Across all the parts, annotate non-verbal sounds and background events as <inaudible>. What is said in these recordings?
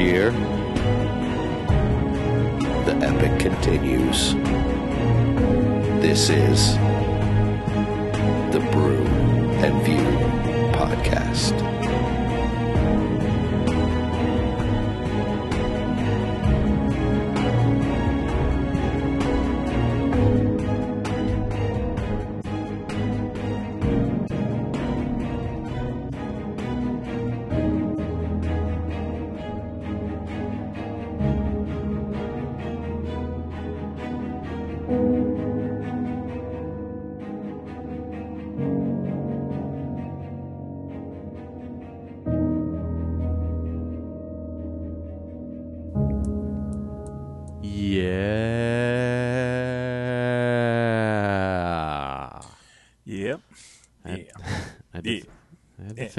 Year, the epic continues. This is the Brew and View podcast.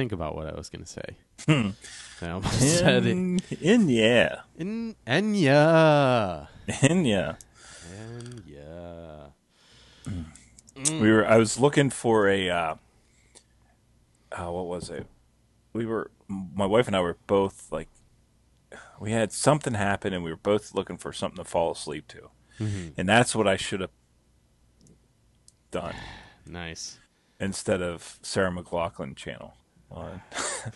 Think about what I was going to say. Hmm. I almost <laughs> said it. In, in yeah. In, Enya. In yeah. Enya. We were. I was looking for a. Uh, uh, what was it? We were. My wife and I were both like. We had something happen, and we were both looking for something to fall asleep to, and that's what I should have done <sighs> Nice. instead of Sarah McLachlan channel. On.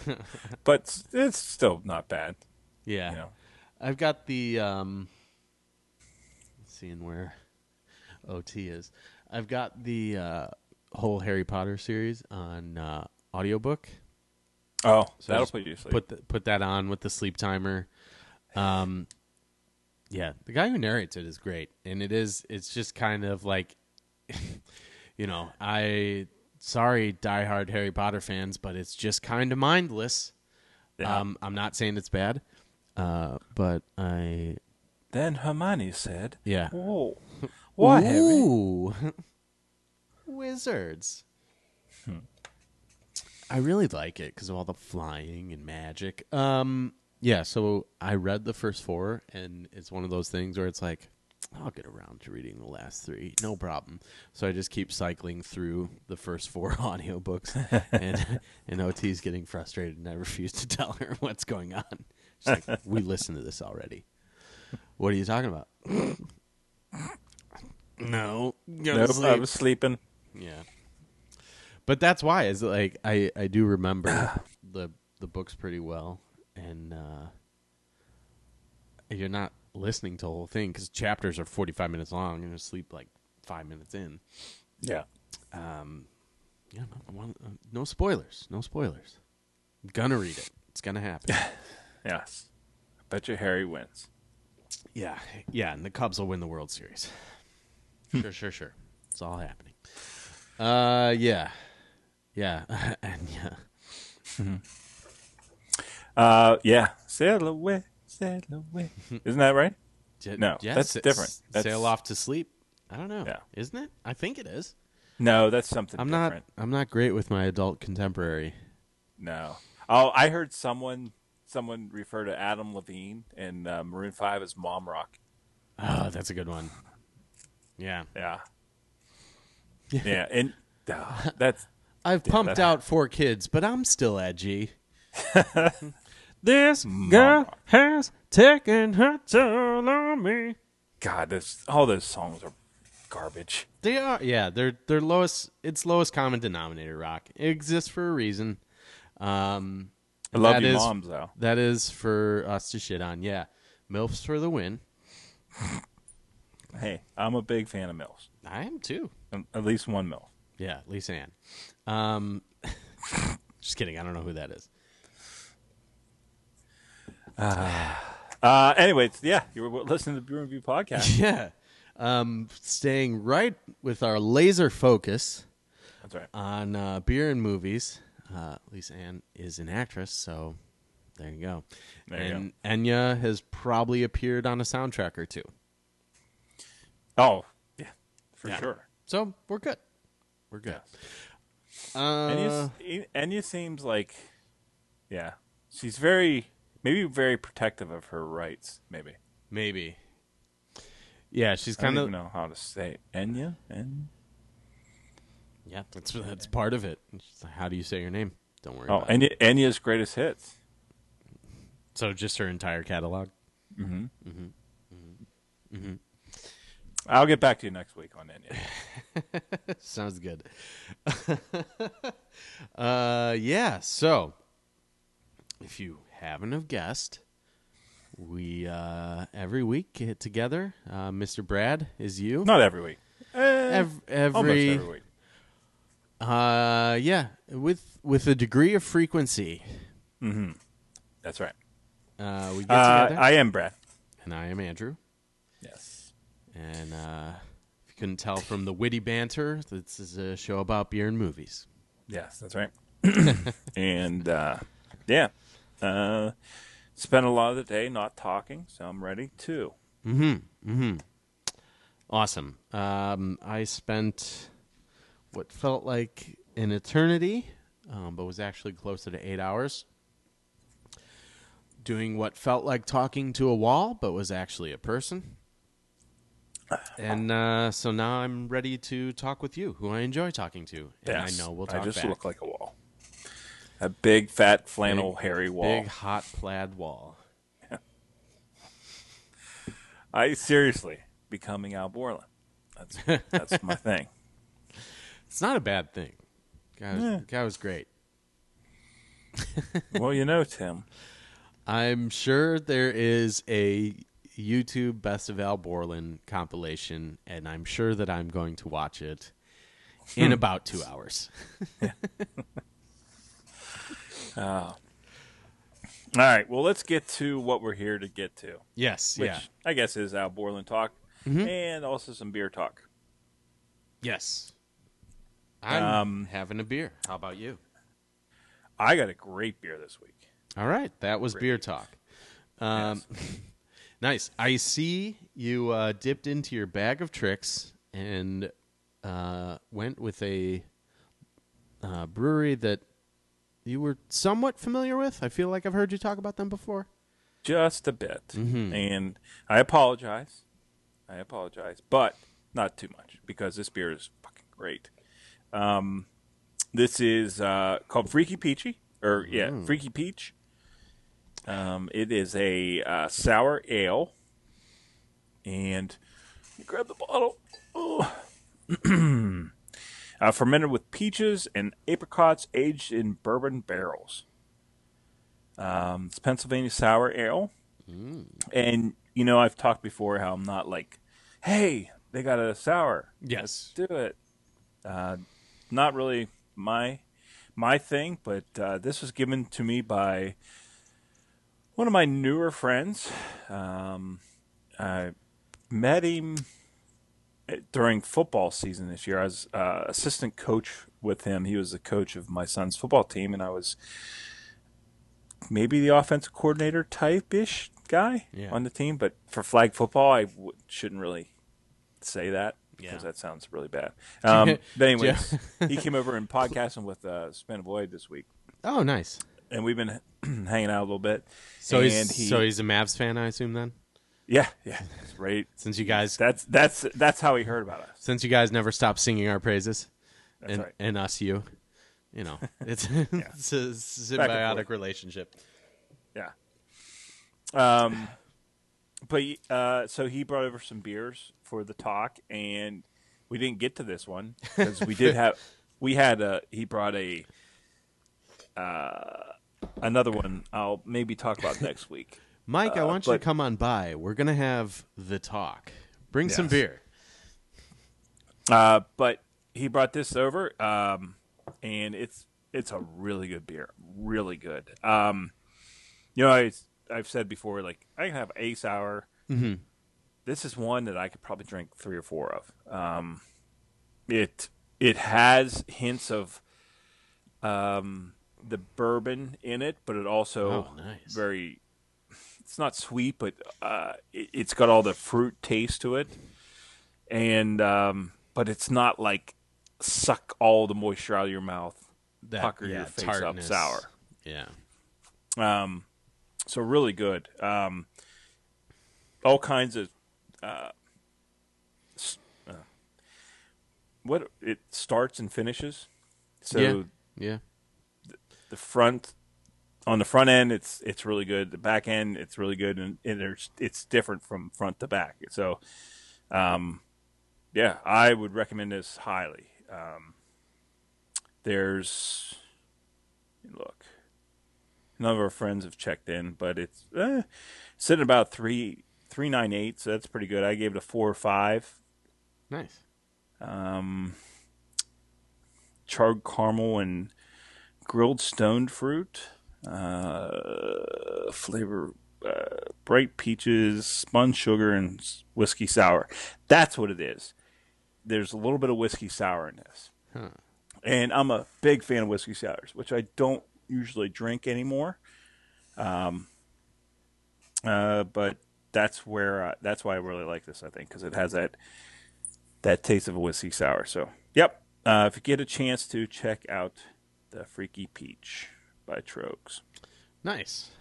<laughs> but it's still not bad. Yeah. You know. I've got the um seeing where OT is. I've got the uh whole Harry Potter series on uh audiobook. Oh, So that'll put you to sleep. Put the, put that on with the sleep timer. Um yeah, the guy who narrates it is great. And it is it's just kind of like <laughs> you know, I sorry diehard Harry Potter fans, but it's just kind of mindless. Yeah. Um I'm not saying it's bad. Uh but I then Hermione said, yeah. "Whoa, what, Harry?" Ooh. <laughs> Wizards. I really like it because of all the flying and magic. Um, yeah, so I read the first four, and it's one of those things where it's like, I'll get around to reading the last three, no problem. So I just keep cycling through the first four <laughs> audiobooks, and <laughs> and OT's getting frustrated, and I refuse to <laughs> tell her what's going on. She's like, "We listened to this already. What are you talking about?" <coughs> no, go to Nope, I sleep. was sleeping. Yeah. But that's why is like I I do remember <coughs> the the books pretty well and uh you're not listening to the whole thing cuz chapters are 45 minutes long and you sleep like 5 minutes in. Yeah. Um yeah, no, I uh, no spoilers. No spoilers. I'm gonna read it. It's gonna happen. <laughs> Yes. I bet you Harry wins. yeah. Yeah, and the Cubs will win the World Series. sure, sure, sure. It's all happening. Uh yeah. Yeah. <laughs> and yeah. Uh, yeah. Sail away, sail away. <laughs> Isn't that right? J- No, yeah, that's different. That's- Sail off to sleep. I don't know. Yeah. Isn't it? I think it is. No, that's something I'm different. not. I'm not great with my adult contemporary. No. Oh, I heard someone someone refer to Adam Levine and uh, Maroon Five as Mom Rock. Oh, that's a good one. Yeah. Yeah. Yeah, and <laughs> uh, that's I've pumped that- out four kids, but I'm still edgy. <laughs> this girl has taken her toll on me. God. This all those songs are garbage. They are, yeah. They're they're lowest. It's lowest common denominator rock. It exists for a reason. Um, I love that you, is- moms though. That is for us to shit on. Yeah, milfs for the win. Hey, I'm a big fan of milfs. I am too. Um, At least one milf. Yeah, Lisa Ann. Um, <laughs> just kidding. I don't know who that is. Uh, anyways, yeah, you were listening to the Beer Review podcast. <laughs> Yeah. Um, staying right with our laser focus That's right. on uh, beer and movies. Uh, Lisa Ann is an actress, so there you go. There you and Enya has probably appeared on a soundtrack or two. Oh, yeah, for Yeah. sure. So we're good. We're good. Uh, Enya, Enya seems like, yeah, she's very, maybe very protective of her rights. Maybe maybe. Yeah, she's I don't kind of even know how to say. Enya. En- yeah. That's that's part of it. How do you say your name? Don't worry. oh, about it. Enya, Enya's greatest hits. So just her entire catalog. Mm-hmm. Mm-hmm. Mm-hmm. mm-hmm. I'll get back to you next week on Enya. <laughs> Sounds good. <laughs> uh, yeah. So, if you haven't have guessed, we uh, every week get together. Uh, Mr. Brad is you. Not every week. Eh, Ev- every, almost every week. Uh, yeah, with with a degree of frequency. Mm-hmm. That's right. Uh, we get Uh, together, I am Brad. and I am Andrew. Yes. And uh, if you couldn't tell from the witty banter, this is a show about beer and movies. Yes, that's right. <coughs> and uh, yeah, uh, spent a lot of the day not talking, so I'm ready too. Mhm. Mm-hmm. Awesome. Um, I spent what felt like an eternity, um, but was actually closer to eight hours, doing what felt like talking to a wall, but was actually a person. And uh, so now I'm ready to talk with you, who I enjoy talking to, and Yes, I know we'll talk I just back. look like a wall. A big, fat, flannel, hairy wall. Big hot plaid wall. <laughs> I seriously becoming Al Borland. That's that's my <laughs> thing. It's not a bad thing. Guy was, guy was great. Well, you know, Tim. I'm sure there is a YouTube Best of Al Borland compilation, and I'm sure that I'm going to watch it in hmm. about two hours. <laughs> All right. Well, let's get to what we're here to get to, Yes, which yeah, I guess is Al Borland talk and also some beer talk. yes. I'm Um, having a beer. How about you? I got a great beer this week. All right, that was beer talk. Um, <laughs> nice. I see you uh, dipped into your bag of tricks and uh, went with a uh, brewery that you were somewhat familiar with. I feel like I've heard you talk about them before. just a bit. Mm-hmm. And I apologize. I apologize, but not too much because this beer is fucking great. Um, this is uh, called Freaky Peachy, or yeah, Mm. Freaky Peach. Um, it is a uh, sour ale, and grab the bottle. Oh. <clears throat> uh, fermented with peaches and apricots, aged in bourbon barrels. Um, it's Pennsylvania sour ale. And you know, I've talked before how I'm not like, hey, they got a sour, Yes. do it. Uh, not really my my thing, but uh, this was given to me by one of my newer friends. Um, I met him during football season this year. I was uh, assistant coach with him. He was the coach of my son's football team, and I was maybe the offensive coordinator type ish guy Yeah. on the team. But for flag football, I w- shouldn't really say that because Yeah. that sounds really bad. <laughs> Um, but anyways, <laughs> he came over and podcasting with uh, Span Void this week, Oh, nice. and we've been <clears throat> hanging out a little bit. So he's he, so he's a Mavs fan, I assume. Then, yeah, yeah, it's right. since you guys That's that's that's how he heard about us. since you guys never stop singing our praises, That's and right. and us you, you know, <laughs> it's <laughs> it's a symbiotic relationship. Yeah. Um, but uh, so he brought over some beers for the talk, and we didn't get to this one because we did have <laughs> we had a he brought a uh, another one. I'll maybe talk about next week. Mike, I want you to come on by. We're gonna have the talk. Bring some beer. Uh, but he brought this over, um, and it's it's a really good beer, really good. Um, you know, I, I've said before, like I can have a sour. Mhm. This is one that I could probably drink three or four of. Um, it it has hints of um, the bourbon in it, but it also Oh, nice. very. It's not sweet, but uh, it, it's got all the fruit taste to it, and um, but it's not like suck all the moisture out of your mouth, That pucker yeah, your face tartness. up sour. Yeah. Um, so really good. Um, all kinds of uh, uh, what it starts and finishes. So yeah. Yeah. the front on the front end, it's it's really good. The back end, it's really good, and, and there's it's different from front to back. So, um, yeah, I would recommend this highly. Um, there's look, none of our friends have checked in, but it's eh, sitting about three three nine eight, so that's pretty good. I gave it a four or five. Nice. Um, charred caramel and grilled stoned fruit. Uh, flavor uh, bright peaches, spun sugar, and whiskey sour. That's what it is. There's a little bit of whiskey sour in this. Huh. And I'm a big fan of whiskey sours, which I don't usually drink anymore. Um, uh, but that's where I, that's why I really like this. I think because it has that that taste of a whiskey sour. So, yep. Uh, if you get a chance to check out the Freaky Peach by Troegs. Nice.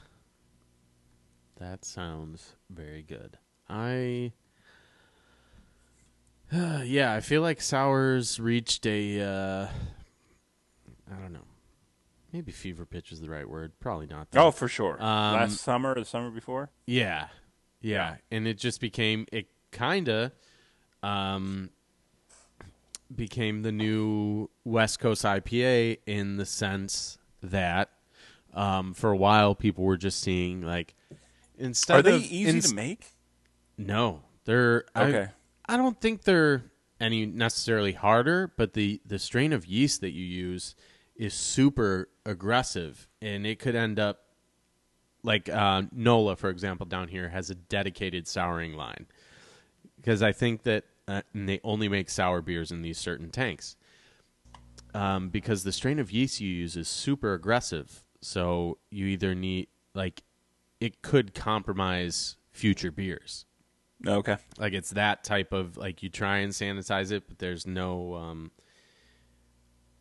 That sounds very good. I <sighs> yeah, I feel like sours reached a uh I don't know. Maybe fever pitch is the right word. Probably not. though. Oh, for sure. Um, Last summer, or the summer before. Yeah. Yeah. And it just became it kinda um became the new West Coast IPA in the sense that um for a while people were just seeing like instead Are they of easy to make? No. They're Okay. I, I don't think they're any necessarily harder, but the the strain of yeast that you use is super aggressive and it could end up like uh, Nola, for example, down here has a dedicated souring line because I think that uh, and they only make sour beers in these certain tanks um, because the strain of yeast you use is super aggressive. So you either need like it could compromise future beers. Okay. Like it's that type of like you try and sanitize it, but there's no um,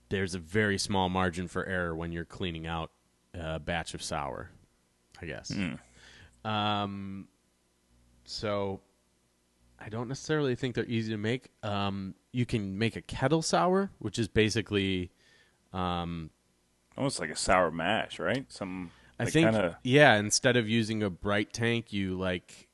there's a very small margin for error when you're cleaning out a batch of sour. I guess. Um, so I don't necessarily think they're easy to make. Um, you can make a kettle sour, which is basically um, Almost like a sour mash, right? Some. I like, think Kinda, yeah. Instead of using a bright tank, you like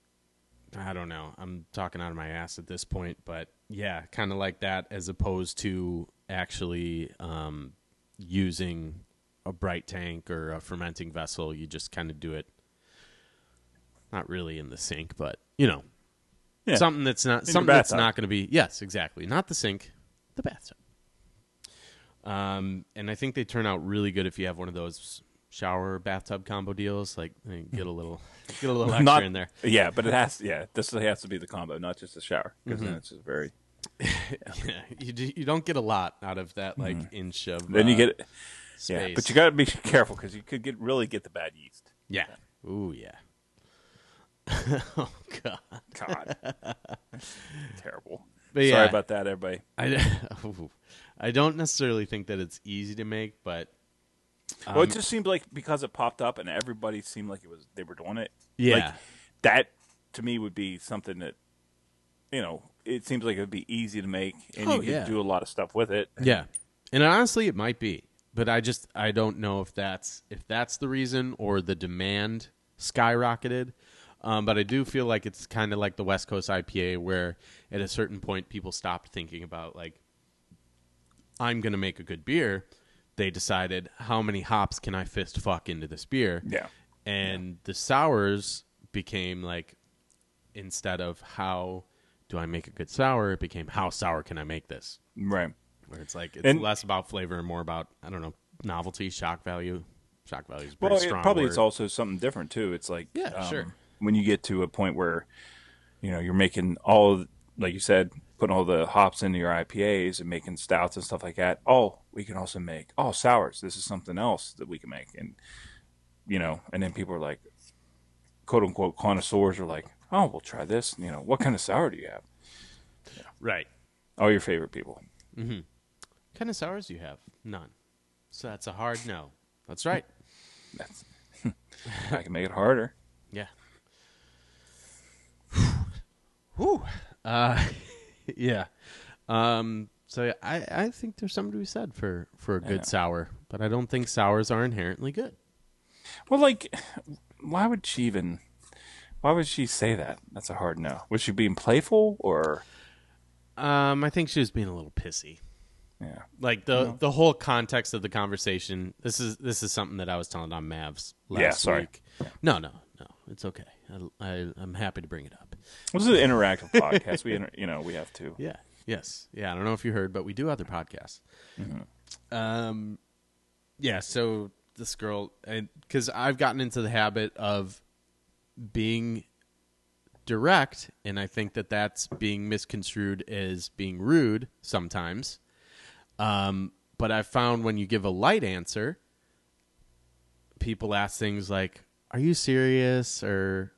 I don't know. I'm talking out of my ass at this point, but yeah, kind of like that, as opposed to actually um, using a bright tank or a fermenting vessel. You just kind of do it, not really in the sink, but you know, yeah. something that's not your something that's not going to be yes, exactly, not the sink, the bathtub. Um, and I think they turn out really good if you have one of those shower bathtub combo deals. Like get a little get a little <laughs> extra Not in there. Yeah, but it has. Yeah, this has to be the combo, not just the shower, because Mm-hmm. then it's just very. <laughs> Yeah, you do, you don't get a lot out of that like inch of Mm-hmm. Then you uh, get. space. Yeah, but you got to be <laughs> careful because you could get really get the bad yeast. yeah. Ooh yeah. <laughs> oh god. God, <laughs> terrible. But Sorry about that, everybody. I <laughs> I don't necessarily think that it's easy to make, but well, it um, just seemed like because it popped up and everybody seemed like it was they were doing it. Yeah. like, that to me would be something that you know it seems like it would be easy to make and Oh, you could yeah. do a lot of stuff with it. Yeah, and honestly, it might be, but I just I don't know if that's if that's the reason or the demand skyrocketed. Um, but I do feel like it's kind of like the West Coast IPA, where at a certain point people stopped thinking about like I'm going to make a good beer. They decided how many hops can I fist fuck into this beer, Yeah. and the sours became like instead of how do I make a good sour, it became how sour can I make this? Right. Where it's like it's And- less about flavor and more about I don't know novelty, shock value. Shock value is Well, it, probably word. it's also something different too. It's like Yeah, um, sure. When you get to a point where you know you're making all, like you said, putting all the hops into your IPAs and making stouts and stuff like that. Oh, we can also make oh sours. This is something else that we can make, and you know, and then people are like, quote unquote connoisseurs are like, oh, we'll try this. You know, what kind of sour do you have? right. All your favorite people. Mm-hmm. What kind of sours do you have? None. So that's a hard no. That's right. <laughs> That's <laughs> I can make it harder. Yeah. Whew. Uh, <laughs> yeah. Um, so yeah, I, I think there's something to be said for, for a good know. sour, but I don't think sours are inherently good. Well, like, why would she even? Why would she say that? That's a hard no. Was she being playful or? Um, I think she was being a little pissy. Yeah. Like the the whole context of the conversation. This is this is something that I was telling on Mavs last Yeah, sorry. week. No, no, no. It's okay. I, I'm happy to bring it up. This is an interactive podcast. We, inter- <laughs> you know, we have to. Yeah. Yes. Yeah. I don't know if you heard, but we do other podcasts. Um, yeah. So this girl, because I've gotten into the habit of being direct, and I think that that's being misconstrued as being rude sometimes. Um, but I found when you give a light answer, people ask things like, "Are you serious?" or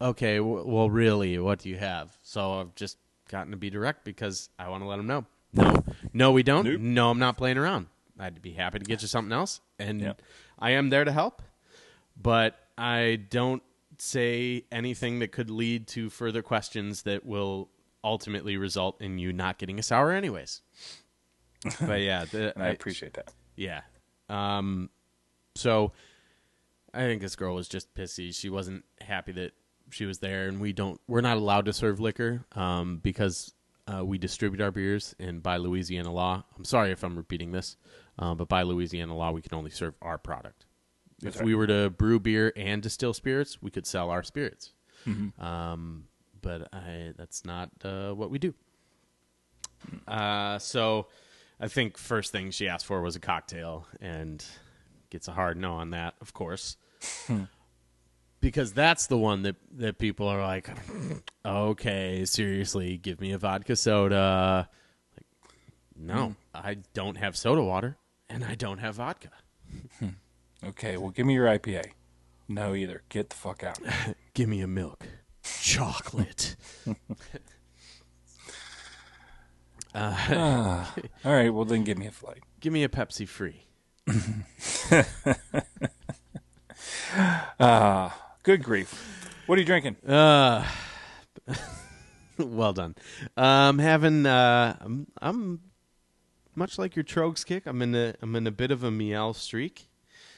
okay, well, really, what do you have? So I've just gotten to be direct because I want to let them know. No, no, we don't. Nope. No, I'm not playing around. I'd be happy to get you something else, and Yeah. I am there to help. But I don't say anything that could lead to further questions that will ultimately result in you not getting a sour, anyways. But yeah, the, <laughs> And I appreciate that. yeah. Um, so I think this girl was just pissy. She wasn't happy that she was there, and we don't. We're not allowed to serve liquor um, because uh, we distribute our beers, and by Louisiana law, I'm sorry if I'm repeating this, uh, but by Louisiana law, we can only serve our product. That's if we were to brew beer and distill spirits, we could sell our spirits. Mm-hmm. Um, but I, that's not uh, what we do. Uh, so I think first thing she asked for was a cocktail and gets a hard no on that, of course. Hmm. because that's the one that, that people are like, <laughs> okay, seriously, give me a vodka soda. Like, no, hmm. I don't have soda water and I don't have vodka. Hmm. Okay, well, give me your IPA. No, either. Get the fuck out. <laughs> Give me a milk. Chocolate. <laughs> Uh, ah. All right, well, then give me a flight. Give me a Pepsi free. Good grief. What are you drinking? Uh, <laughs> well done. Um, having uh, I'm, I'm much like your Troegs kick. I'm in a I'm in a bit of a Miel streak.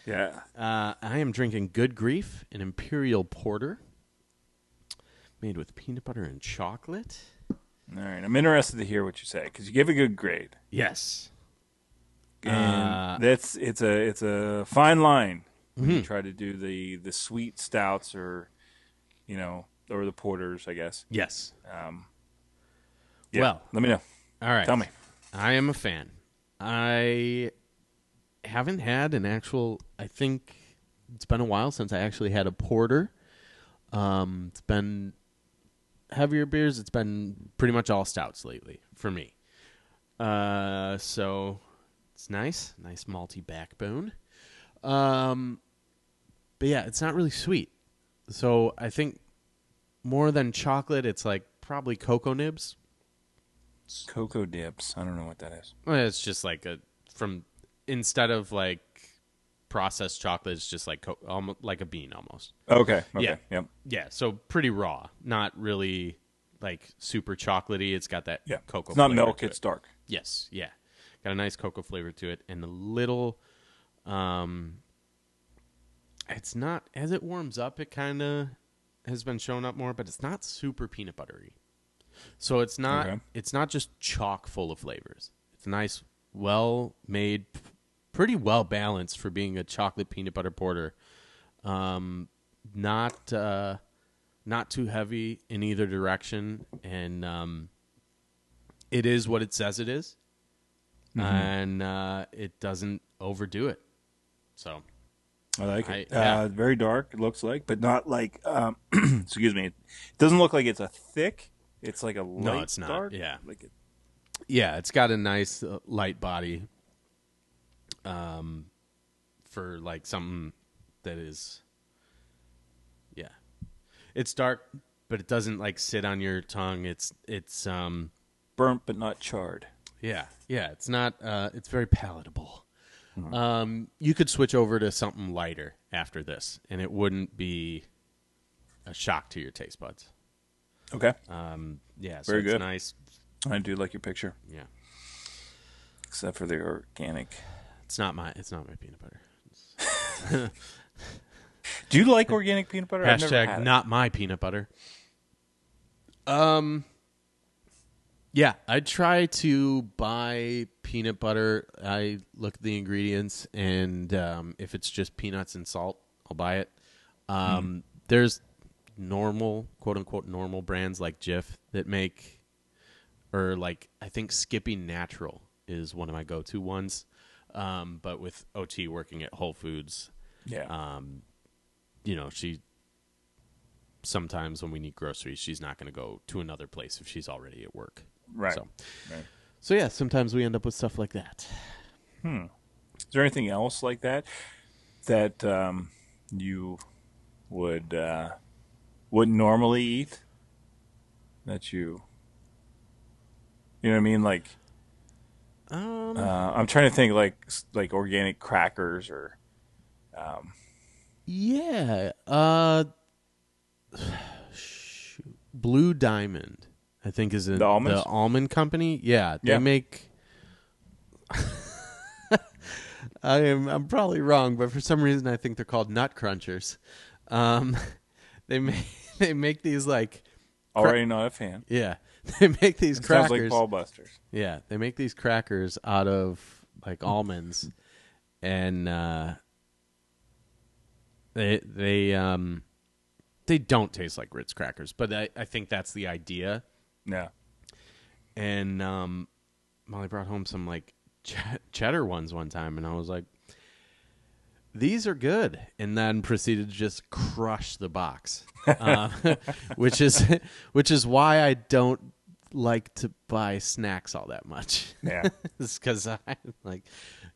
Yeah. Uh, I am drinking Good Grief, an imperial porter, made with peanut butter and chocolate. All right, I'm interested to hear what you say because you gave a good grade, Yes. and Uh, that's it's a it's a fine line when Mm-hmm. you try to do the the sweet stouts or you know or the porters, I guess. Yes. Yeah, Well, let me know. All right. Tell me. I am a fan. I haven't had an actual. I think it's been a while since I actually had a porter. Um, it's been heavier beers. It's been pretty much all stouts lately for me. Uh, so it's nice, nice malty backbone. Um, but yeah, it's not really sweet. So I think more than chocolate, it's like probably cocoa nibs. Cocoa dips. I don't know what that is. Well, it's just like a from instead of like processed chocolate, it's just like co- almost like a bean almost. Okay. Okay. Yeah. Yep. Yeah, so pretty raw, not really like super chocolatey. It's got that Yeah. cocoa. It's not milk. It's it. dark. Yes, yeah, got a nice cocoa flavor to it, and a little. Um, it's not as it warms up. It kind of has been shown up more, but it's not super peanut buttery. So it's not. Okay. It's not just chock full of flavors. It's nice, well made, pretty well balanced for being a chocolate peanut butter porter. Um, not uh, not too heavy in either direction, and um, it is what it says it is. and uh, it doesn't overdo it. So I like it. I- yeah. uh, very dark. It looks like, but not like. Um, <clears throat> excuse me. It doesn't look like it's a thick. It's like a light no, it's not. dark. Yeah. Like it, yeah, it's got a nice uh, light body. Um, for like something that is, yeah, it's dark, but it doesn't like sit on your tongue. It's it's um burnt but not charred. Yeah, yeah. It's not. Uh, it's very palatable. Um, you could switch over to something lighter after this, and it wouldn't be a shock to your taste buds. Okay. Um, yeah, so Very it's good. nice. I do like your picture, Yeah, except for the organic. it's not my. It's not my peanut butter. <laughs> Do you like organic peanut butter? I've never had Hashtag not my peanut butter. Um. Yeah, I try to buy peanut butter. I look at the ingredients, and um, if it's just peanuts and salt, I'll buy it. Um, There's normal, quote unquote, normal brands like Jif that make, or like I think Skippy Natural is one of my go-to ones. Um, but with OT working at Whole Foods, Yeah. um, you know, she sometimes when we need groceries, she's not going to go to another place if she's already at work. Right. So, right. so yeah, sometimes we end up with stuff like that. Is there anything else like that that um, you would uh, wouldn't normally eat? That you, you know what I mean? Like, Um, uh, I'm trying to think like like organic crackers or um, yeah, uh, <sighs> shoot. Blue Diamond, I think is a, The almonds? almond company. Yeah, they Yeah. make. <laughs> I am. I'm probably wrong, but for some reason, I think they're called nut crunchers. Um, <laughs> they make <laughs> they make these like already not a fan. Yeah, they make these It crackers. sounds like Paul Busters. Yeah, they make these crackers out of like almonds, and uh, they they um they don't taste like Ritz crackers, but I, I think that's the idea. Yeah. And um, Molly brought home some like <laughs> ch- cheddar ones one time, and I was like, "These are good," and then proceeded to just crush the box, <laughs> uh, <laughs> which is which is why I don't like to buy snacks all that much. Yeah. it's because I like,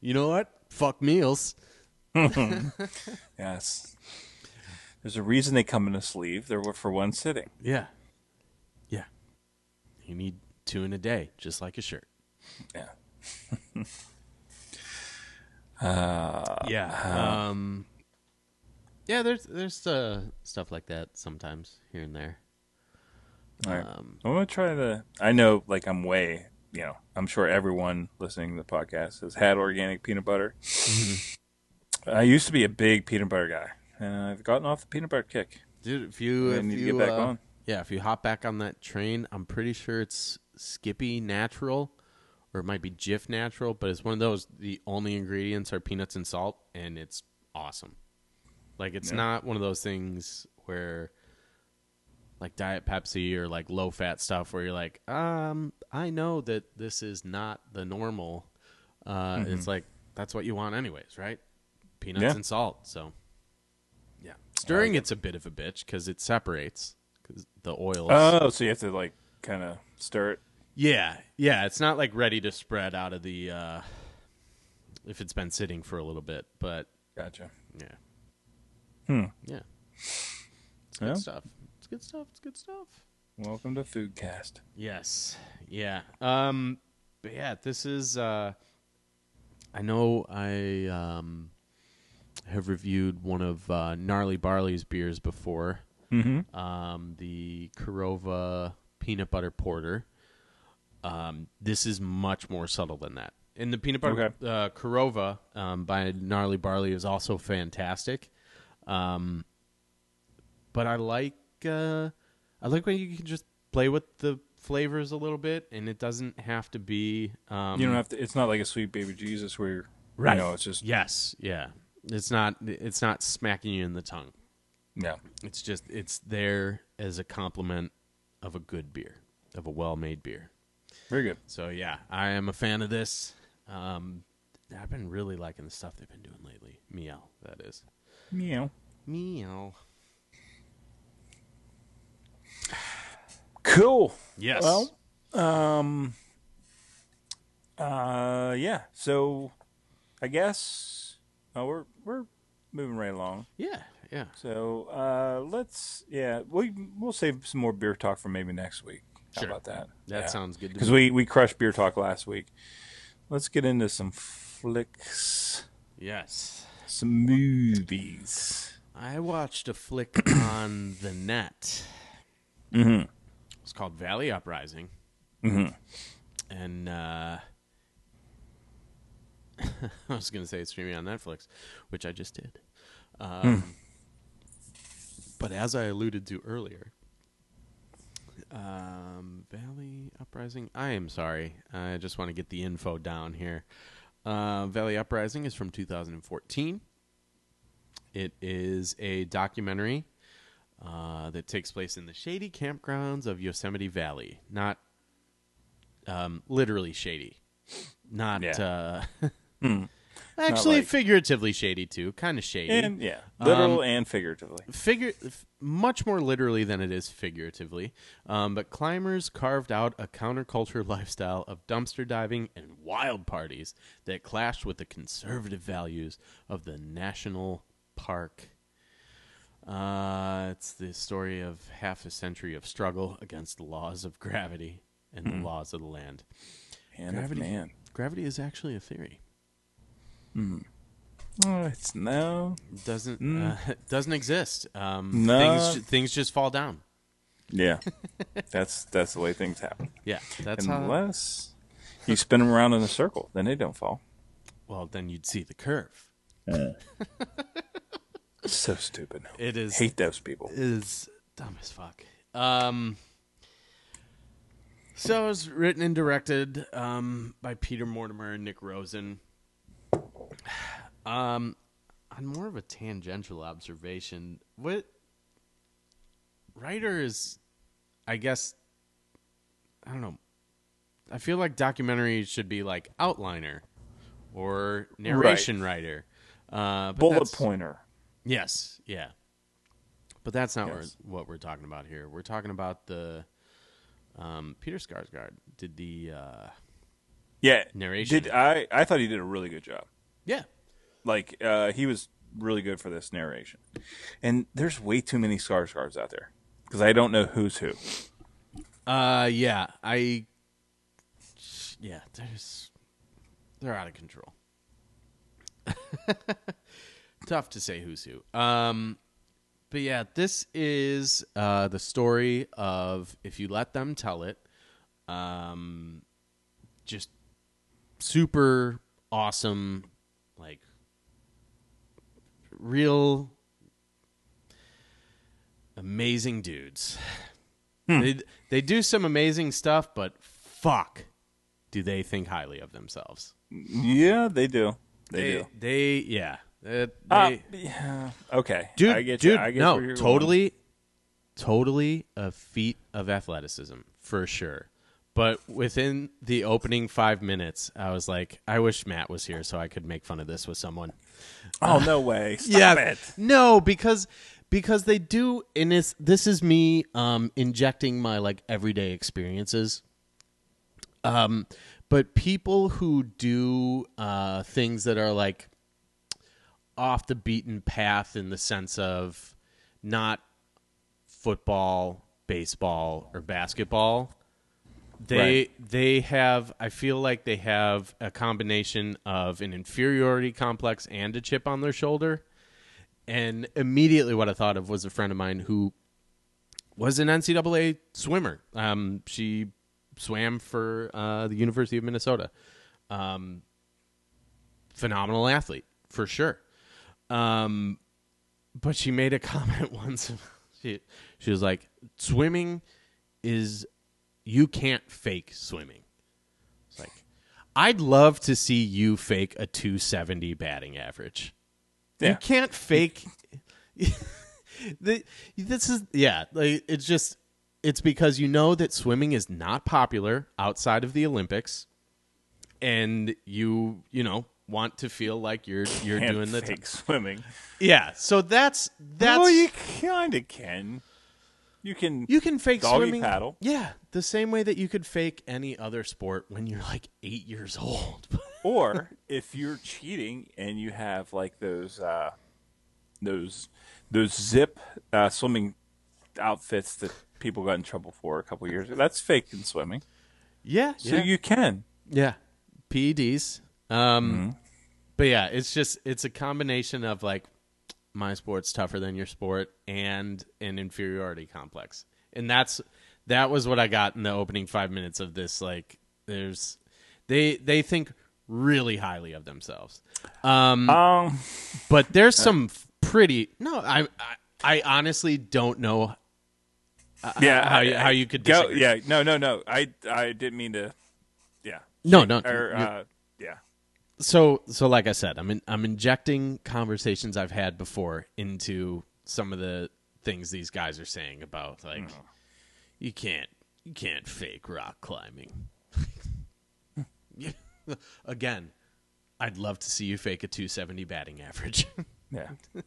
you know what? Fuck meals. yes. There's a reason they come in a sleeve. They're for one sitting. Yeah, yeah. You need two in a day, just like a shirt. Yeah. <laughs> yeah. Um. Yeah, there's there's uh, stuff like that sometimes here and there. All right. Um, I'm gonna try the. I know, like I'm way. You know, I'm sure everyone listening to the podcast has had organic peanut butter. Mm-hmm. <laughs> I used to be a big peanut butter guy, and I've gotten off the peanut butter kick. Dude, if you I if need to you get back uh, on. Yeah, if you hop back on that train, I'm pretty sure it's Skippy Natural, or it might be Jif Natural, but it's one of those. The only ingredients are peanuts and salt, and it's awesome. Like it's Yeah. not one of those things where, like Diet Pepsi or like low fat stuff, where you're like, um, I know that this is not the normal. Uh, It's like that's what you want anyways, right? Peanuts Yeah. and salt. So yeah, stirring it's a bit of a bitch because it separates the oil. Oh, so you have to like kind of stir it. yeah, yeah, it's not like ready to spread out of the uh, if it's been sitting for a little bit, but Gotcha. yeah, Hmm. yeah, it's good Yeah. stuff. It's good stuff. It's good stuff. Welcome to Foodcast. Yes. Yeah. Um but yeah, this is uh I know I um have reviewed one of uh Gnarly Barley's beers before. Mm-hmm. Um the Korova peanut butter porter. Um this is much more subtle than that. And the peanut butter Okay. uh Korova um by Gnarly Barley is also fantastic. Um but I like uh I like when you can just play with the flavors a little bit and it doesn't have to be um you don't have to. It's not like a sweet baby Jesus where right. you know it's just yes, yeah. It's not it's not smacking you in the tongue. Yeah. It's just it's there as a complement of a good beer, of a well-made beer. Very good. So yeah, I am a fan of this. Um, I've been really liking the stuff they've been doing lately. Miel, that is. Meow. Meow. Cool. Yes. Well, um, uh, yeah. So, I guess uh, we're we're moving right along. yeah, yeah. So, uh, let's yeah, we we'll save some more beer talk for maybe next week. How about that? That sounds good Because we we crushed beer talk last week. Let's get into some flicks, Yes. some movies. I watched a flick <clears throat> on the net. Mm-hmm. It's called Valley Uprising. Mm-hmm. And uh, <laughs> I was going to say it's streaming on Netflix, which I just did. Um, But as I alluded to earlier, um, Valley Uprising. I am sorry. I just want to get the info down here. Uh, Valley Uprising is from 2014. It is a documentary uh, that takes place in the shady campgrounds of Yosemite Valley. Not um, literally shady. Not Yeah. uh, <laughs> actually like- figuratively shady too. Kind of shady And yeah, literal Um, and figuratively. figure f- much more literally than it is figuratively. Um, but climbers carved out a counterculture <laughs> lifestyle of dumpster diving and wild parties that clashed with the conservative values of the national park. Uh, it's the story of half a century of struggle against the laws of gravity and the laws of the land. Hand Gravity, man. gravity is actually a theory. Oh, it's no. Doesn't uh, <laughs> doesn't exist. Um, No. things things just fall down. Yeah, <laughs> that's that's the way things happen. Yeah, that's how. Unless you spin them around in a circle, then they don't fall. Well, then you'd see the curve. <laughs> So stupid. It is Hate those people. is dumb as fuck. Um, so it was written and directed um, by Peter Mortimer and Nick Rosen. Um, on more of a tangential observation, what writer is, I guess, I don't know. I feel like documentaries should be like outliner or narration writer. Uh, Bullet pointer. Yes, yeah. But that's not Yes. what, what we're talking about here. We're talking about the um, Peter Skarsgård did the uh, Yeah. Narration. Did I? I thought he did a really good job. Yeah Like uh, he was really good for this narration. And there's way too many Skarsgårds out there because I don't know who's who. uh yeah I yeah there's they're out of control. <laughs> Tough to say who's who. Um, but yeah, this is uh, the story of if you let them tell it. Um, just super awesome, like real amazing dudes. They they do some amazing stuff, but fuck, do they think highly of themselves? Yeah, they do. They, They do. they yeah. Uh, Uh, yeah. Okay. dude, I get dude, you. I get no, totally, totally a feat of athleticism for sure. But within the opening five minutes, I was like, I wish Matt was here so I could make fun of this with someone. Oh no way! Stop it. no, because because they do, and this this is me um, injecting my like everyday experiences. Um, but people who do uh, things that are like off the beaten path in the sense of not football, baseball, or basketball. They Right. they have I feel like they have a combination of an inferiority complex and a chip on their shoulder. And immediately what I thought of was a friend of mine who was an NCAA swimmer. Um, she swam for uh, the University of Minnesota. Um, phenomenal athlete for sure. Um, but she made a <laughs> comment once. She she was like, "Swimming is you can't fake swimming." It's like, I'd love to see you fake a 270 batting average. You can't fake. <laughs> the, this is yeah like it's just it's because you know that swimming is not popular outside of the olympics and you you know want to feel like you're you're Can't doing the fake swimming. yeah so that's that's well, you kind of can. You can. you can fake doggy swimming paddle. yeah the same way that you could fake any other sport when you're like eight years old <laughs> or if you're cheating and you have like those uh, those those zip uh, swimming outfits that people got in trouble for a couple years ago, that's fake in swimming. yeah So yeah. you can. Yeah, PEDs. Um, Mm-hmm. but yeah, it's just it's a combination of like my sport's tougher than your sport and an inferiority complex, and that's that was what I got in the opening five minutes of this. Like, there's they they think really highly of themselves, um, Um, but there's some pretty no. I I, I honestly don't know yeah, how I- you- how you could go. Yeah, no, no, no. I I didn't mean to. Yeah. no no Or uh. So so like I said, I'm in, I'm injecting conversations I've had before into some of the things these guys are saying about like you can't you can't fake rock climbing. <laughs> Again, I'd love to see you fake a 270 batting average. <laughs> Yeah. <laughs>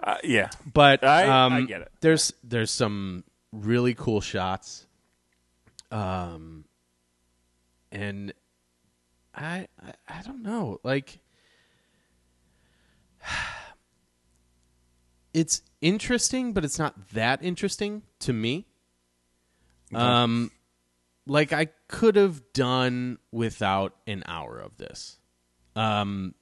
uh, yeah. but I- um, I get it. There's there's some really cool shots, um, and I I, I don't know like <sighs> it's interesting, but it's not that interesting to me. Um, like I could have done without an hour of this. Um,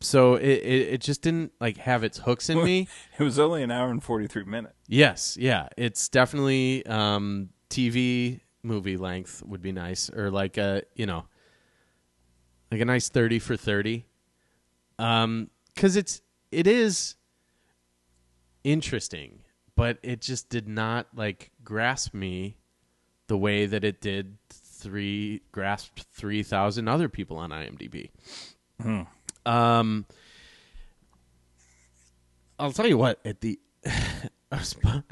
so it, it it just didn't like have its hooks in <laughs> me. It was only an hour and forty three minutes. Yes, yeah, it's definitely um, TV movie length would be nice, or like a you know, like a nice thirty for thirty, um, because it's it is interesting, but it just did not like grasp me the way that it did three grasped three thousand other people on IMDb. Um, I'll tell you what. At the, <sighs> I was, <laughs> I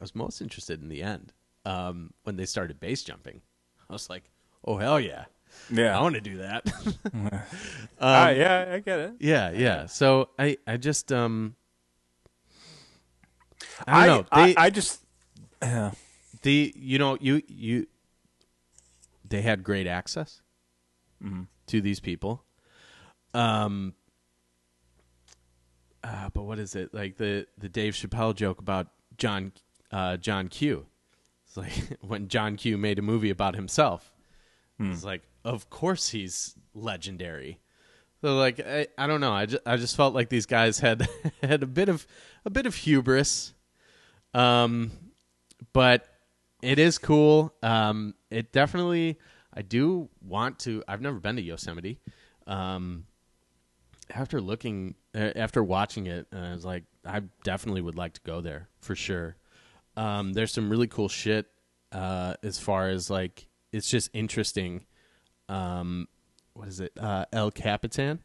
was most interested in the end um, when they started base jumping. I was like, "Oh hell yeah, Yeah. I want to do that." <laughs> <laughs> Ah, yeah, I get it. yeah, yeah. So I, I just, um, I I, don't know. I, They, I just. Yeah. the you know you you they had great access to these people um uh, but what is it like the the dave chappelle joke about john uh john q like <laughs> when john q made a movie about himself it's like of course he's legendary so like I, I don't know I just, I just felt like these guys had <laughs> had a bit of a bit of hubris um but it is cool. Um, it definitely, I do want to. I've never been to Yosemite. Um, after looking, after watching it, uh, I was like, I definitely would like to go there for sure. Um, there's some really cool shit uh, as far as like it's just interesting. Um, what is it? Uh, El Capitan.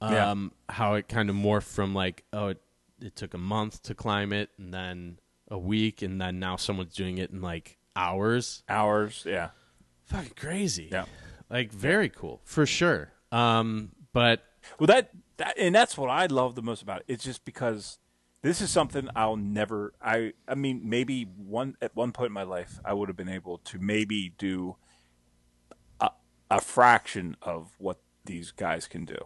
Yeah. Um, how it kind of morphed from like, oh, it, it took a month to climb it, and then a week, and then now someone's doing it in like hours. Hours. Yeah. Fucking crazy. Yeah. Like very cool for sure. Um, but Well, that, that and that's what I love the most about it. It's just because this is something I'll never. I I mean, maybe one at one point in my life, I would have been able to maybe do a, a fraction of what these guys can do.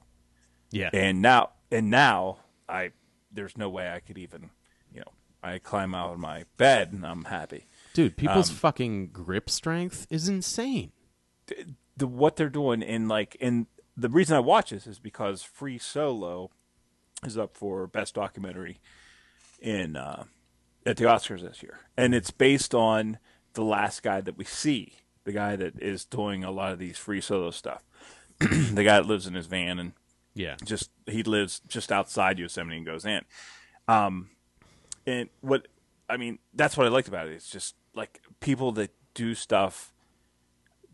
yeah, And now, and now, I there's no way I could even, you know, I climb out of my bed and I'm happy. dude, people's um, fucking grip strength is insane. the what they're doing in like and the reason I watch this is because Free Solo is up for best documentary in uh, at the Oscars this year, and it's based on the last guy that we see, the guy that is doing a lot of these Free Solo stuff, <clears throat> the guy that lives in his van and Yeah, just he lives just outside Yosemite and goes in. Um, and what I mean, that's what I liked about it. It's just like people that do stuff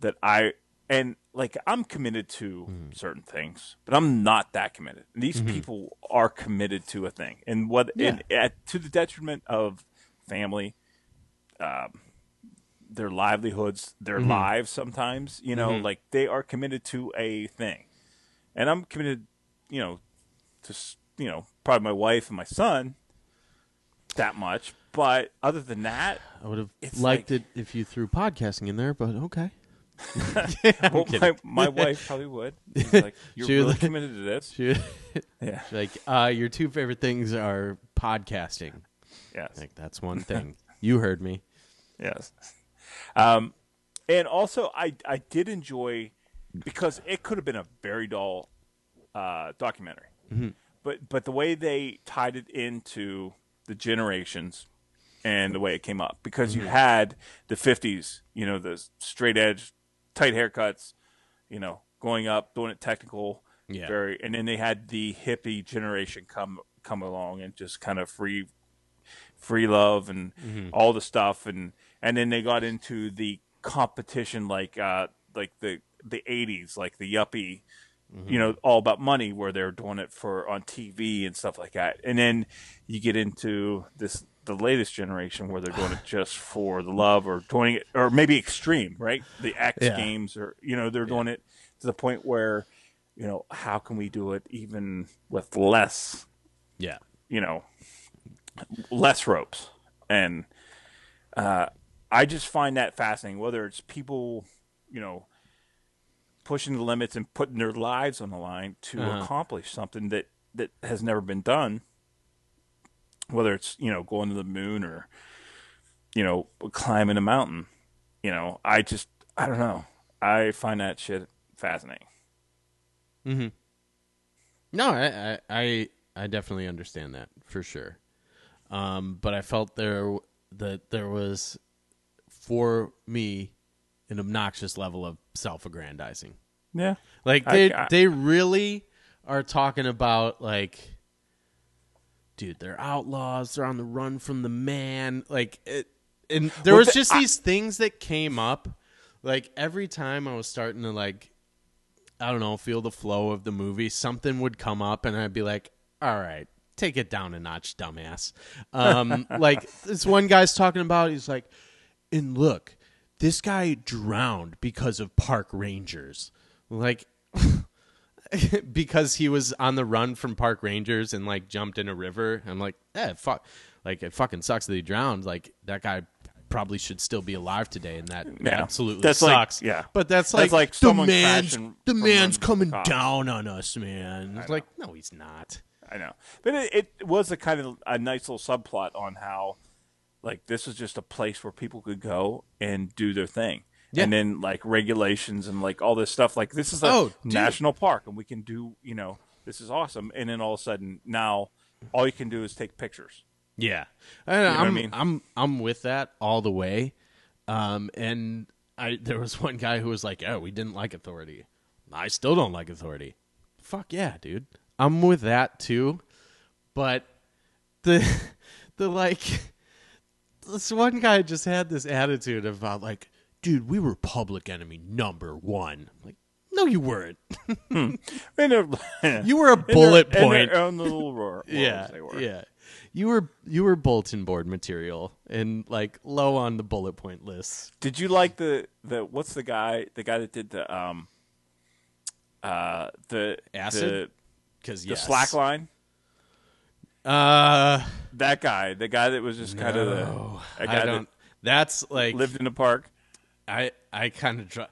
that I and like I'm committed to hmm. certain things, but I'm not that committed. And these mm-hmm. people are committed to a thing, and what and at, to the detriment of family, um, their livelihoods, their mm-hmm. lives. Sometimes, you know, mm-hmm. like they are committed to a thing, and I'm committed, you know, to you know probably my wife and my son that much. But other than that, I would have liked like- it if you threw podcasting in there, but okay. <laughs> well, my, my wife probably would. She's like, <laughs> you're She really like- committed to this. She- <laughs> Yeah. like, uh, your two favorite things are podcasting. Yes. Like, that's one thing. you heard me. Yes. Um, and also, I I did enjoy because it could have been a very dull uh, documentary, but but the way they tied it into the generations and the way it came up because you had the 50s, you know, the straight edge, tight haircuts, you know, going up, doing it technical, Yeah. very, and then they had the hippie generation come come along and just kind of free free love and all the stuff. And and then they got into the competition like uh like the the 80s like the yuppie you know all about money where they're doing it for on TV and stuff like that. And then you get into this the latest generation where they're doing it just for the love or doing it or maybe extreme right the X Yeah. games or you know they're doing it to the point where you know how can we do it even with less Yeah. you know, less ropes. And uh, I just find that fascinating, whether it's people, you know, pushing the limits and putting their lives on the line to Uh-huh. accomplish something that, that has never been done, whether it's, you know, going to the moon or, you know, climbing a mountain. You know, I just, I don't know. I find that shit fascinating. No, I, I, I, I definitely understand that for sure. Um, but I felt there that there was, for me, an obnoxious level of self-aggrandizing. Yeah. Like I- they I- they really are talking about like dude, they're outlaws, they're on the run from the man. Like it and there Well, was just I- these things that came up like every time I was starting to like I don't know, feel the flow of the movie, something would come up and I'd be like, "All right, take it down a notch, dumbass." Um <laughs> like this one guy's talking about he's like, "And look, this guy drowned because of park rangers." Like <laughs> because he was on the run from park rangers and like jumped in a river. I'm like, eh, fuck. Like it fucking sucks that he drowned. Like that guy probably should still be alive today, and that Yeah. absolutely That's like- sucks. yeah. but that's That's like, like the man's the man's coming cops. down on us, man. Like, no, he's not. I know, but it, it was a kind of a nice little subplot on how, like, this is just a place where people could go and do their thing, Yeah. and then like regulations and like all this stuff. Like, this is a Oh, national park, and we can do, you know, this is awesome. And then all of a sudden, now all you can do is take pictures. Yeah, I, what I I'm, mean? I'm I'm with that all the way. Um, and I there was <laughs> one guy who was like, "Oh, we didn't like authority. I still don't like authority." Fuck yeah, dude. I'm with that too. But the <laughs> the like <laughs> this one guy just had this attitude about like, dude, we were public enemy number one. Like, no, you weren't. They're- <laughs> You were a <laughs> bullet their point. own little roar. <laughs> yeah, they were. yeah. You were you were bulletin board material and like low on the bullet point list. Did you like the the what's the guy the guy that did the um uh the Acid? Because the, the slack line Uh, that guy the guy that was just kind of the guy I don't. that That's like lived in the park I I kind of draw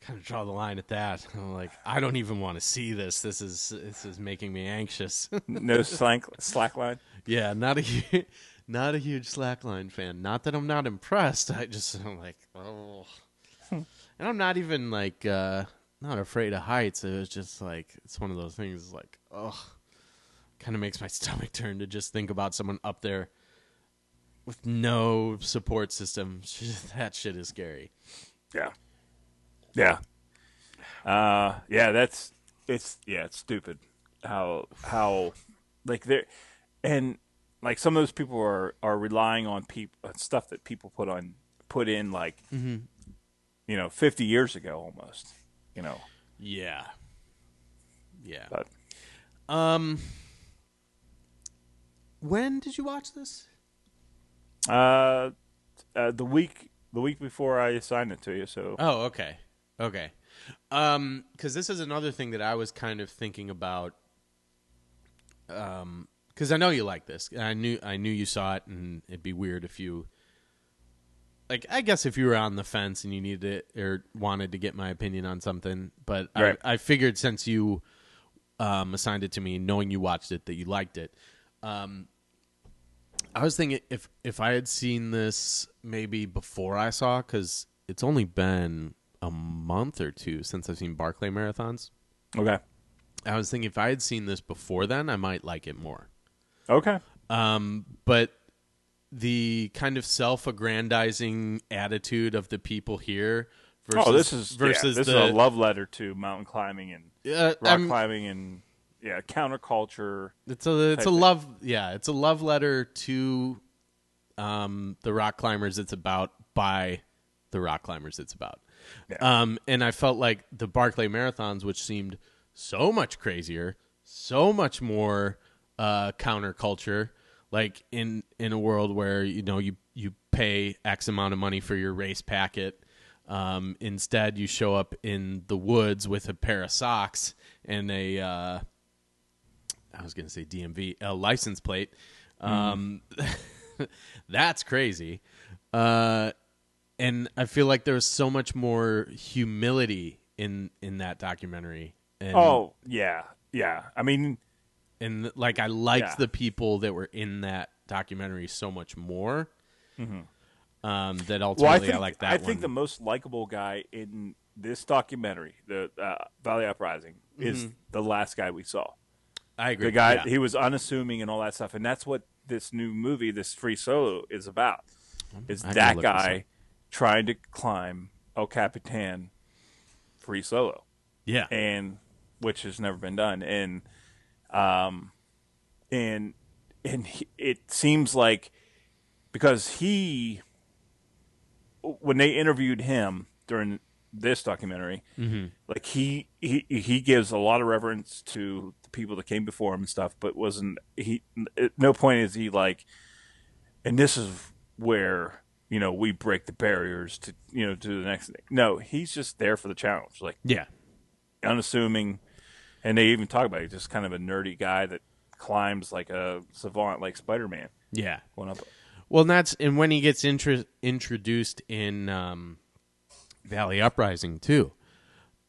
kind of draw the line at that. <laughs> I'm like I don't even want to see this. This is this is making me anxious. <laughs> no slack slack line yeah, not a <laughs> not a huge slackline fan. Not that I'm not impressed. I just I'm like oh, and I'm not even like uh not afraid of heights. It was just like it's one of those things. Like oh, kind of makes my stomach turn to just think about someone up there with no support system. <laughs> that shit is scary. yeah yeah uh yeah that's it's yeah it's stupid how how like there and like some of those people are are relying on people stuff that people put on put in like Mm-hmm. you know 50 years ago almost you know. Yeah. Yeah. But Um. When did you watch this? Uh, uh, the week the week before I assigned it to you, so Oh, okay, okay. Um, because this is another thing that I was kind of thinking about. Um, because I know you like this. I knew I knew you saw it, and it'd be weird if you. Like, I guess if you were on the fence and you needed it or wanted to get my opinion on something, but Right. I, I figured since you um, assigned it to me, knowing you watched it, that you liked it. Um, I was thinking if if I had seen this maybe before I saw, because it's only been a month or two since I've seen Barkley marathons. okay, I was thinking if I had seen this before then, I might like it more. okay, Um, but the kind of self-aggrandizing attitude of the people here versus oh, this is yeah, versus this the is a love letter to mountain climbing and uh, rock I'm- climbing and yeah, counterculture. It's a it's a thing. love yeah, it's a love letter to um the rock climbers it's about by the rock climbers it's about. Yeah. Um and I felt like the Barkley marathons which seemed so much crazier, so much more uh counterculture like in in a world where you know you you pay x amount of money for your race packet um, instead you show up in the woods with a pair of socks and a uh, I was going to say DMV a license plate. Um, <laughs> that's crazy. Uh, and I feel like there's so much more humility in in that documentary. And, Oh yeah, yeah. I mean, and like I liked Yeah. the people that were in that documentary so much more. Um, that ultimately well, I I, like that I one. think the most likable guy in this documentary, the uh, Valley Uprising, is the last guy we saw. I agree. The guy Yeah. he was unassuming and all that stuff, and that's what this new movie, this free solo, is about. Is that guy trying to climb El Capitan free solo? yeah. and which has never been done and um and and he, it seems like because he when they interviewed him during this documentary like he, he he gives a lot of reverence to the people that came before him and stuff but wasn't he at no point is he like and this is where you know we break the barriers to you know to the next thing no he's just there for the challenge like yeah. unassuming, and they even talk about it, just kind of a nerdy guy that climbs like a savant, like Spider Man, Yeah. going up. Well, and that's and when he gets intro- introduced in um, Valley Uprising too,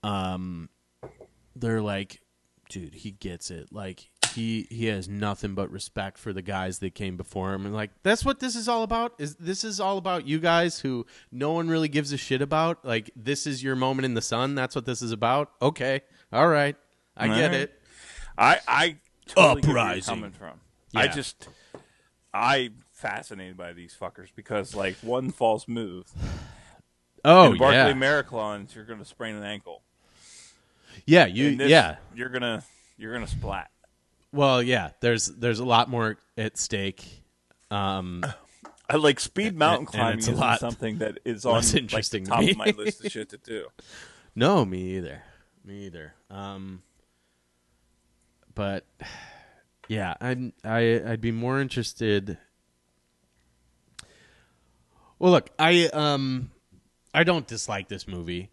um, they're like, dude, he gets it. Like he he has nothing but respect for the guys that came before him, and like that's what this is all about. Is this is all about you guys who no one really gives a shit about? Like this is your moment in the sun. That's what this is about. Okay, all right, I get Alright. it. I I totally get where you're Uprising. coming from. I just I fascinated by these fuckers because like one false move, Oh in Barkley yeah, Marathons, you're gonna sprain an ankle. yeah, you. This, yeah, you're gonna you're gonna splat. Well, yeah. There's there's a lot more at stake. Um, I like speed mountain and climbing it's a isn't lot something that is on like, interesting the to top me. of my list of shit to do. <laughs> no, me either. Me either. Um, but yeah, I'd I, I'd be more interested. Well, look, I um, I don't dislike this movie.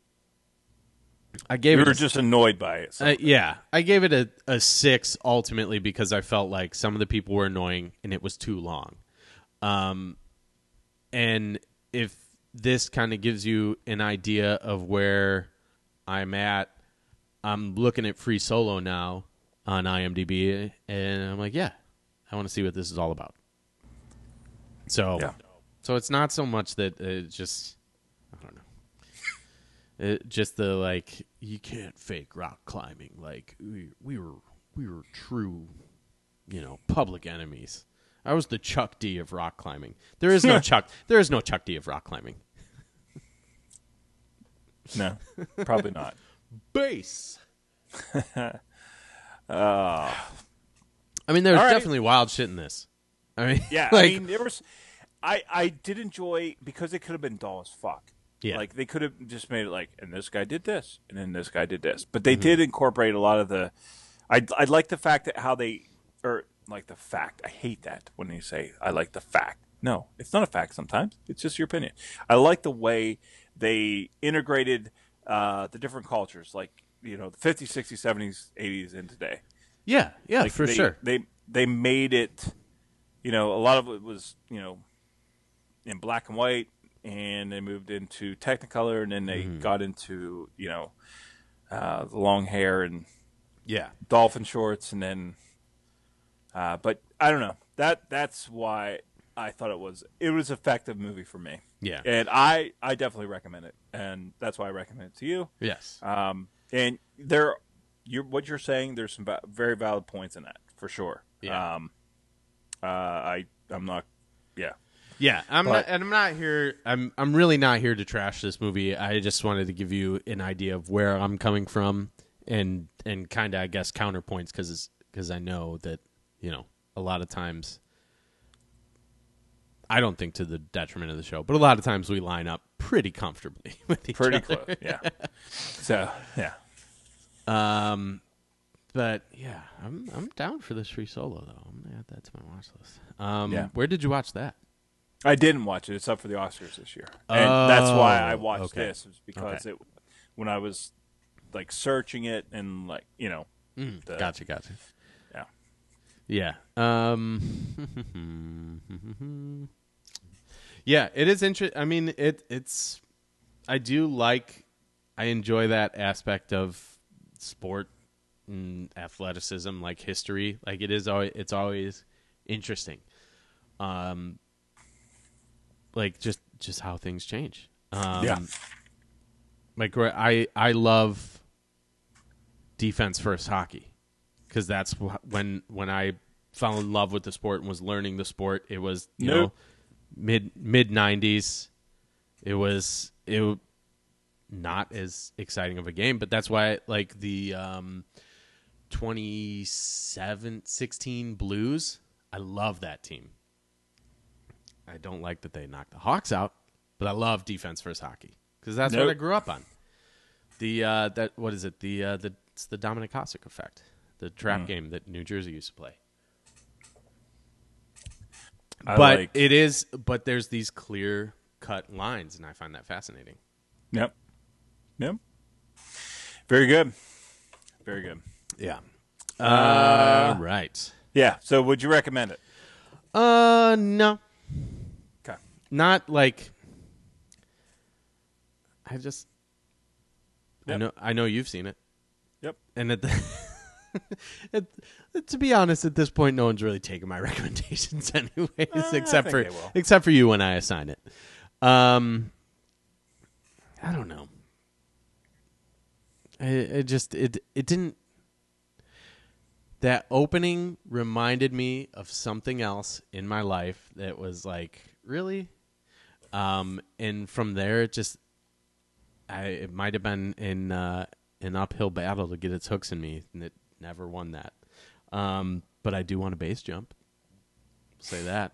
I gave it were a just annoyed by it. Uh, yeah, I gave it a, a six ultimately because I felt like some of the people were annoying and it was too long. Um, and if this kind of gives you an idea of where I'm at, I'm looking at Free Solo now on IMDb, and I'm like, yeah, I want to see what this is all about. So, Yeah. so it's not so much that it just, I don't know. It, just the like you can't fake rock climbing. Like we, we were we were true, you know, public enemies. I was the Chuck D of rock climbing. There is no <laughs> Chuck. There is no Chuck D of rock climbing. No, probably not. Base. <laughs> Ah. I mean, there's right. definitely wild shit in this. I mean, Yeah, <laughs> like, I mean, there was. I I did enjoy because it could have been dull as fuck. Yeah. Like they could have just made it like, and this guy did this, and then this guy did this. But they did incorporate a lot of the. I I like the fact that how they or like the fact. I hate that when they say I like the fact. No, it's not a fact. Sometimes it's just your opinion. I like the way they integrated uh, the different cultures, like you know, the 50s, 60s, 70s, 80s, and today. Yeah, yeah, Like for they, sure. They they made it. You know, a lot of it was you know in black and white, and they moved into Technicolor, and then they Mm-hmm. got into you know uh, the long hair and Yeah, dolphin shorts, and then. Uh, but I don't know. That that's why I thought it was it was effective movie for me. Yeah. and I I definitely recommend it, and that's why I recommend it to you. yes, Um, and there, you're what you're saying. There's some very valid points in that for sure. Yeah. Um, uh, I I'm not. Yeah. Yeah. I'm but- not, and I'm not here. I'm I'm really not here to trash this movie. I just wanted to give you an idea of where I'm coming from, and and kind of I guess counterpoints because because I know that you know a lot of times. I don't think to the detriment of the show, but a lot of times we line up pretty comfortably <laughs> with each Pretty other. close. Yeah. <laughs> so yeah. Um, but yeah, I'm I'm down for this free solo though. I'm gonna add that to my watch list. Um, Yeah. where did you watch that? I didn't watch it. It's up for the Oscars this year, and that's why I Oh, watched okay. this. Was because Okay. it when I was like searching it and like you know, the- Gotcha, gotcha. yeah. Yeah. Um. yeah, it is interesting. I mean, it it's. I do like. I enjoy that aspect of sport and athleticism, like history. Like it is always. It's always interesting. Um. Like just just how things change. Um, Yeah. Like I I love defense first hockey because that's when when I fell in love with the sport and was learning the sport. It was you Nope. know mid mid nineties. It was it not as exciting of a game, but that's why like the um 27 16 Blues. I love that team. I don't like that they knocked the Hawks out, but I love defense first hockey because that's what I grew up on. The uh, that what is it? The uh, the it's the Dominik Hasek effect, the trap Mm. game that New Jersey used to play. I but like- it is, but there's these clear cut lines, and I find that fascinating. Yep. Yep. Very good. Very good. Yeah. Uh, right. Yeah. So would you recommend it? Uh, no. Not like. I just. I know. I know you've seen it. Yep. and at the, <laughs> it, to be honest, at this point, no one's really taking my <laughs> recommendations, anyways, I except for think they will. except for you when I assign it. Um, I don't know. It, it just it it didn't. That opening reminded me of something else in my life that was like really, um, and from there it just I it might have been in uh, an uphill battle to get its hooks in me, and it never won that. Um, but I do want a base jump. Say that.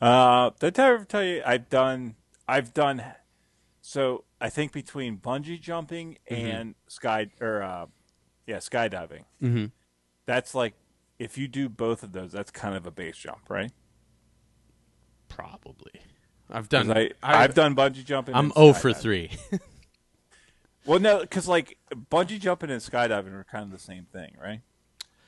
Uh, did I ever tell you I've done I've done so I think between bungee jumping and sky or uh, yeah skydiving. Mhm. That's like if you do both of those, that's kind of a base jump, right? Probably. I've done. I I've, I've done bungee jumping. I'm and 0 for three. <laughs> Well, no, because like bungee jumping and skydiving are kind of the same thing, right?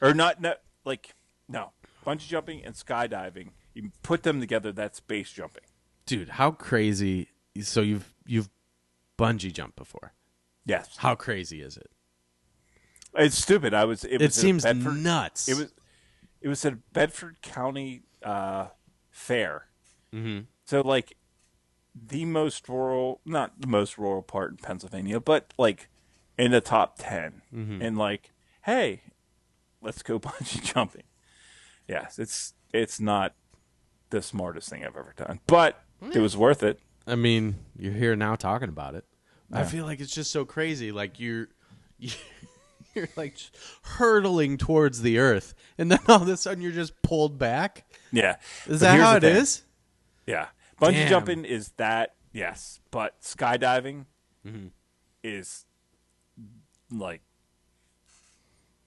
Or not? No, like no, bungee jumping and skydiving. You put them together, that's base jumping. Dude, how crazy! So you've you've bungee jumped before. Yes, How crazy is it? it's stupid. I was. It, It was seems Bedford, nuts. It was. It was at Bedford County uh, Fair. Mm-hmm. So like the most rural, not the most rural part in Pennsylvania, but like in the top 10 Mm-hmm. And like, hey, let's go <laughs> bungee jumping. Yes, it's it's not the smartest thing I've ever done, but it was worth it. I mean, you're here now talking about it. I feel like it's just so crazy. Like you're, <laughs> you're like hurtling towards the earth, and then all of a sudden you're just pulled back. Yeah, Is But that how it thing. is? Yeah, bungee Damn. jumping is that yes, but skydiving Mm-hmm. is like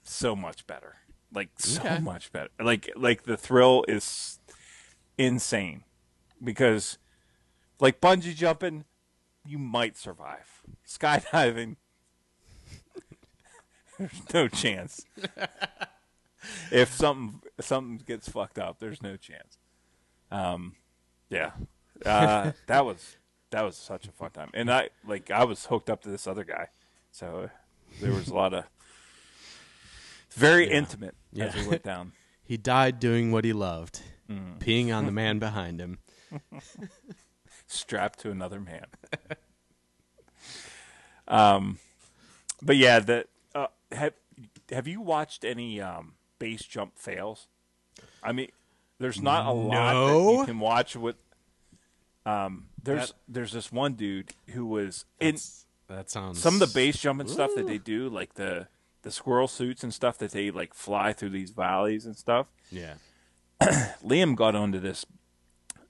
so much better. Like so Okay. much better. Like like the thrill is insane because like bungee jumping, you might survive. Skydiving, <laughs> there's no chance. if something something gets fucked up, there's no chance. Um, yeah, uh, <laughs> that was that was such a fun time, and I like I was hooked up to this other guy, so there was a lot of very intimate as we went down. <laughs> He died doing what he loved, Mm. peeing on the <laughs> man behind him. strapped to another man. um, but yeah, the uh, have have you watched any um, base jump fails? I mean, there's not a lot that you can watch with. Um, there's That- there's this one dude who was in That sounds some of the base jumping stuff that they do, like the the squirrel suits and stuff that they like fly through these valleys and stuff. Yeah. <clears throat> Liam got onto this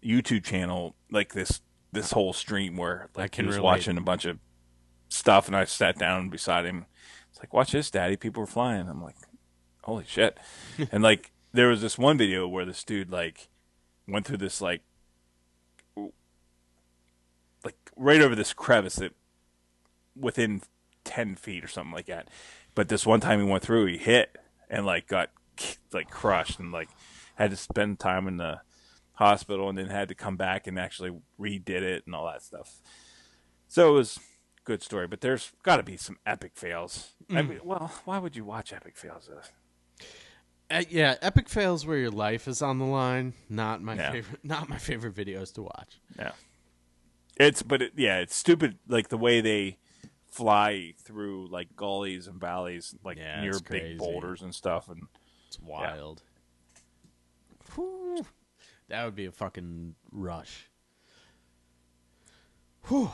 YouTube channel, like this this whole stream where like can he was relate. watching a bunch of stuff, and I sat down beside him. It's like, watch this, Daddy. People are flying. I'm like, holy shit! <laughs> and like, there was this one video where this dude like went through this like like right over this crevice that within ten feet or something like that. But this one time he went through, he hit and like got like crushed and like had to spend time in the hospital and then had to come back and actually redid it and all that stuff. So it was a good story, but there's got to be some epic fails. I mean, well, why would you watch epic fails? Uh, yeah, epic fails where your life is on the line. Not my favorite. Not my favorite videos to watch. Yeah. It's but it, yeah, it's stupid like the way they fly through like gullies and valleys like Yeah, near big crazy. boulders and stuff and It's wild. Whew. That would be a fucking rush. Whew.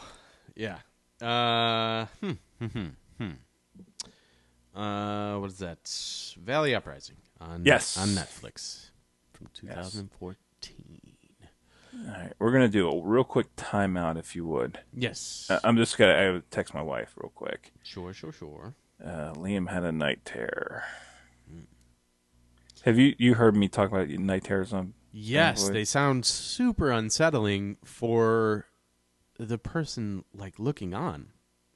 Yeah. Uh, hmm, hmm, hmm, hmm. Uh, what is that? Valley Uprising on Yes. on Netflix from 2014. All right, we're going to do a real quick timeout if you would. Yes. Uh, I'm just going to I text my wife real quick. sure, sure, sure. Uh, Liam had a night terror. Have you you heard me talk about night terrors on Yes, boy. they sound super unsettling for the person like looking on.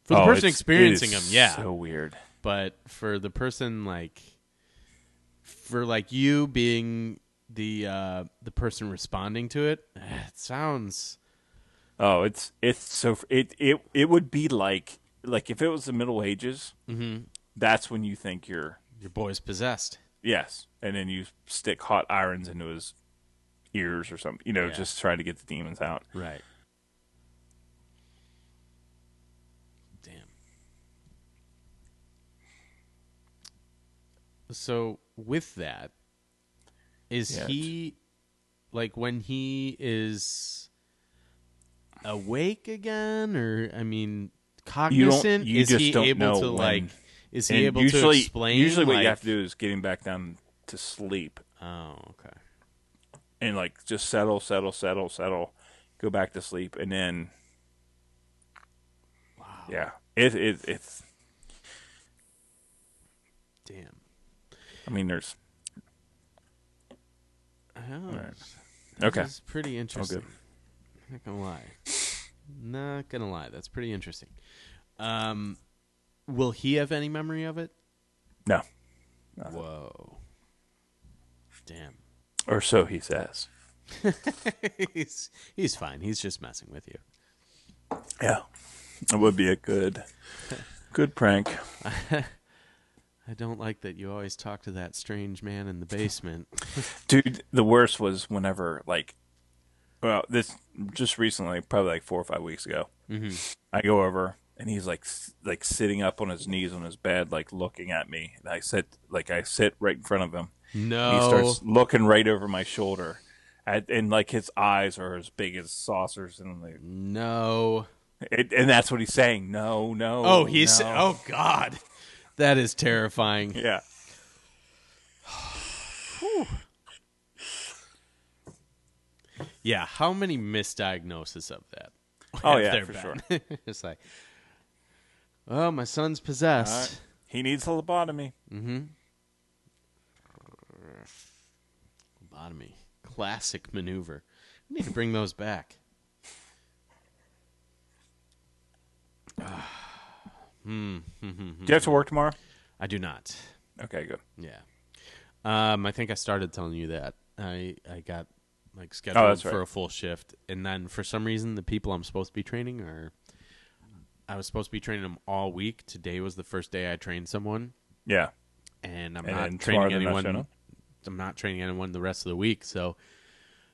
For the Oh, person experiencing them, yeah. So weird. but for the person like for like you being the uh the person responding to it, <sighs> it sounds Oh, it's it's so it it it would be like like if it was the Middle Ages. Mhm. That's when you think you're your boy's possessed. yes, and then you stick hot irons into his ears or something. You know, Yeah. just try to get the demons out. Right. Damn. So with that, is Yeah, he like when he is awake again, or I mean, cognizant? you is just he don't able know to when. like? Is he And able usually, to explain? Usually, what like, you have to do is get him back down to sleep Oh, okay. and like just settle, settle, settle, settle, go back to sleep, and then Wow. yeah, it it it's. Damn. I mean, there's Oh, right. Okay. is pretty interesting. Not gonna lie. Not gonna lie. That's pretty interesting. Um, will he have any memory of it? no, Whoa. Damn. or so he says. <laughs> he's he's fine. He's just messing with you. Yeah, it would be a good, good prank. <laughs> I don't like that you always talk to that strange man in the <laughs> basement. Dude, the worst was whenever like, well, this just recently, probably like four or five weeks ago. mm-hmm. I go over and he's like like sitting up on his knees on his bed, like looking at me. And I sit like I sit right in front of him. No. He starts looking right over my shoulder, at, and like his eyes are as big as saucers, and like, no. it, and that's what he's saying. No, no. Oh, he's no. oh god. That is terrifying. yeah. Yeah, how many misdiagnoses of that? Oh, have yeah, for been. <laughs> it's like, oh, my son's possessed. Right. He needs a lobotomy. Mm-hmm. Lobotomy. Classic maneuver. We need to bring those back. <sighs> Ah. Do you have to work tomorrow? I do not. Okay, good. Yeah. Um, I think I started telling you that. I I got like scheduled Oh, that's right. for a full shift, and then for some reason, the people I'm supposed to be training are. I was supposed to be training them all week. Today was the first day I trained someone, Yeah. and I'm And not training they're not anyone. I'm not training anyone the rest of the week. So,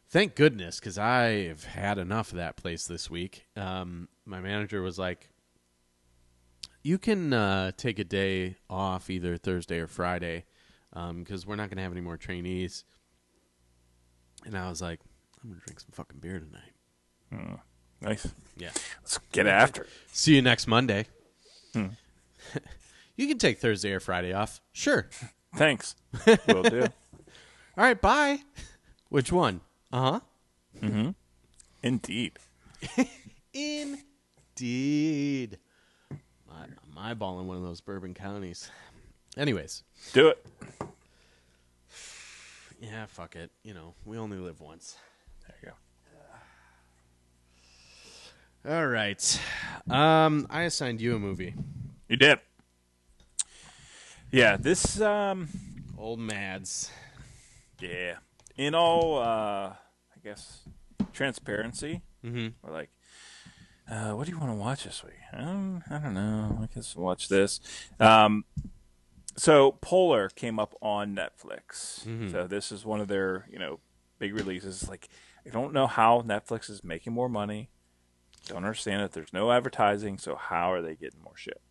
thank goodness, because I've had enough of that place this week. Um, my manager was like, "You can uh, take a day off either Thursday or Friday, because we're not going to have any more trainees." And I was like, "I'm going to drink some fucking beer tonight." Nice. Yeah. Let's get after it. See you next Monday. Hmm. <laughs> you can take Thursday or Friday off. Sure. Thanks. <laughs> Will do. All right. Bye. <laughs> Which one? Uh huh. Indeed. Indeed. I'm eyeballing one of those bourbon counties. Anyways, Do it. yeah, fuck it. You know, we only live once. There you go. All right. Um, I assigned you a movie. You did. Yeah, this um Old Mads. yeah. In all uh I guess transparency. mm-hmm. We're like uh, what do you want to watch this week? Um, I don't know. I guess we'll watch this. Um, so Polar came up on Netflix. So this is one of their, you know, big releases. Like, I don't know how Netflix is making more money. Don't understand it. There's no advertising, so how are they getting more shit?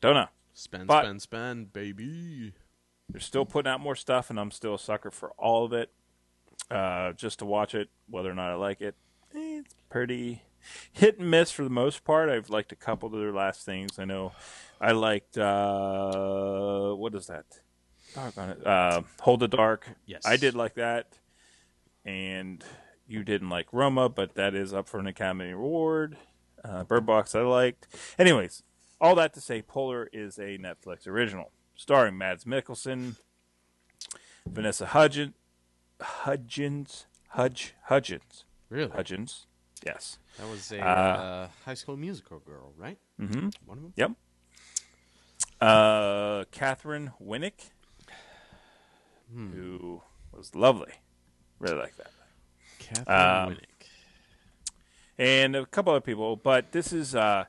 Don't know. Spend, But- spend, spend, baby. They're still putting out more stuff, and I'm still a sucker for all of it. Uh, just to watch it, whether or not I like it, eh, it's pretty hit and miss for the most part. I've liked a couple of their last things. I know I liked uh, what is that? Uh, Hold the Dark. Yes. I did like that, and you didn't like Roma, but that is up for an Academy Award. Uh, Bird Box I liked. Anyways, all that to say, Polar is a Netflix original, starring Mads Mikkelsen, Vanessa Hudgens, Hudgens, Hudge, Hudgens, Really? Hudgens. Yes. That was a Uh, uh, high school musical girl, right? Mm-hmm. One of them? Yep. Uh, Katheryn Winnick, who was lovely. Really like that. Katheryn Um, Winnick. and a couple other people. But this is uh,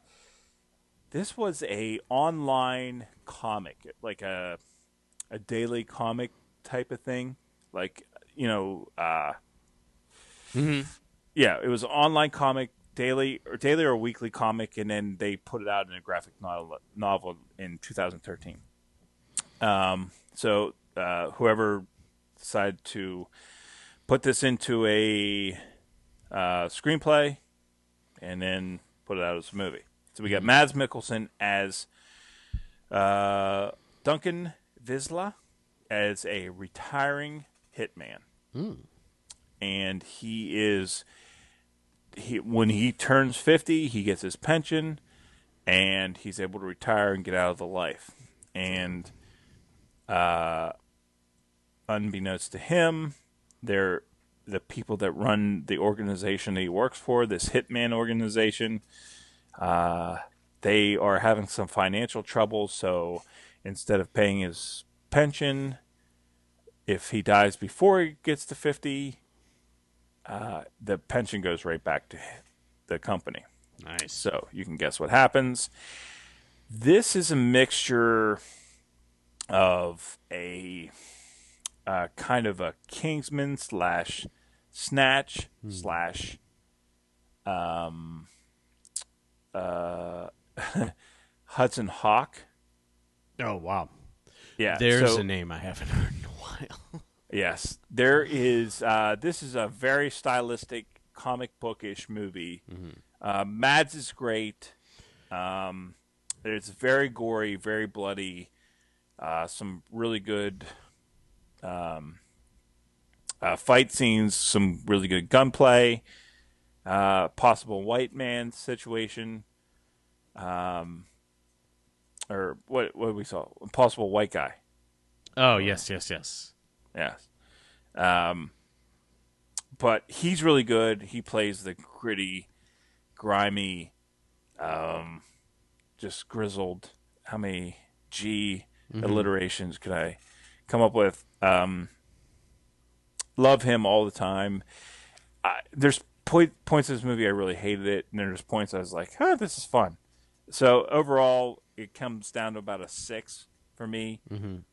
this was a online comic, like a a daily comic type of thing. Like you know, uh, yeah, it was an online comic, daily or daily or weekly comic, and then they put it out in a graphic novel, novel in 2013. Um, so uh, whoever decided to put this into a uh, screenplay and then put it out as a movie. So we got Mads Mikkelsen as uh, Duncan Vizla as a retiring hitman, and he is he when he turns fifty, he gets his pension, and he's able to retire and get out of the life. And uh, unbeknownst to him, they're the people that run the organization that he works for, this hitman organization, uh, they are having some financial trouble. So instead of paying his pension, if he dies before he gets to 50, uh, the pension goes right back to the company. Nice. So you can guess what happens. This is a mixture of a uh, kind of a Kingsman slash Snatch slash um, uh, <laughs> Hudson Hawk. Oh, wow. Yeah, There's so- a name I haven't <laughs> heard in a while. Yes, there is. Uh, this is a very stylistic comic bookish movie. Uh, Mads is great. Um, it's very gory, very bloody. Uh, some really good um, uh, fight scenes. Some really good gunplay. uh, possible white man situation, um, or what what we saw, possible white guy. Oh yes, yes, yes. Yes. Um, but he's really good. He plays the gritty, grimy, um, just grizzled. How many G alliterations could I come up with? Um, love him all the time. I, there's point, points in this movie I really hated it, and there's points I was like, "Huh, this is fun." So overall, it comes down to about a six for me.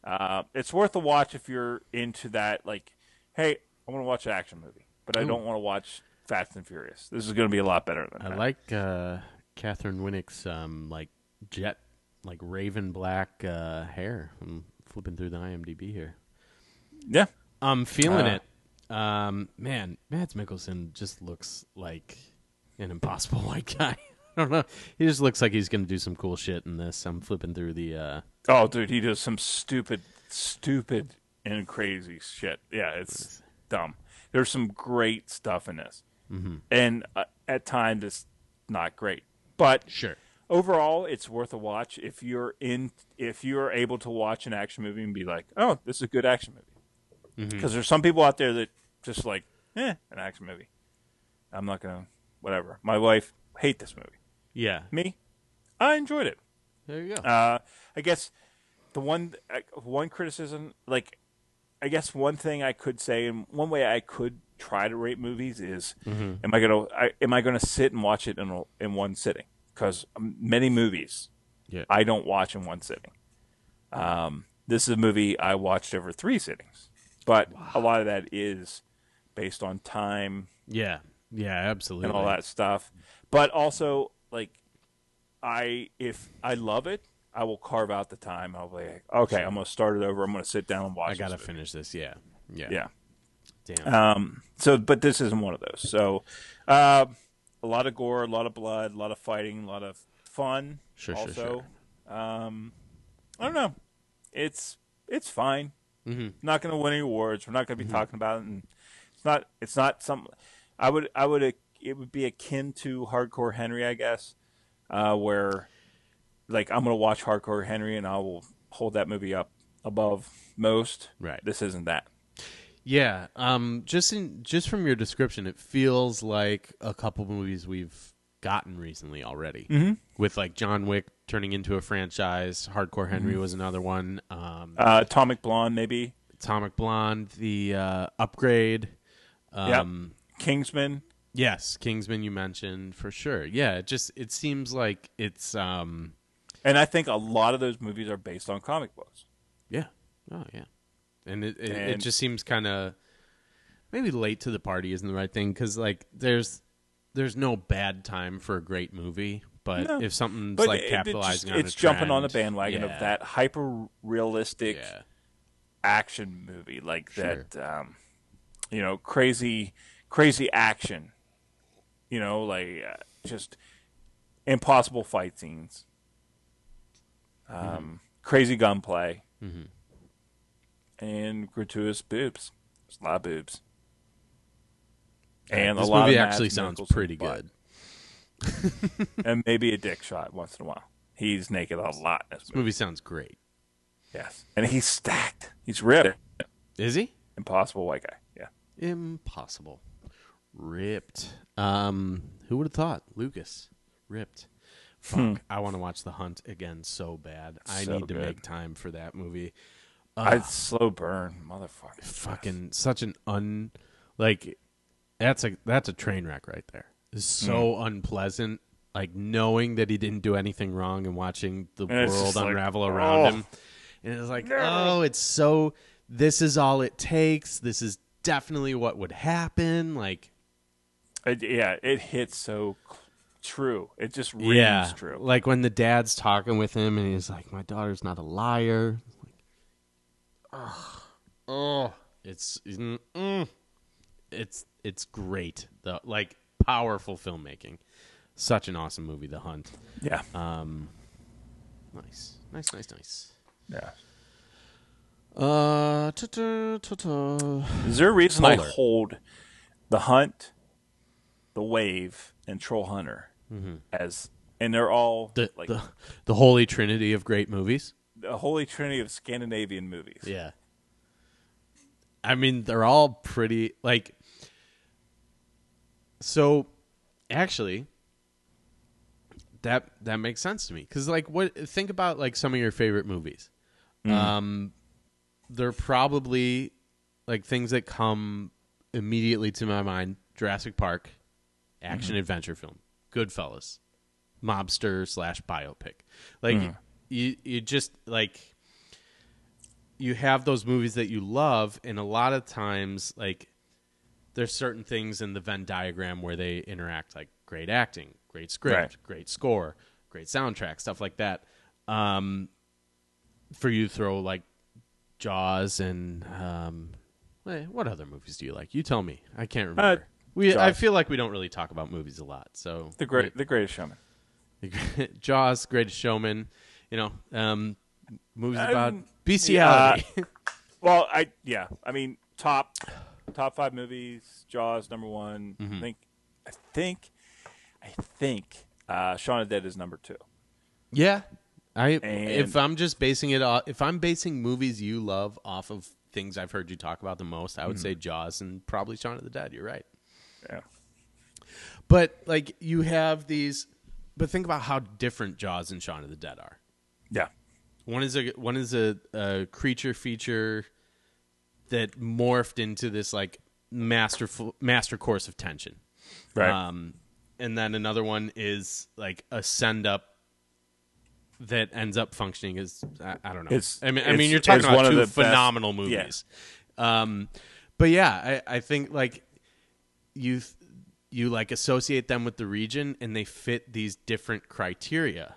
Uh, it's worth a watch if you're into that. Like, hey, I want to watch an action movie, but I don't want to watch Fast and Furious. This is going to be a lot better than I that. like uh, Katheryn Winnick's um, like jet, like raven black uh, hair. I'm flipping through the IMDb here. yeah, I'm feeling Uh, it. Um, man, Mads Mikkelsen just looks like an impossible <laughs> white guy. I don't know. He just looks like he's going to do some cool shit in this. I'm flipping through the. Uh, Oh, dude, he does some stupid, stupid and crazy shit. Yeah, it's dumb. There's some great stuff in this, mm-hmm. and uh, at times it's not great. But sure. overall, it's worth a watch if you're in. If you're able to watch an action movie and be like, "Oh, this is a good action movie," because there's some people out there that just like, "Eh, an action movie." I'm not gonna, whatever. My wife hate this movie. Yeah. Me, I enjoyed it. There you go. Uh, I guess the one uh, one criticism, like I guess one thing I could say, and one way I could try to rate movies is, am I gonna I, am I gonna sit and watch it in a, in one sitting? Because many movies yeah. I don't watch in one sitting. Um, this is a movie I watched over three sittings, but a lot of that is based on time yeah. Yeah. Absolutely. and all that stuff. But also, like, I if I love it, I will carve out the time. I'll be like, okay, I'm gonna start it over. I'm gonna sit down and watch. I gotta this finish this. Yeah. Yeah. Yeah. Damn. Um. So, but this isn't one of those. So, uh, a lot of gore, a lot of blood, a lot of fighting, a lot of fun. Sure, sure, sure. um, I don't know. It's it's fine. mm-hmm. Not going to win any awards. We're not going to be talking about it. And it's not. It's not some. I would. I would. It would be akin to Hardcore Henry, I guess, uh, where, like, I'm going to watch Hardcore Henry and I will hold that movie up above most. Right. This isn't that. Yeah, um, just in just from your description, it feels like a couple movies we've gotten recently already. Mm-hmm. With like John Wick turning into a franchise, Hardcore Henry was another one. Um, Uh, Atomic Blonde, maybe. Atomic Blonde, the uh, Upgrade. Um, Kingsman. Yes, Kingsman you mentioned for sure. Yeah, it just it seems like it's um, And I think a lot of those movies are based on comic books. yeah, oh yeah, and it it, it just seems kind of maybe late to the party isn't the right thing because like there's there's no bad time for a great movie, but No. if something's But like it- it capitalizing just- on it's jumping on the bandwagon yeah, of that hyper realistic Yeah, action movie, like Sure. that, um, you know, crazy, crazy action. You know, like uh, just impossible fight scenes, um, Mm-hmm. crazy gunplay, and gratuitous boobs. There's a lot of boobs. And this a lot movie of actually sounds pretty good. and maybe a dick shot once in a while. He's naked a lot in this This movie. movie sounds great. Yes, and he's stacked. He's ripped. Is he? Impossible white guy. Yeah. Impossible. Ripped. Um, who would have thought? Lucas. Ripped. Fuck. I want to watch The Hunt again so bad. I So need to good. make time for that movie. I slow burn, motherfucker. Fucking such an un like that's a that's a train wreck right there. It's so Hmm. unpleasant. Like knowing that he didn't do anything wrong and watching the And world just like, unravel around oh. him. And it's like, oh, it's so this is all it takes. This is definitely what would happen. Like It, yeah, it hits so true. It just rings yeah, true. like when the dad's talking with him and he's like, "My daughter's not a liar." Like, oh, oh, it's mm, mm. it's it's great. The like powerful filmmaking. Such an awesome movie, The Hunt. yeah, Um, nice, nice, nice, nice. yeah. Uh, ta-ta, ta-ta. Is there a reason I hold the hunt The Wave, and Troll Hunter as, and they're all The, like the the holy trinity of great movies. the holy trinity of Scandinavian movies. Yeah. I mean, they're all pretty like so actually that that makes sense to me cuz like what think about like some of your favorite movies. Um they're probably like things that come immediately to my mind Jurassic Park, action adventure film, Goodfellas, mobster slash biopic. Like you you just like you have those movies that you love, and a lot of times, like there's certain things in the Venn diagram where they interact, like great acting, great script, Right. great score, great soundtrack, stuff like that. Um, for you throw like Jaws and um, eh, what other movies do you like? You tell me. I can't remember. We I feel like we don't really talk about movies a lot. So The great, the greatest showman. <laughs> Jaws, Greatest Showman, you know, um, movies about Um, bestiality. <laughs> Well, I yeah, I mean top top five movies. Jaws number one. Mm-hmm. I think I think I think uh, Shaun of the Dead is number two. Yeah, I And- if I'm just basing it off, if I'm basing movies you love off of things I've heard you talk about the most, I would Mm-hmm. say Jaws and probably Shaun of the Dead. You're right, Yeah, but like you have these, but think about how different Jaws and Shaun of the Dead are. yeah, One is a one is a, a creature feature that morphed into this like masterful master course of tension. right. Um, and then another one is like a send up that ends up functioning as I, I don't know. It's- I mean, I mean, you're talking about one two the best- phenomenal yeah. movies. Um, but yeah, I, I think like you th- you like associate them with the region, and they fit these different criteria.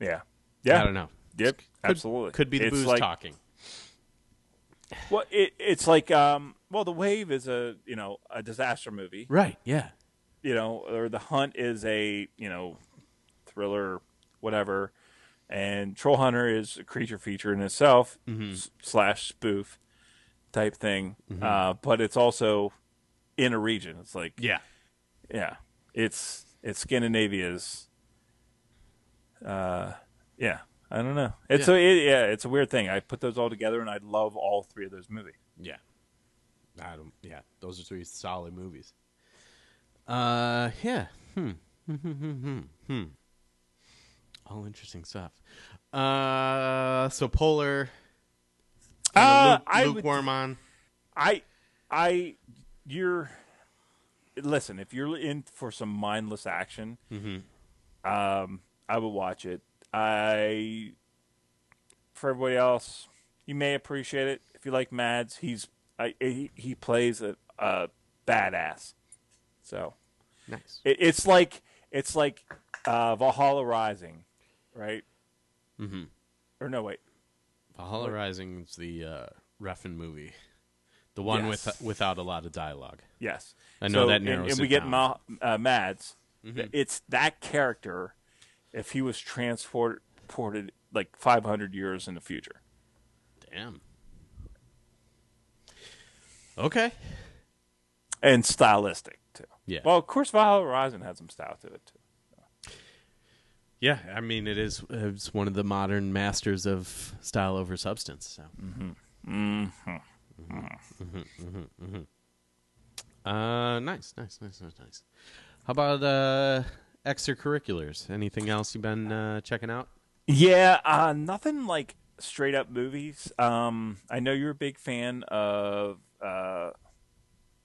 yeah, yeah. I don't know. Yep, Could, absolutely. Could be the It's booze like, talking. Well, it, it's like um, well, The Wave is a you know a disaster movie. Right. Yeah. you know, or The Hunt is a, you know, thriller, whatever. And Troll Hunter is a creature feature in itself, s- slash spoof type thing. Uh, but it's also in a region. It's like, Yeah. Yeah, it's it's Scandinavia's. Uh, yeah, I don't know. It's Yeah. a it, yeah, it's a weird thing. I put those all together, and I love all three of those movies. Yeah. I don't. Yeah, those are three solid movies. Uh, yeah. Hmm. Hmm. Hmm. Hmm. Hmm. All interesting stuff. Uh, so polar. Uh, luke- I would- lukewarm on. I, I, you're. Listen, if you're in for some mindless action, um, I would watch it. I, for everybody else, you may appreciate it if you like Mads. He's I, he, he plays a, a badass. So Nice. it, it's like it's like uh, Valhalla Rising, right? Mhm. Or no, wait. Valhalla Rising is the uh, Refn movie, the one Yes. with without a lot of dialogue. Yes, I know So- that and- narrows and, it we get. Ma, uh, Mads. Mhm. It's that character. If he was transported like 500 years in the future, Damn. Okay. and stylistic too. Yeah. Well, of course, Valhalla Horizon had some style to it too. Yeah, I mean it is it's one of the modern masters of style over substance. So. Mm-hmm. Uh, nice, nice, nice, nice, nice. How about uh, extracurriculars? Anything else you've been uh, checking out? Yeah, uh, nothing like straight up movies. Um, I know you're a big fan of. Uh,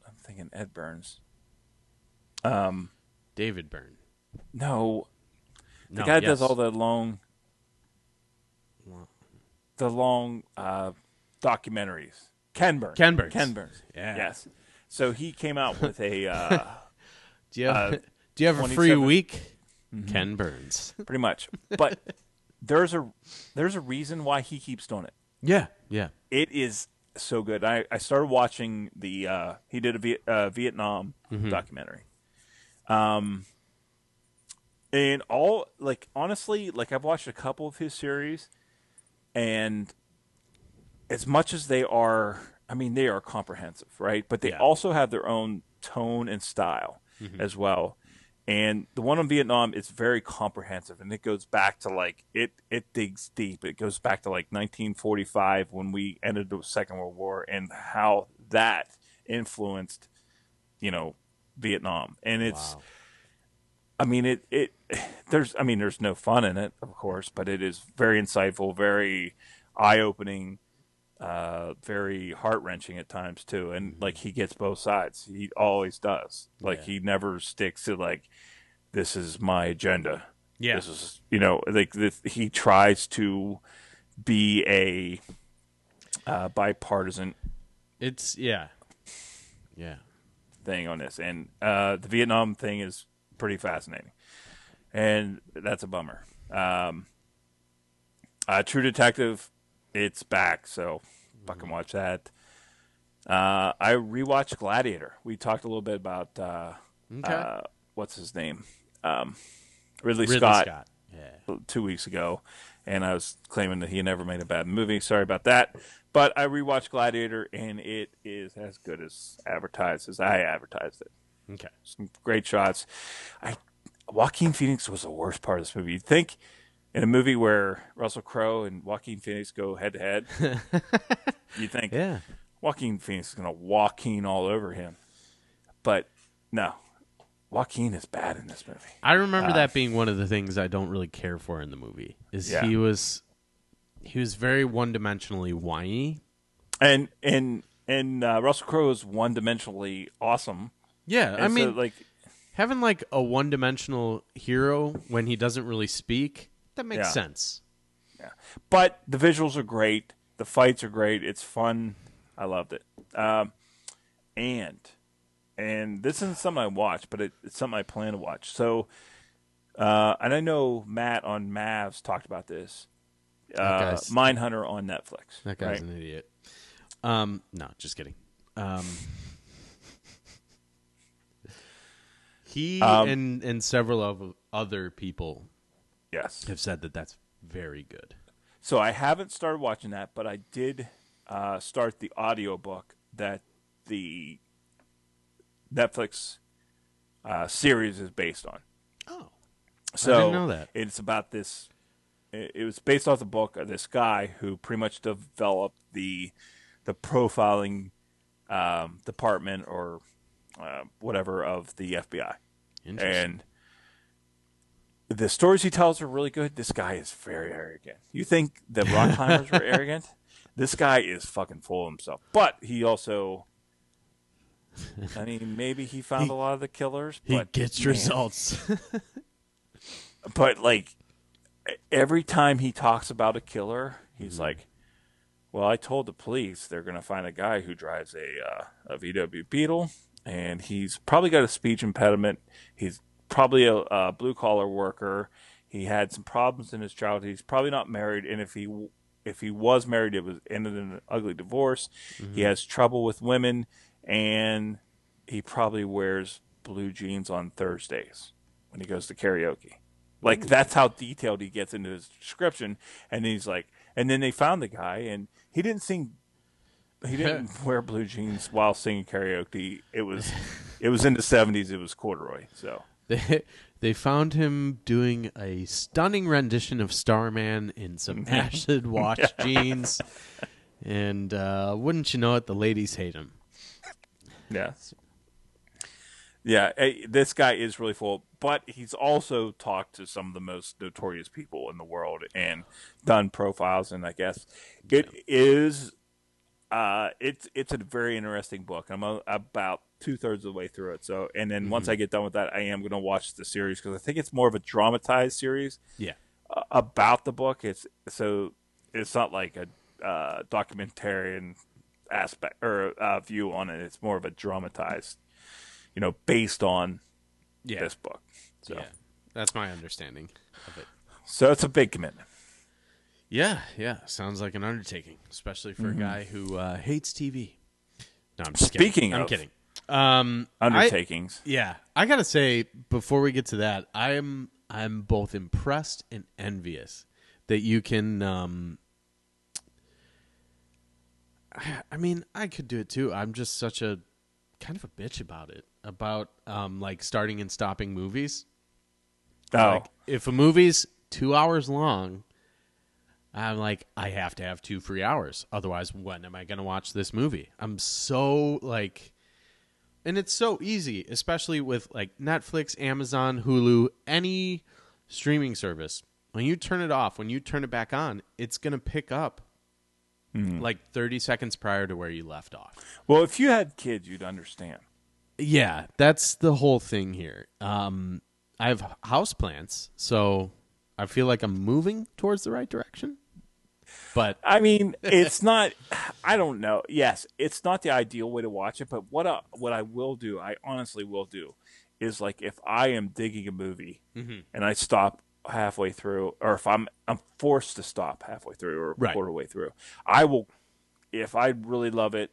I'm thinking Ed Burns. Um, David Byrne. no, the No, guy yes. does all the long, the long uh, documentaries. Ken Burns. Ken Burns. Ken Burns. Yeah. Yes. So he came out with a uh, <laughs> Do you have, Uh, do you have a free 27 week? Ken Burns. <laughs> pretty much, but there's a there's a reason why he keeps doing it. yeah, yeah. it is so good. I, I started watching the uh, he did a uh, Vietnam documentary. Um, and all like honestly, like I've watched a couple of his series, and as much as they are, I mean, they are comprehensive, right? But they Yeah. also have their own tone and style. Mm-hmm. as well. And the one on Vietnam is very comprehensive, and it goes back to like it it digs deep. It goes back to like 1945 when we ended the Second World War and how that influenced, you know, Vietnam. And it's, Wow. I mean, it it there's I mean there's no fun in it, of course, but it is very insightful, very eye opening, uh, very heart wrenching at times too. And like he gets both sides. He always does. Like Yeah. he never sticks to like this is my agenda. Yeah. This is you know like this, he tries to be a uh, bipartisan It's yeah. Yeah. thing on this, and uh, the Vietnam thing is pretty fascinating, and that's a bummer. Um, uh, True Detective, it's back, so fucking watch that. Uh, I rewatched Gladiator. We talked a little bit about uh, Okay. uh, what's his name, um, Ridley, Ridley Scott, Scott. Yeah. two weeks ago, and I was claiming that he never made a bad movie. Sorry about that. But I rewatched Gladiator, and it is as good as advertised as I advertised it. Okay. Some great shots. I Joaquin Phoenix was the worst part of this movie. You'd think in a movie where Russell Crowe and Joaquin Phoenix go head to head, <laughs> you think Yeah. Joaquin Phoenix is going to Joaquin all over him. But no, Joaquin is bad in this movie. I remember that being one of the things I don't really care for in the movie. Is Yeah. he was he was very one dimensionally whiny. And and and uh, Russell Crowe is one dimensionally awesome. Yeah, I so, mean, like having like a one dimensional hero when he doesn't really speak, that makes Yeah. sense. Yeah. But the visuals are great. The fights are great. It's fun. I loved it. Um, and and this isn't something I watch, but it, it's something I plan to watch. So, uh, and I know Matt on Mavs talked about this. Uh, Mindhunter on Netflix. That guy's right? an idiot. Um, no, just kidding. Um, <laughs> he Um, and and several of other people yes. have said that that's very good. So I haven't started watching that, but I did uh, start the audiobook that the Netflix uh, series is based on. Oh, So didn't know that. it's about this. It it was based off the book of this guy who pretty much developed the the profiling um, department or uh, whatever of the FBI, interesting. and the stories he tells are really good. This guy is very arrogant. You think the rock climbers were <laughs> arrogant? This guy is fucking full of himself. But he also, I mean, maybe he found He- a lot of the killers. he but gets man, results. <laughs> but like every time he talks about a killer, he's Mm-hmm. like, "Well, I told the police they're going to find a guy who drives a uh, a VW Beetle, and he's probably got a speech impediment. He's probably a, a blue collar worker. He had some problems in his childhood. He's probably not married, and if he if he was married, it was ended in an ugly divorce. Mm-hmm. He has trouble with women, and he probably wears blue jeans on Thursdays when he goes to karaoke. Like that's how detailed he gets into his description, and he's like, and then they found the guy, and he didn't sing, he didn't <laughs> wear blue jeans while singing karaoke. It was, it was in the seventies. It was corduroy. So <laughs> they they found him doing a stunning rendition of Starman in some <laughs> acid wash jeans, and uh, wouldn't you know it, the ladies hate him. yeah, yeah. This guy is really full, but he's also talked to some of the most notorious people in the world and done profiles, and I guess it is uh, it's it's a very interesting book. I'm a, about two thirds of the way through it. So, and then once I get done with that, I am going to watch the series because I think it's more of a dramatized series Yeah, uh, about the book. It's so it's not like a uh, documentarian aspect or uh, view on it. It's more of a dramatized, you know, based on yeah, this book. So, yeah. That's my understanding of it. so it's a big commitment. Yeah, yeah. Sounds like an undertaking, especially for Mm-hmm. a guy who uh, hates TV. No, I'm just Speaking kidding. I'm of kidding. Um, I- Undertakings. yeah, I gotta say before we get to that, I'm I'm both impressed and envious that you can. Um, I- <sighs> I mean, I could do it too. I'm just such a kind of a bitch about it. about um, like starting and stopping movies. Oh, Like if a movie's two hours long, I'm like, I have to have two free hours. Otherwise, when am I going to watch this movie? I'm so like, and it's so easy, especially with like Netflix, Amazon, Hulu, any streaming service. When you turn it off, when you turn it back on, it's going to pick up like 30 seconds prior to where you left off. well, if you had kids, you'd understand. Yeah, that's the whole thing here. Um, I have house plants, so I feel like I'm moving towards the right direction. But I mean, it's not. I don't know. Yes, it's not the ideal way to watch it, but what I, what I will do, I honestly will do, is like if I am digging a movie mm-hmm. and I stop halfway through, or if I'm I'm forced to stop halfway through or Right. quarter way through, I will. If I really love it,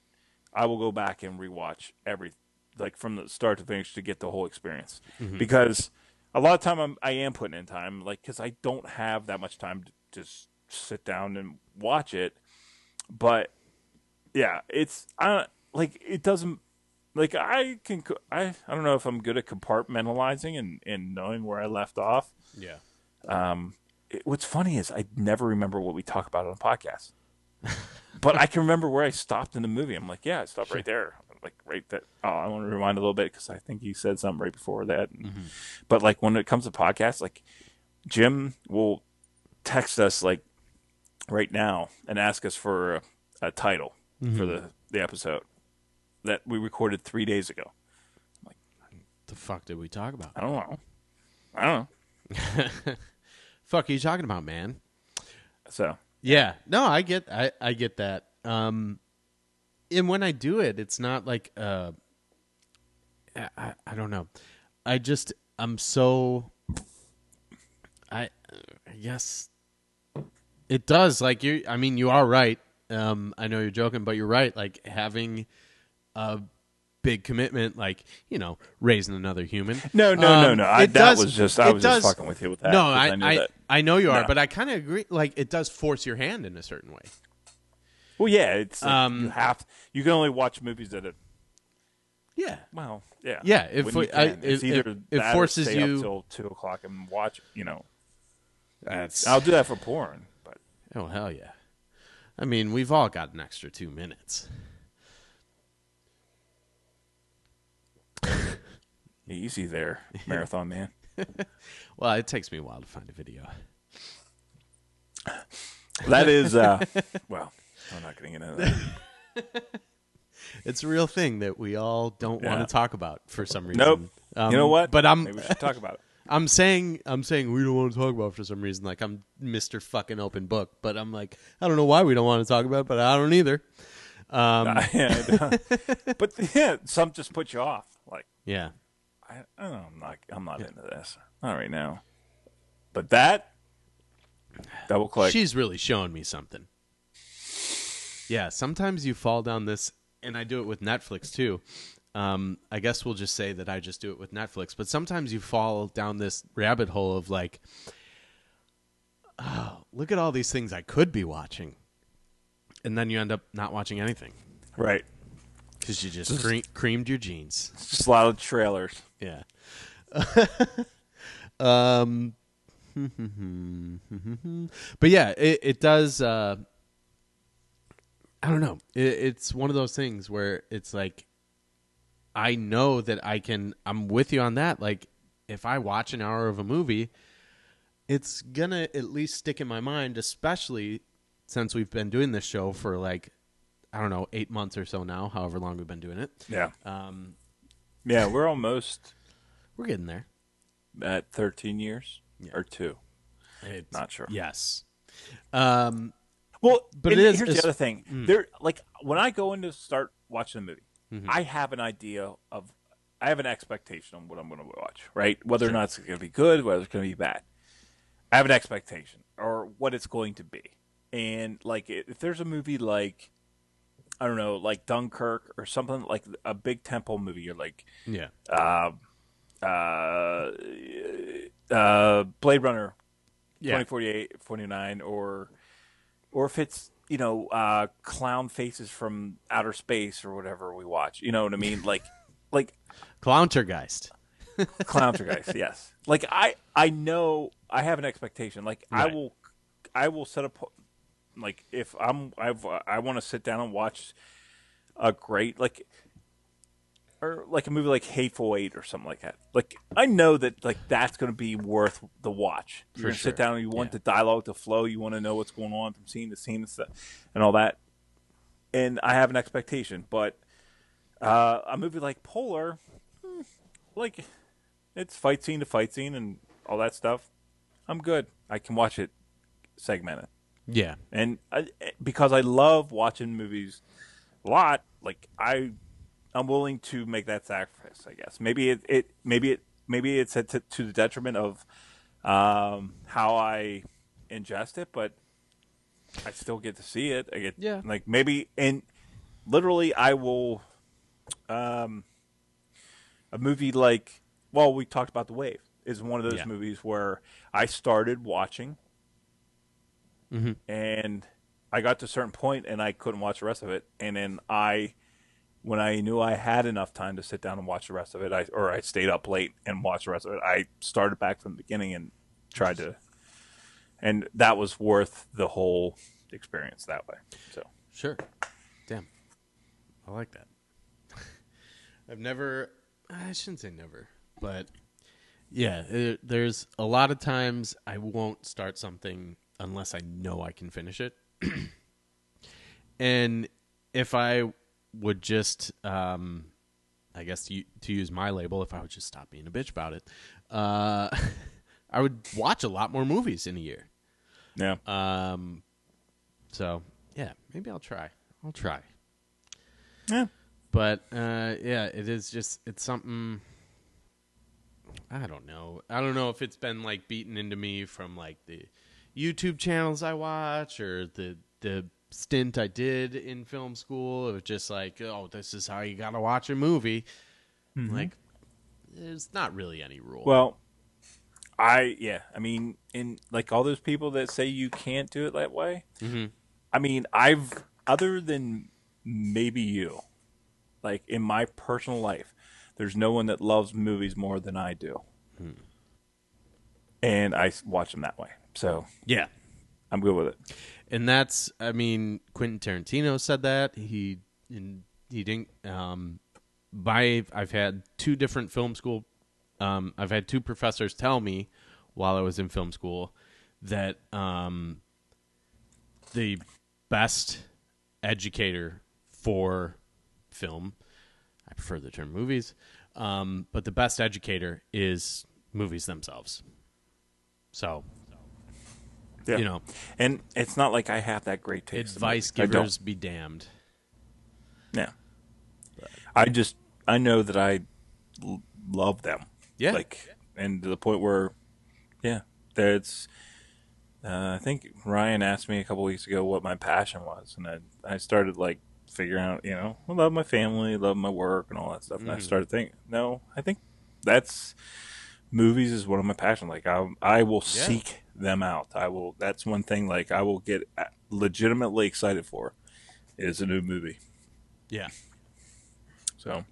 I will go back and rewatch every like from the start to finish to get the whole experience mm-hmm. because a lot of time I'm, I am putting in time like because I don't have that much time to just sit down and watch it but yeah it's I don't like it doesn't like I can I I don't know if I'm good at compartmentalizing and and knowing where I left off yeah, um, it, what's funny is I never remember what we talk about on the podcast. <laughs> but I can remember where I stopped in the movie. I'm like, yeah, I stopped right there. Like right there. Oh, I want to rewind a little bit because I think you said something right before that. And- mm-hmm. But like when it comes to podcasts, like Jim will text us like right now and ask us for a, a title for the the episode that we recorded three days ago. Like, the fuck did we talk about? I don't know. I don't know. <laughs> Fuck are you talking about, man? So Yeah, no, I get, I, I get that. Um, and when I do it, it's not like, uh, I, I, I don't know. I just, I'm so, I, I guess it does. Like you, I mean, you are right. Um, I know you're joking, but you're right. Like having a big commitment, like you know, raising another human. no, no, no, Um, no. I, that does- was just I was does- just fucking with you with that. No, 'cause I, knew I, that. I know you are, No. but I kind of agree. Like it does force your hand in a certain way. Well, yeah, it's like Um, you have you can only watch movies that are Yeah, well, yeah, Yeah, if we- I- it's it- either it- it that or forces stay you- up till two o'clock and watch. You know, that's I'll do that for porn, but oh hell yeah. I mean, we've all got an extra two minutes. <laughs> easy there, <laughs> marathon man. <laughs> Well, it takes me a while to find a video. That is uh, well, I'm not getting into that. It's a real thing that we all don't Yeah. want to talk about for some reason. Nope. Um, you know what? But I'm maybe we should talk about it. I'm saying I'm saying we don't want to talk about it for some reason. Like I'm Mr. Fucking Open Book, but I'm like I don't know why we don't want to talk about it, but I don't either. Um, <laughs> Yeah, <laughs> but yeah, some just put you off. Like yeah. I, I don't know, I'm not, I'm not into this. Not right now. But that double click. She's really showing me something. Yeah, sometimes you fall down this, and I do it with Netflix too. Um, I guess we'll just say that I just do it with Netflix, but sometimes you fall down this rabbit hole of like, oh, look at all these things I could be watching, and then you end up not watching anything right. because you just cre- creamed your jeans. Just a lot of trailers. Yeah. <laughs> um, <laughs> but yeah, it, it does. Uh, I don't know. It, it's one of those things where it's like, I know that I can. I'm with you on that. Like, if I watch an hour of a movie, it's gonna at least stick in my mind, especially since we've been doing this show for like, I don't know, eight months or so now. However long we've been doing it. Yeah. Um, Yeah, we're almost we're getting there. at 13 years Yeah. or two. It's, Not sure. Yes. Um, Well, But but it is- here's the other thing. There, like when I go in to start watching a movie, Mm-hmm. I have an idea of, I have an expectation on what I'm going to watch, right? Whether or not it's going to be good, whether it's going to be bad. I have an expectation or what it's going to be, and like if there's a movie like, I don't know, like Dunkirk or something like a big tentpole movie, you're like, yeah. uh, uh, Blade Runner Yeah. 2048, 49, or or if it's you know uh, clown faces from outer space or whatever we watch. You know what I mean? Like <laughs> like Clowntergeist. <laughs> Clowntergeist, yes. Like I I know I have an expectation. Like I will I will set up like if I'm I've I want to sit down and watch a great like or like a movie like Hateful Eight or something like that. Like I know that like that's going to be worth the watch. You're going to sit down and you want Yeah. the dialogue to flow. You want to know what's going on from scene to scene and stuff and all that. And I have an expectation, but uh, a movie like Polar, hmm, like it's fight scene to fight scene and all that stuff. I'm good. I can watch it segmented Yeah. and I, because I love watching movies a lot, like I, I'm willing to make that sacrifice. I guess maybe it, it maybe it maybe it's at to, to the detriment of um, how I ingest it, but I still get to see it. I get Yeah. like maybe and literally I will, um, a movie like well we talked about the wave is one of those Yeah. movies where I started watching and I got to a certain point and I couldn't watch the rest of it. And then I, when I knew I had enough time to sit down and watch the rest of it, I or I stayed up late and watched the rest of it. I started back from the beginning and tried to, and that was worth the whole experience that way. So Sure. Damn. I like that. <laughs> I've never, I shouldn't say never, but yeah, there, there's a lot of times I won't start something unless I know I can finish it. <clears throat> and if I would just, um, I guess to, to use my label, if I would just stop being a bitch about it, uh, <laughs> I would watch a lot more movies in a year. yeah, Um, so yeah, maybe I'll try. I'll try. yeah, But uh, yeah, it is just it's something. I don't know. I don't know if it's been like beaten into me from like the YouTube channels I watch or the the stint I did in film school. It was just like, oh, this is how you gotta watch a movie. Like, there's not really any rule. Well, I yeah, I mean, in like all those people that say you can't do it that way. Mhm. I mean, I've other than maybe you, like in my personal life, there's no one that loves movies more than I do, and I watch them that way. So yeah, I'm good with it. And that's I mean Quentin Tarantino said that. He he didn't um by I've had two different film school um I've had two professors tell me while I was in film school that um the best educator for film I prefer the term movies um but the best educator is movies themselves. So Yeah. you know and it's not like I have that great taste. advice movies. I don't. givers be damned Yeah. I just I know that I l- love them. Yeah. Like and to the point where yeah, that's uh, I think Ryan asked me a couple weeks ago what my passion was and I I started like figuring out, you know, I love my family, love my work and all that stuff. And I started thinking, no, I think that's movies is one of my passions. Like I I will Yeah. seek them out. I will that's one thing like I will get legitimately excited for is a new movie. yeah So,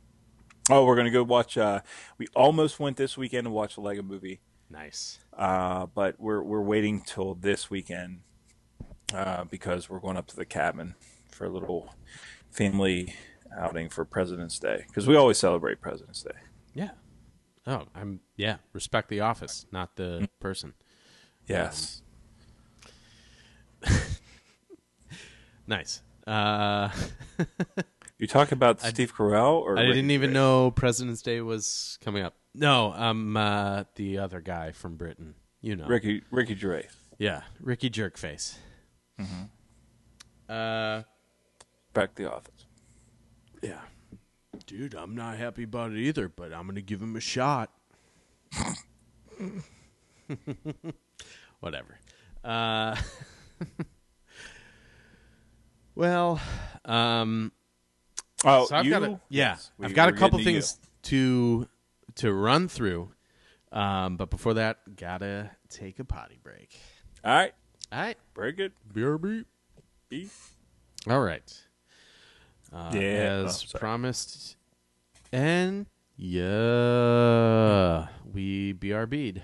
oh, we're gonna go watch. Uh, we almost went this weekend to watch a Lego Movie, nice uh, but we're we're waiting till this weekend uh, because we're going up to the cabin for a little family outing for President's Day because we always celebrate President's Day. Yeah. Oh, I'm yeah. Respect the office, not the Mm. person. Yes, <laughs> Nice. Uh, <laughs> you talk about Steve Carell or I Ricky didn't even Gervais? know President's Day was coming up. No, I'm uh, the other guy from Britain. You know. Ricky Ricky Gervais. Yeah, Ricky Jerkface. Mm-hmm. Uh, Back to the office. yeah. Dude, I'm not happy about it either, but I'm gonna give him a shot. <laughs> Whatever. Uh, <laughs> well, um, Oh, so I've you? got a, yeah, Yes, we- I've got a couple getting to you. things to to run through, um, but before that, gotta take a potty break. All right, All right, break it, BRB. Beef. All right. Uh, Yeah. as Oh, promised, and Yeah, we BRB'd.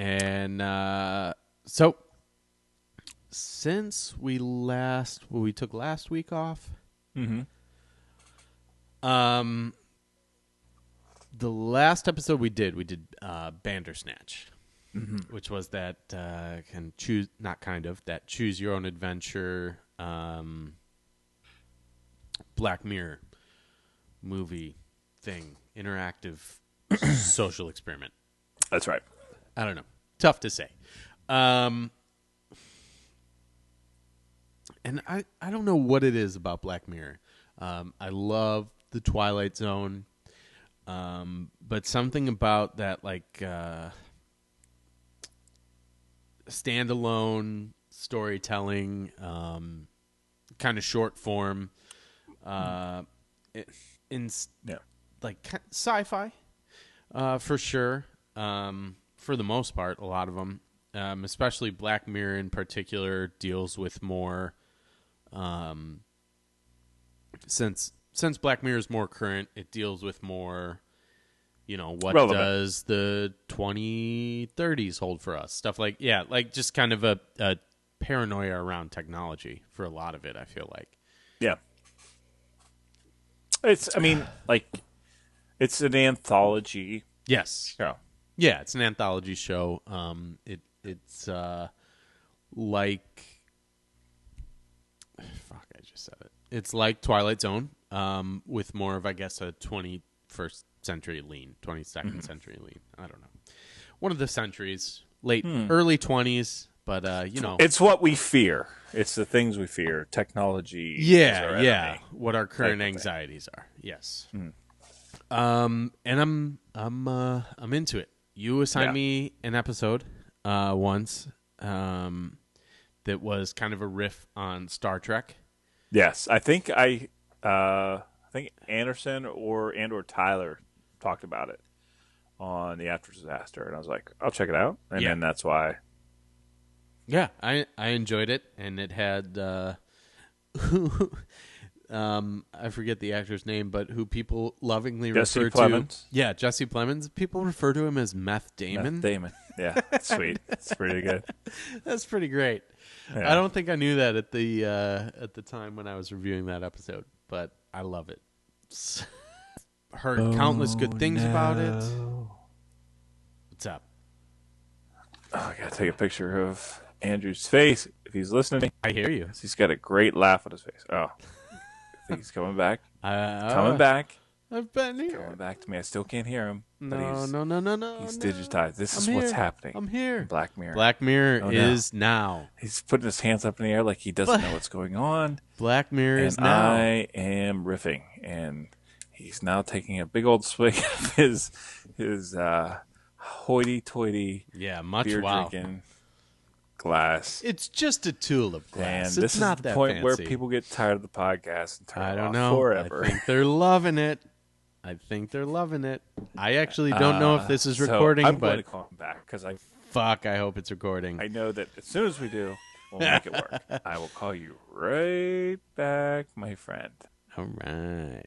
And uh, so, since we last, well, we took last week off. Mm-hmm. Um, the last episode we did, we did uh, Bandersnatch, which was that uh, can choose, not kind of that choose your own adventure, um, Black Mirror movie thing, interactive <coughs> social experiment. That's right. I don't know. Tough to say. Um, and I, I don't know what it is about Black Mirror. Um, I love the Twilight Zone, um, but something about that like uh, standalone storytelling, um, kind of short form, uh, in Yeah. like sci-fi uh, for sure. Um, for the most part, a lot of them, um, especially Black Mirror in particular, deals with more. Um, since since Black Mirror is more current, it deals with more. You know what Relevant. does the 2030s hold for us? Stuff like yeah, like just kind of a, a paranoia around technology for a lot of it. I feel like Yeah. It's. I mean, like, it's an anthology yes, show. Yeah, it's an anthology show. Um, it it's uh, like fuck, I just said it. It's like Twilight Zone, um, with more of I guess a twenty first century lean, twenty century lean. I don't know, one of the centuries, late early twenties, but uh, you know, It's what we fear. It's the things we fear. Technology. yeah, yeah. enemy. What our current of thing. anxieties are. Yes. Um, and I'm I'm uh, I'm into it. You assigned Yeah. me an episode uh, once um, that was kind of a riff on Star Trek. Yes, I think I. Uh, I think Anderson or and or Tyler talked about it on the After Disaster, and I was like, I'll check it out, and Yeah. then that's why. Yeah, I I enjoyed it, and it had uh, <laughs> um I forget the actor's name, but who people lovingly Jesse refer Plemons. to. Yeah, Jesse Plemons. People refer to him as Meth Damon. Matt Damon. Yeah, sweet. It's pretty good. <laughs> That's pretty great. Yeah. I don't think I knew that at the uh, at the time when I was reviewing that episode, but I love it. <laughs> Heard countless good things about it. What's up? Oh, I gotta take a picture of Andrew's face if he's listening. I hear you. He's got a great laugh on his face. Oh, he's coming back. <laughs> Uh, Coming back. I've been here. Coming back to me. I still can't hear him. No, he's, no, no, no, no. He's no. digitized. This is I'm what's here. happening. I'm here. Black Mirror. Black Mirror Oh, no. is now. He's putting his hands up in the air like he doesn't know what's going on. Black Mirror And is now. I am riffing, and he's now taking a big old swig of his his uh, hoity-toity yeah, much beer wow. drinking glass. It's just a tulip glass. And glass. this it's is not the that point fancy. where people get tired of the podcast and turn I it don't off know. forever. I think they're loving it. I think they're loving it. I actually don't know if this is Uh, So recording, I'm but going to call him back because I fuck, I hope it's recording. I know that as soon as we do, we'll make it work. <laughs> I will call you right back, my friend. All right.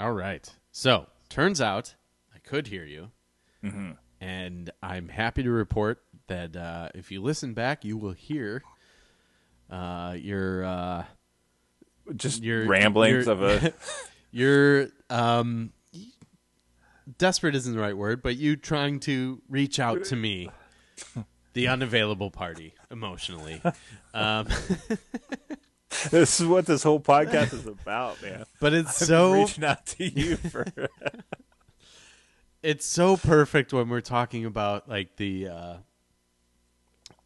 All right. So, turns out I could hear you. Mm-hmm. And I'm happy to report that uh, if you listen back, you will hear uh, your uh, Just your ramblings your- of a <laughs> your um, desperate isn't the right word, but you trying to reach out to me, <laughs> the unavailable party, emotionally. <laughs> Um, this is what this whole podcast is about, man. but it's I'm so reaching out to you for it's so perfect when we're talking about like the uh,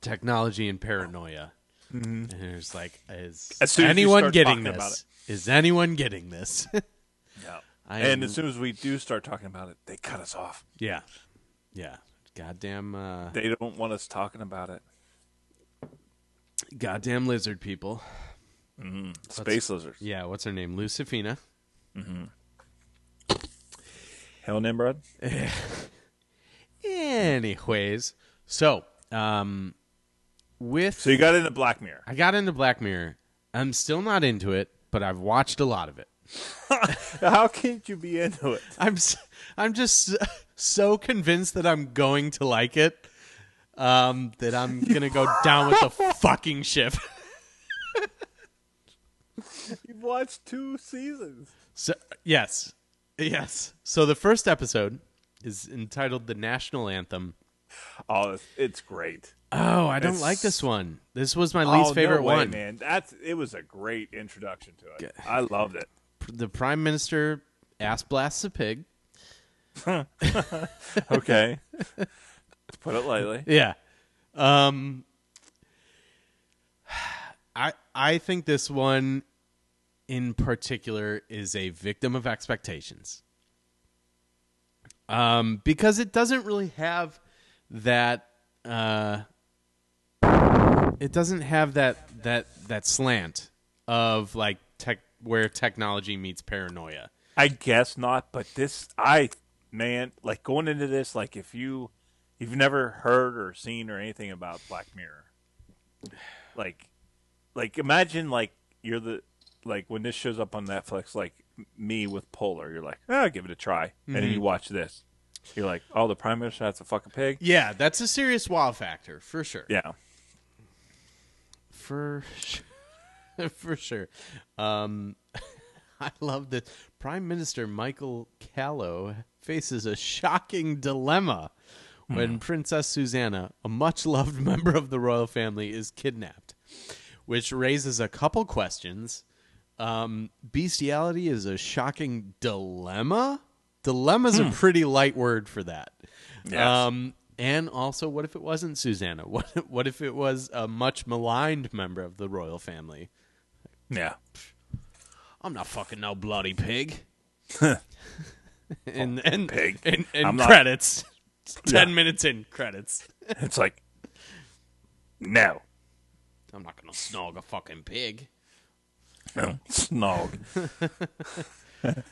technology and paranoia. And there's like, is Mm-hmm. As soon as you anyone start getting talking about this? Is anyone getting this? <laughs> yeah. I And am- as soon as we do start talking about it, they cut us off. yeah, yeah, goddamn, uh, They don't want us talking about it. goddamn lizard people. Space lizards. Yeah, what's her name? Lucifina. Hell, Nimrod. <laughs> Anyways, so um, with So you got into Black Mirror. I got into Black Mirror. I'm still not into it, but I've watched a lot of it. <laughs> How can't you be into it? I'm s- I'm just so convinced that I'm going to like it um, that I'm <laughs> gonna go down with the <laughs> fucking ship. You've watched two seasons. So yes, yes. So the first episode is entitled "The National Anthem." Oh, it's, great. Oh, I don't It's- like this one. This was my least oh, favorite no way, one. man. That's it was a great introduction to it. I loved it. The prime minister ass blasts a pig. <laughs> Okay, to put it lightly. <laughs> Yeah. Um I I think this one in particular is a victim of expectations. Um because it doesn't really have that uh it doesn't have that that that slant of like tech where technology meets paranoia. I guess not, but this I man, like going into this, like if you you've never heard or seen or anything about Black Mirror, like like imagine like you're the like when this shows up on Netflix, like me with Polar, you're like, ah, give it a try, and then you watch this, you're like, oh, the Prime Minister has a fucking pig, Yeah, that's a serious wow factor for sure. yeah, For sure. <laughs> for sure. Um, <laughs> I love that Prime Minister Michael Callow faces a shocking dilemma when Princess Susanna, a much loved <laughs> member of the royal family, is kidnapped, which raises a couple questions. Um, bestiality is a shocking dilemma. Dilemma's a pretty light word for that. Yes. Um, and also, what if it wasn't Susanna? <laughs> What what if it was a much maligned member of the royal family? yeah. I'm not fucking no bloody pig. <laughs> and and pig. and, and I'm not- credits. Ten Yeah. minutes in credits. It's like, no, I'm not gonna snog a fucking pig. no, snog. <laughs>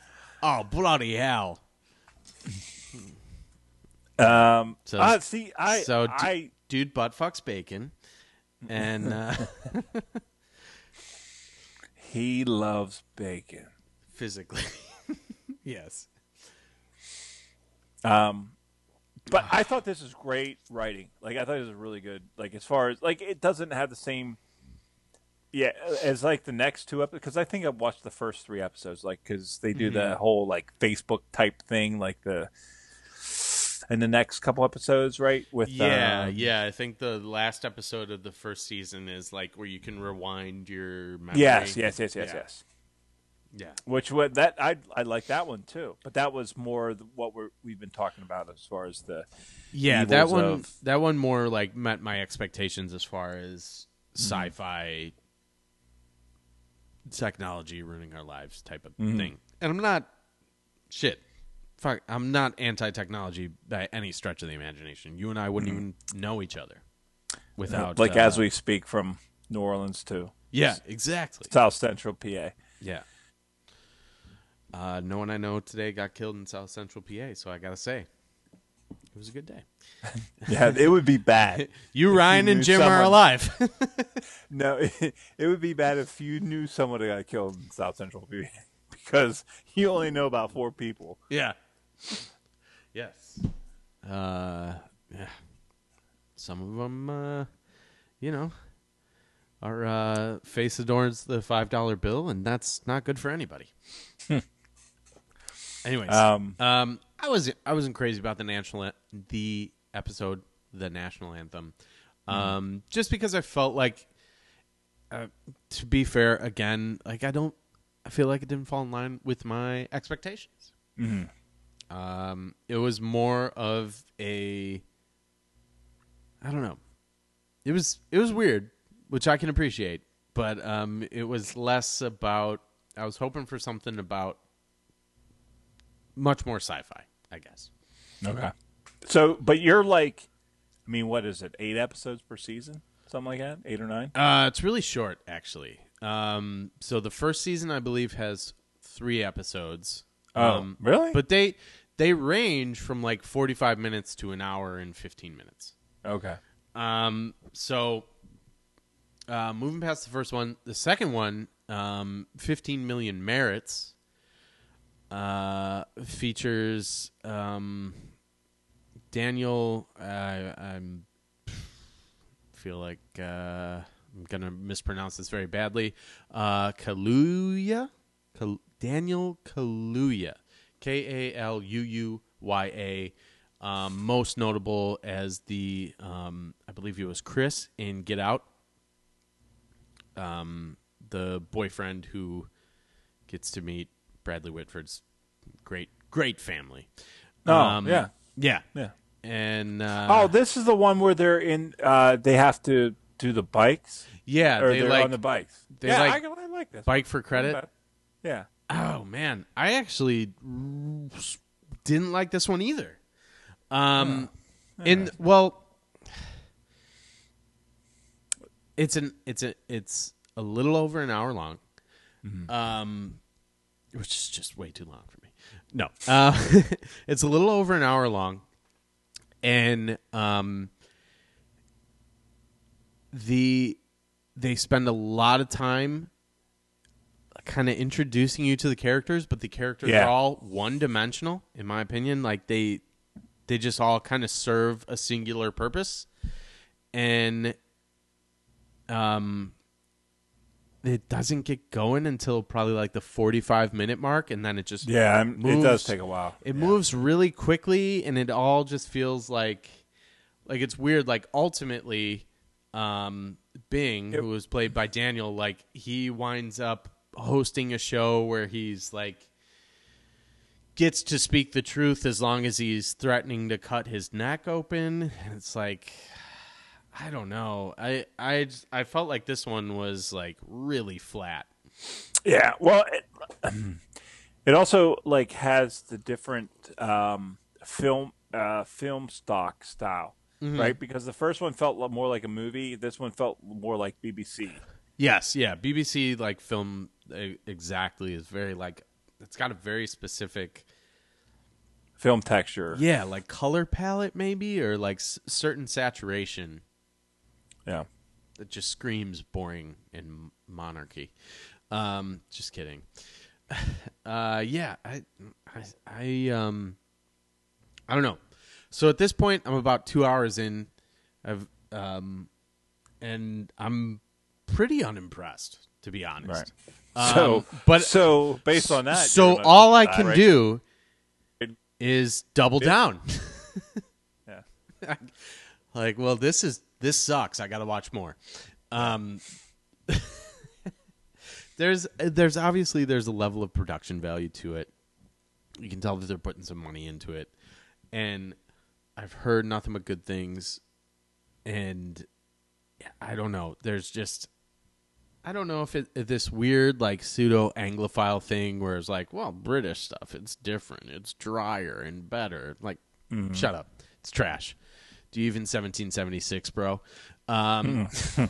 Oh bloody hell! Um, So- uh, see, I, so d- I, Dude, butt fucks bacon, and uh, <laughs> he loves bacon. physically, <laughs> yes. Um, but I thought this was great writing. Like I thought it was really good. Like as far as like it doesn't have the same, yeah, as like the next two episodes. Because I think I watched the first three episodes. Like because they do the whole like Facebook type thing. Like the in the next couple episodes, right? With Yeah, um, yeah. I think the last episode of the first season is like where you can rewind your memory. Yes, yes, yes, yes, Yeah. yes. Yeah. Which would that I I like that one too. But that was more what we're we've been talking about as far as the Yeah, that one of- that one more like met my expectations as far as Mm-hmm. Technology ruining our lives type of Mm-hmm. thing. And I'm not shit. Fuck, I'm not anti-technology by any stretch of the imagination. You and I wouldn't even know each other without Mm-hmm. like uh, as we speak from New Orleans to Yeah, exactly. South Central PA. Yeah. Uh, no one I know today got killed in South Central PA, so I gotta say, it was a good day. <laughs> Yeah, it would be bad. <laughs> You, Ryan, you and Jim are alive. <laughs> No, it, it would be bad if you knew someone that got killed in South Central because you only know about four people. yeah. Yes. Uh, yeah. Some of them, uh, you know, our uh, face adorns the five dollar bill, and that's not good for anybody. Anyways, Um, Um, I was I wasn't crazy about the national the episode, the national anthem, um, just because I felt like, uh, to be fair, again, like I don't, I feel like it didn't fall in line with my expectations. Um, it was more of a, I don't know, it was it was weird, which I can appreciate, but um, it was less about. I was hoping for something about much more sci-fi, I guess. Okay. So, but you're like, I mean, what is it? Eight episodes per season, something like that, eight or nine. Uh, it's really short, actually. Um, so the first season, I believe, has three episodes. Oh, um, really? But they they range from like forty-five minutes to an hour and fifteen minutes. Okay. Um, so uh, moving past the first one, the second one, um, 15 million merits, uh, features um, Daniel. Uh, I'm feel like uh, I'm gonna mispronounce this very badly. Uh, Kaluuya, Kal- Daniel Kaluuya, K A L U U Y A. Um, most notable as the, um, I believe he was Chris in Get Out. Um, the boyfriend who gets to meet Bradley Whitford's great, great family. Oh, Um, yeah. yeah, Yeah. and uh, oh, this is the one where they're in. Uh, they have to do the bikes, yeah, or they they're like on the bikes. they yeah, like I, I like this. bike for credit. Yeah. Oh man, I actually didn't like this one either. Um, in well, it's an it's a it's a little over an hour long, um, which is just way too long for me. No, uh, <laughs> it's a little over an hour long, and um, the they spend a lot of time kind of introducing you to the characters, but the characters Yeah. are all one dimensional, in my opinion. Like they they just all kind of serve a singular purpose. And um it doesn't get going until probably like the 45 minute mark and then it just Yeah, I'm, it does take a while. it Yeah. moves really quickly and it all just feels like like it's weird like ultimately um bing Yep. who was played by daniel like he winds up hosting a show where he's like gets to speak the truth as long as he's threatening to cut his neck open it's like i don't know i i just- i felt like this one was like really flat Yeah, well, it, <clears throat> it also like has the different um, film uh, film stock style, Mm-hmm. right? Because the first one felt more like a movie. This one felt more like BBC. Yes, yeah. BBC like film exactly is very like it's got a very specific Film texture. yeah like color palette maybe or like s- certain saturation Yeah. that just screams boring and monarchy. Um, just kidding. <laughs> Uh, yeah, I, I, I, um, I don't know. So at this point, I'm about two hours in. I've, um, and I'm pretty unimpressed, to be honest. Right. so, Um, but so based on that, so all I can right? do It- is double down. <laughs> Yeah. <laughs> like, well, this is this sucks. I got to watch more. Um, <laughs> there's there's obviously there's a level of production value to it. You can tell that they're putting some money into it, and I've heard nothing but good things. And I don't know. There's just I don't know if, it, if this weird like pseudo Anglophile thing where it's like, well, British stuff, it's different, it's drier and better. Like, shut up, it's trash. Do you even 1776, bro? Um, <laughs>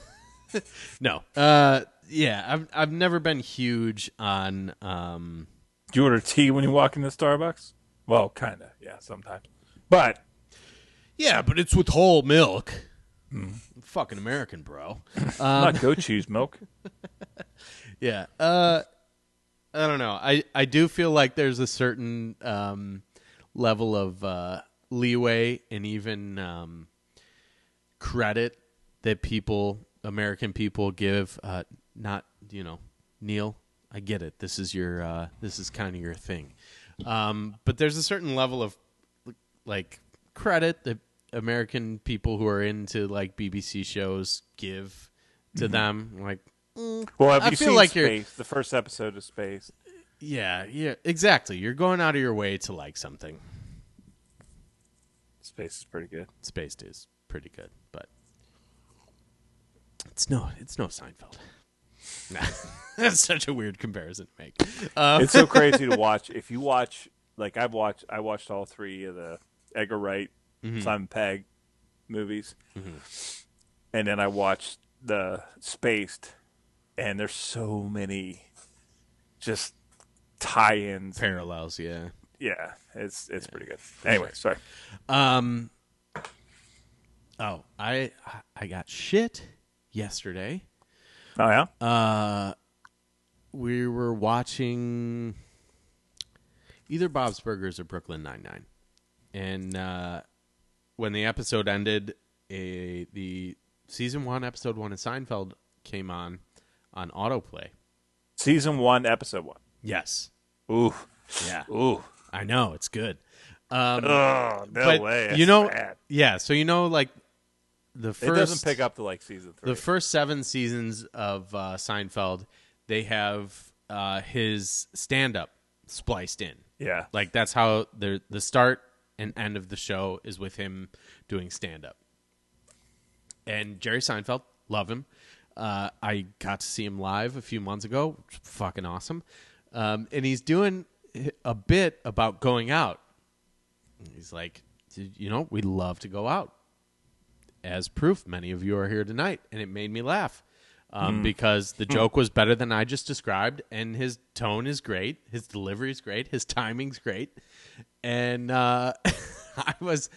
<laughs> no, uh, yeah, I've I've never been huge on um, Do you order tea when you walk into Starbucks? Well, kind of. Yeah, sometimes. But yeah, but it's with whole milk. Fucking American, bro. <laughs> not goat cheese milk. Yeah. Uh I don't know. I I do feel like there's a certain um level of uh leeway and even um credit that people American people give uh not, you know, Neil, I get it. This is your uh this is kind of your thing. Um but there's a certain level of like credit that American people who are into like BBC shows give to them like Well, have I you feel seen like you're- Space? The first episode of Space. Yeah, yeah, exactly. You're going out of your way to like something. Space is pretty good. Spaced is pretty good, but it's no, it's no Seinfeld. Nah, <laughs> that's such a weird comparison to make. Uh, it's so <laughs> crazy to watch. If you watch, like I've watched, I watched all three of the Edgar Wright, Simon Pegg movies, and then I watched the Spaced, and there's so many just tie-ins. parallels, yeah. Yeah, it's it's pretty good. Anyway, sorry. Um. Oh, I I got shit yesterday. Oh yeah, Uh, we were watching either Bob's Burgers or Brooklyn Nine Nine. And uh, when the episode ended, a the season one, episode one of Seinfeld came on on autoplay. Season one, episode one. Yes. Ooh, Yeah. ooh. I know it's good. Um, no way. you know, bad. yeah. So you know, like the it first doesn't pick up to like season three. the first seven seasons of uh, Seinfeld, they have uh, his stand up spliced in. yeah, Like that's how the the start and end of the show is with him doing stand up. And Jerry Seinfeld, love him. Uh, I got to see him live a few months ago. Fucking awesome. Um, and he's doing a bit about going out. He's like, you know, we love to go out. As proof, many of you are here tonight, and it made me laugh um, because the joke was better than I just described, and his tone is great, his delivery is great, his timing's great, and uh, <laughs> I was.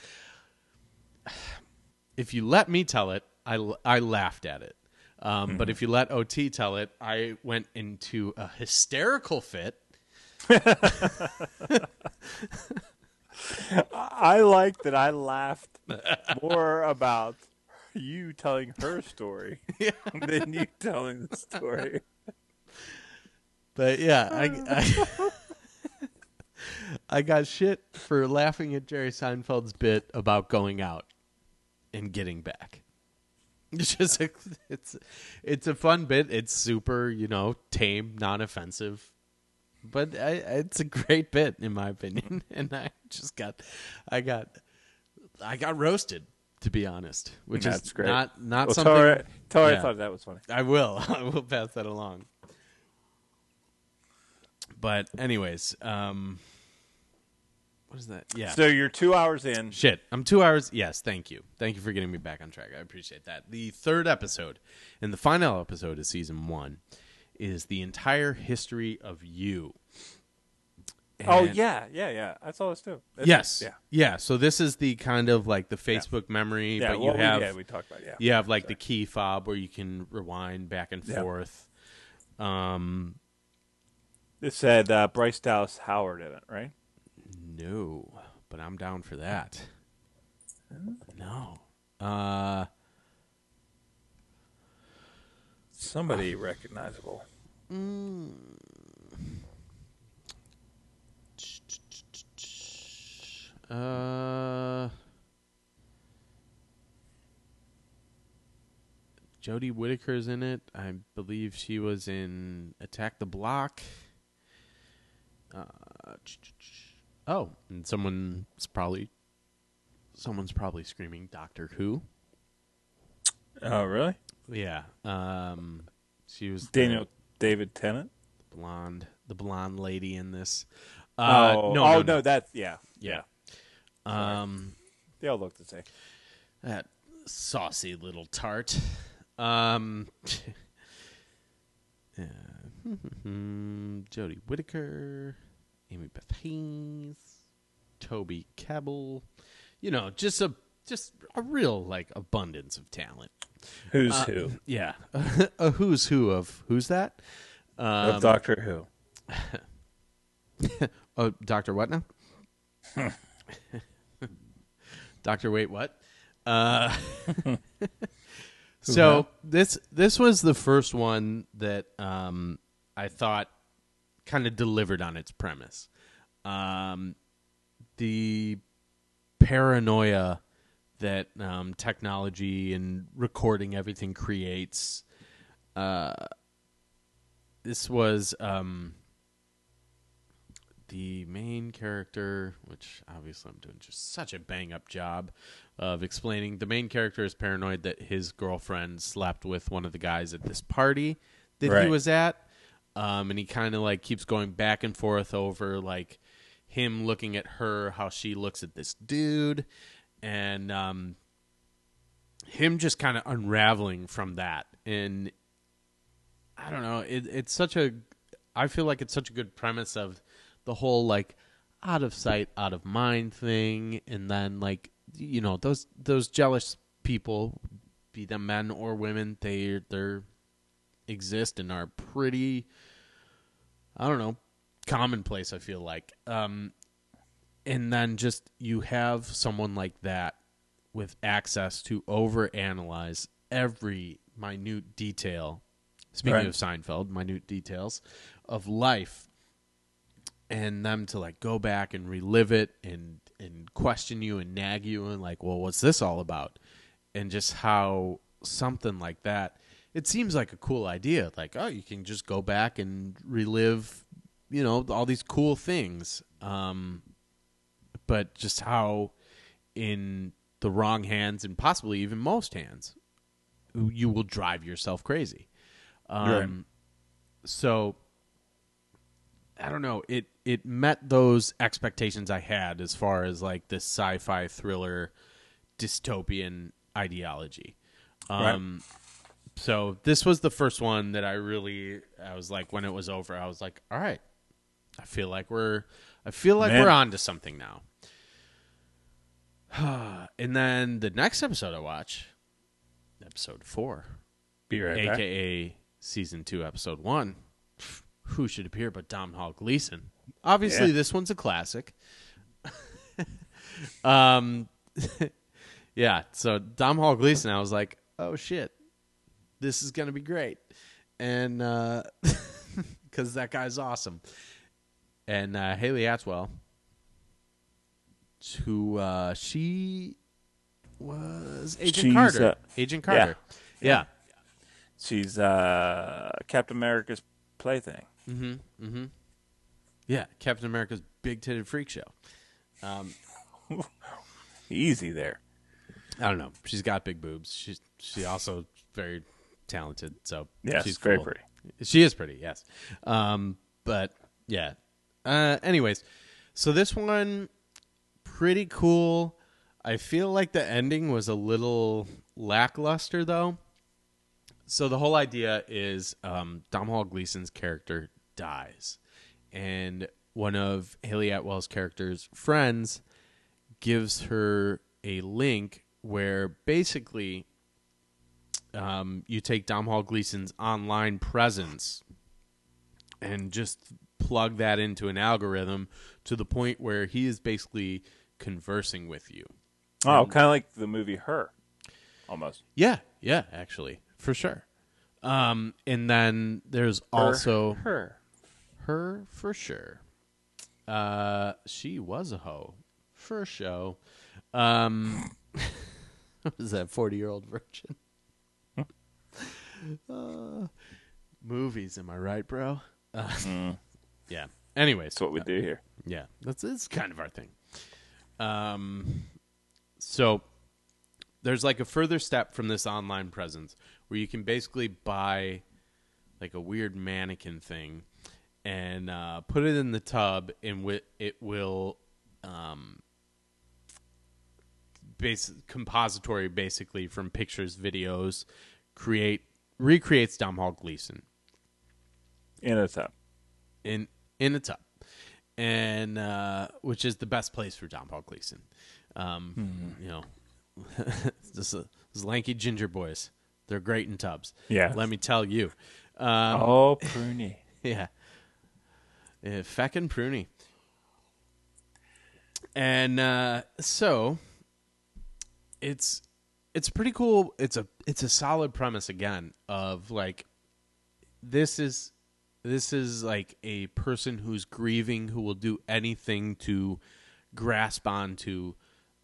If you let me tell it, I, I laughed at it. Um, But if you let OT tell it, I went into a hysterical fit. I like that. I laughed more about you telling her story <laughs> than you telling the story. But yeah, I, I, <laughs> I got shit for laughing at Jerry Seinfeld's bit about going out and getting back. <laughs> It's just a, it's it's a fun bit. It's super, you know, tame, non-offensive, but I, it's a great bit in my opinion. <laughs> And I just got, I got, I got roasted to be honest, which That's is great. not not Well, something. tell her, tell her Yeah. I thought that was funny. I will. <laughs> I will pass that along. But anyways, um what is that? Yeah. So you're two hours in. Shit. I'm 2 hours. Yes, thank you. Thank you for getting me back on track. I appreciate that. The third episode and the final episode of season 1 is the entire history of you. Oh yeah, yeah, yeah. I saw this too. Yes. Yeah. Yeah. So this is the kind of like the Facebook memory, Yeah. but you well, we- have yeah, we talked about yeah. you have like the key fob where you can rewind back and Yeah. forth. Um, It said uh, Bryce Dallas Howard in it, right? no, but I'm down for that. No. Uh, Somebody recognizable. uh, Jodie Whittaker's in it. I believe she was in Attack the Block. Uh, oh, and someone's probably someone's probably screaming Doctor Who. Oh really? Yeah. Um, she was the Daniel David Tennant. blonde, the blonde lady in this. Uh, oh no, oh no, no, no. that's yeah, Yeah. Um, They all look the same. that saucy little tart. Um, <laughs> yeah. <laughs> Jodie Whittaker, Amy Beth Hayes, Toby Kebbell. You know, just a just a real like abundance of talent. Who's Uh, who? Yeah, <laughs> a who's who of who's that? Um, of Doctor Who. <laughs> Oh, Doctor, what now? <laughs> Doctor, wait, what? Uh, so this this was the first one that um, I thought kind of delivered on its premise. Um, the paranoia that um, technology and recording everything creates. Uh, this was um, the main character, which obviously I'm doing just such a bang up job of explaining. The main character is paranoid that his girlfriend slept with one of the guys at this party that he was at. Um, and he kind of like keeps going back and forth over like him looking at her, how she looks at this dude, and um, him just kind of unraveling from that. And I don't know. It, it's such a. I feel like it's such a good premise of the whole like out of sight, out of mind thing, and then like you know those those jealous people, be them men or women, they they're exist and are pretty. I don't know, commonplace. I feel like, um, and then just you have someone like that with access to overanalyze every minute detail. Speaking Right. of Seinfeld, minute details of life, and them to like go back and relive it and and question you and nag you and like, well, what's this all about? And just how something like that. It seems like a cool idea. Like, oh, you can just go back and relive, you know, all these cool things. Um, but just how in the wrong hands and possibly even most hands, you will drive yourself crazy. Um, Right. So I don't know. It it met those expectations I had as far as like this sci-fi thriller dystopian ideology. Um so this was the first one that I really I was like when it was over I was like all right. I feel like we're I feel like Man. we're on to something now. <sighs> and then the next episode I watch episode 4 Be right back. aka season two, episode one. Who should appear but Domhnall Gleeson? Obviously, Yeah. this one's a classic. <laughs> um, <laughs> yeah. So Domhnall Gleeson, I was like, oh shit, this is gonna be great, and <laughs> because that guy's awesome, and uh, Hayley Atwell, who uh, she was Agent She's, Carter. uh, Agent Carter. yeah. She's uh, Captain America's plaything. Mm-hmm. Mm-hmm. Yeah, Captain America's big titted freak show. Um, <laughs> Easy there. I don't know. She's got big boobs. She's she also very talented. So Yes, she's very cool. pretty. She is pretty. Yes. Um, but yeah. Uh, anyways, so this one pretty cool. I feel like the ending was a little lackluster though. So the whole idea is um, Domhnall Gleeson's character dies, and one of Hayley Atwell's character's friends gives her a link where basically um, you take Domhnall Gleeson's online presence and just plug that into an algorithm to the point where he is basically conversing with you. Oh, kind of like the movie Her, almost. Yeah, yeah, actually, for sure. Um, and then there's also Her. her for sure. Uh, she was a hoe for show. Um, <laughs> what was that forty year old virgin? <laughs> uh, movies, am I right, bro? Uh, <laughs> Yeah. Anyways, That's what we do here. yeah, that's it's kind of our thing. Um, so there's like a further step from this online presence where you can basically buy like a weird mannequin thing and uh, put it in the tub, and wi- it will um, base compository basically from pictures, videos, create recreates Domhnall Gleeson In a tub. in in a tub, and uh, which is the best place for John Paul Gleason. Um, You know, <laughs> this, uh, these lanky ginger boys, they're great in tubs. Yeah, let me tell you. Um, oh, <laughs> pruny. yeah, uh, feckin' pruny. And uh, so it's it's pretty cool. It's a it's a solid premise again of like this is this is like a person who's grieving who will do anything to grasp onto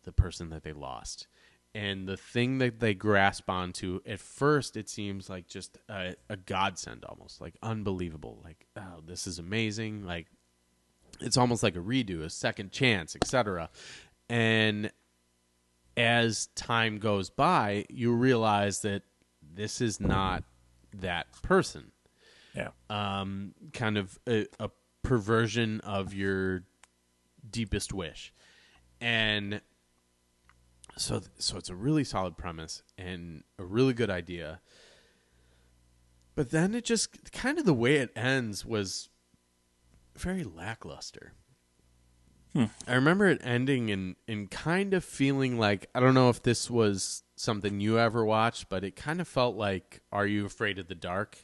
the person that they lost. And the thing that they grasp onto at first, it seems like just a, a godsend, almost like unbelievable. Like, oh, this is amazing. Like, it's almost like a redo, a second chance, etc. And as time goes by, you realize that this is not that person Yeah. um, kind of a, a perversion of your deepest wish, and so so it's a really solid premise and a really good idea. But then it just kind of the way it ends was very lackluster. I remember it ending and and kind of feeling like I don't know if this was something you ever watched, but it kind of felt like Are You Afraid of the Dark?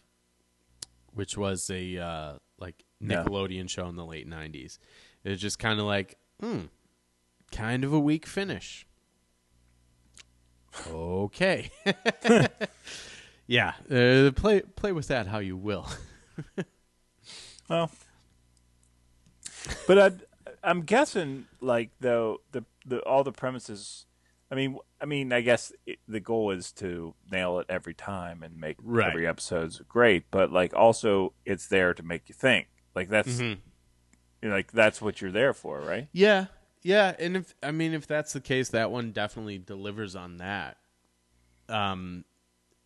Which was a uh, like No. Nickelodeon show in the late '90s. It was just kind of like, hmm, kind of a weak finish. Okay, <laughs> yeah, uh, play play with that how you will. <laughs> Well, but I, I'm guessing like though the the all the premises. I mean, I mean, I guess it, the goal is to nail it every time and make Right. every episode's great. But like, also, it's there to make you think. Like that's Mm-hmm. like that's what you're there for, right? Yeah, yeah, and if I mean if that's the case, that one definitely delivers on that. Um,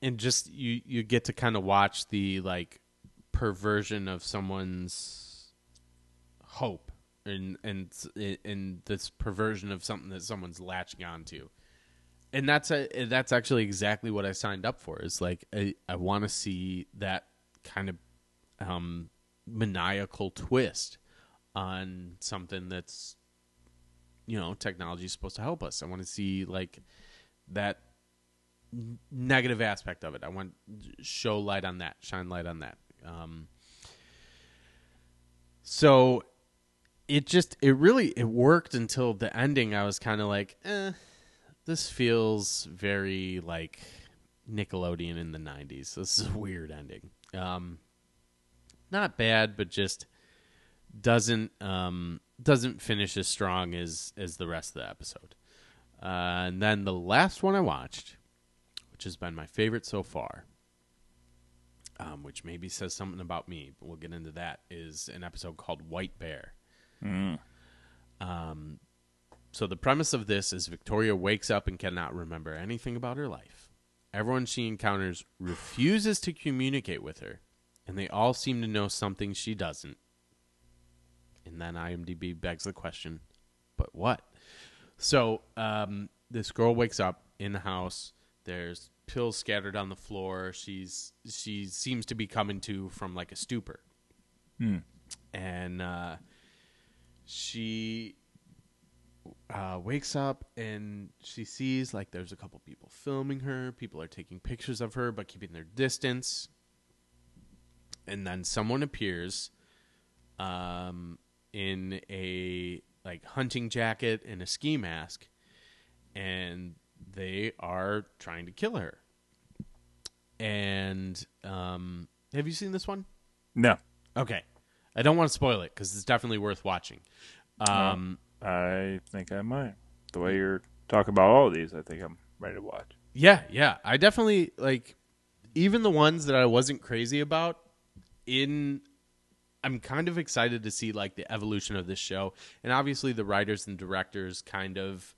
and just you you get to kind of watch the like perversion of someone's hope and and and this perversion of something that someone's latching onto. And that's a that's actually exactly what I signed up for. Is like I, I want to see that kind of um, maniacal twist on something that's you know technology is supposed to help us. I want to see like that negative aspect of it. I want show light on that, shine light on that. Um, so it just it really it worked until the ending. I was kind of like, eh, this feels very like Nickelodeon in the '90s. This is a weird ending. Um, not bad, but just doesn't um, doesn't finish as strong as as the rest of the episode. Uh, and then the last one I watched, which has been my favorite so far, um, which maybe says something about me, but we'll get into that, is an episode called White Bear. Um, so the premise of this is Victoria wakes up and cannot remember anything about her life. Everyone she encounters refuses to communicate with her, and they all seem to know something she doesn't. And then IMDb begs the question, but what? So um, this girl wakes up in the house. There's pills scattered on the floor. She's she seems to be coming to from like a stupor, and uh, she uh, wakes up and she sees like there's a couple people filming her. People are taking pictures of her but keeping their distance. And then someone appears um, in a like hunting jacket and a ski mask, and they are trying to kill her. And um, have you seen this one? No, Okay, I don't want to spoil it because it's definitely worth watching. Um, I think I might. The way you're talking about all of these, I think I'm ready to watch. Yeah, yeah. I definitely like even the ones that I wasn't crazy about in I'm kind of excited to see like the evolution of this show. And obviously the writers and directors kind of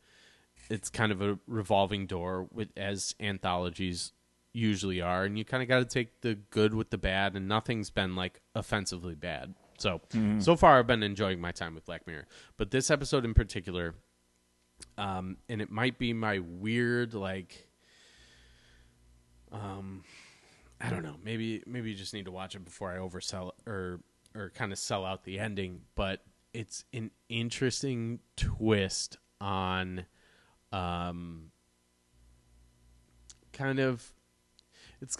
it's kind of a revolving door with as anthologies usually are and you kind of got to take the good with the bad and nothing's been like offensively bad. So so far I've been enjoying my time with Black Mirror. But this episode in particular um and it might be my weird like um I don't know. Maybe maybe you just need to watch it before I oversell or or kind of sell out the ending, but it's an interesting twist on um kind of it's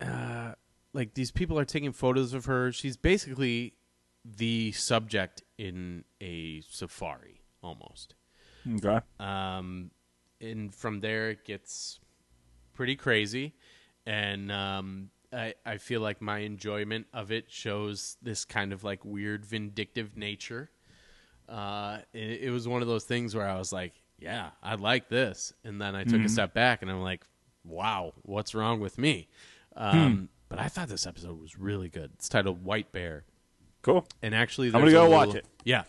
uh like these people are taking photos of her. She's basically the subject in a safari almost. Okay. Um, and from there it gets pretty crazy, and um, I I feel like my enjoyment of it shows this kind of like weird vindictive nature. Uh, it, it was one of those things where I was like, yeah, I like this, and then I took a step back and I'm like, wow, what's wrong with me? Um, But I thought this episode was really good. It's titled White Bear. Cool. And actually, I'm gonna go watch it. Yeah.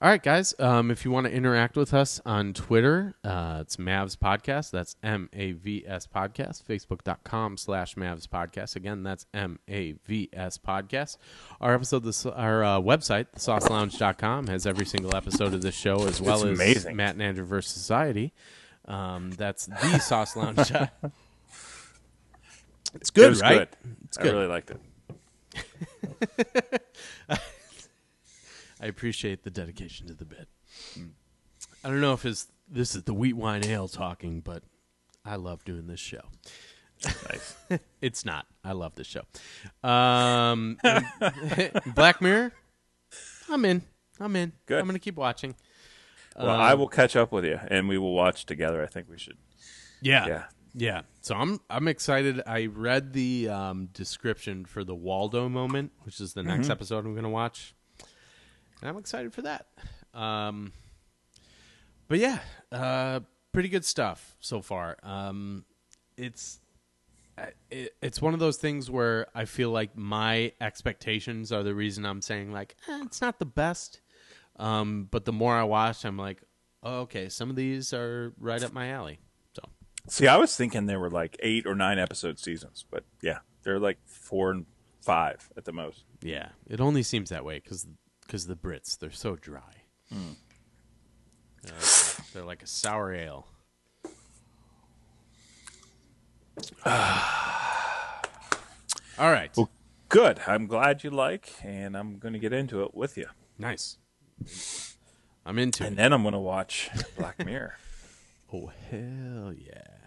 All right, guys. Um, if you want to interact with us on Twitter, uh, it's Mavs Podcast. That's M A V S Podcast. Facebook.com slash Mavs Podcast. Again, that's M A V S Podcast. Our episode, this, our uh, website, thesaucelounge.com, has every single episode of this show as well It's as amazing. Matt and Andrew versus Society. Um, that's the Sauce Lounge. <laughs> it's good, it right? good. It's I really liked it. I appreciate the dedication to the bit. I don't know if it's, this is the wheat wine ale talking, but I love doing this show. Nice. <laughs> It's not. I love this show. Um, <laughs> Black Mirror. I'm in. I'm in. Good. I'm gonna keep watching. Well, I will catch up with you, and we will watch together. I think we should. Yeah. Yeah. Yeah. So I'm I'm excited. I read the um, description for the Waldo moment, which is the next Mm-hmm. episode I'm going to watch, and I'm excited for that. Um, but yeah, uh, pretty good stuff so far. Um, it's it, it's one of those things where I feel like my expectations are the reason I'm saying like eh, it's not the best. Um, but the more I watch, I'm like, oh, okay, some of these are right up my alley. See, I was thinking they were like eight or nine episode seasons, but yeah, they're like four and five at the most. Yeah, it only seems that way because because the Brits they're so dry. Hmm. They're, like, they're like a sour ale. <sighs> All right, Well, good. I'm glad you like, and I'm going to get into it with you. nice. I'm into And it. And then I'm going to watch Black Mirror. <laughs> Oh hell yeah!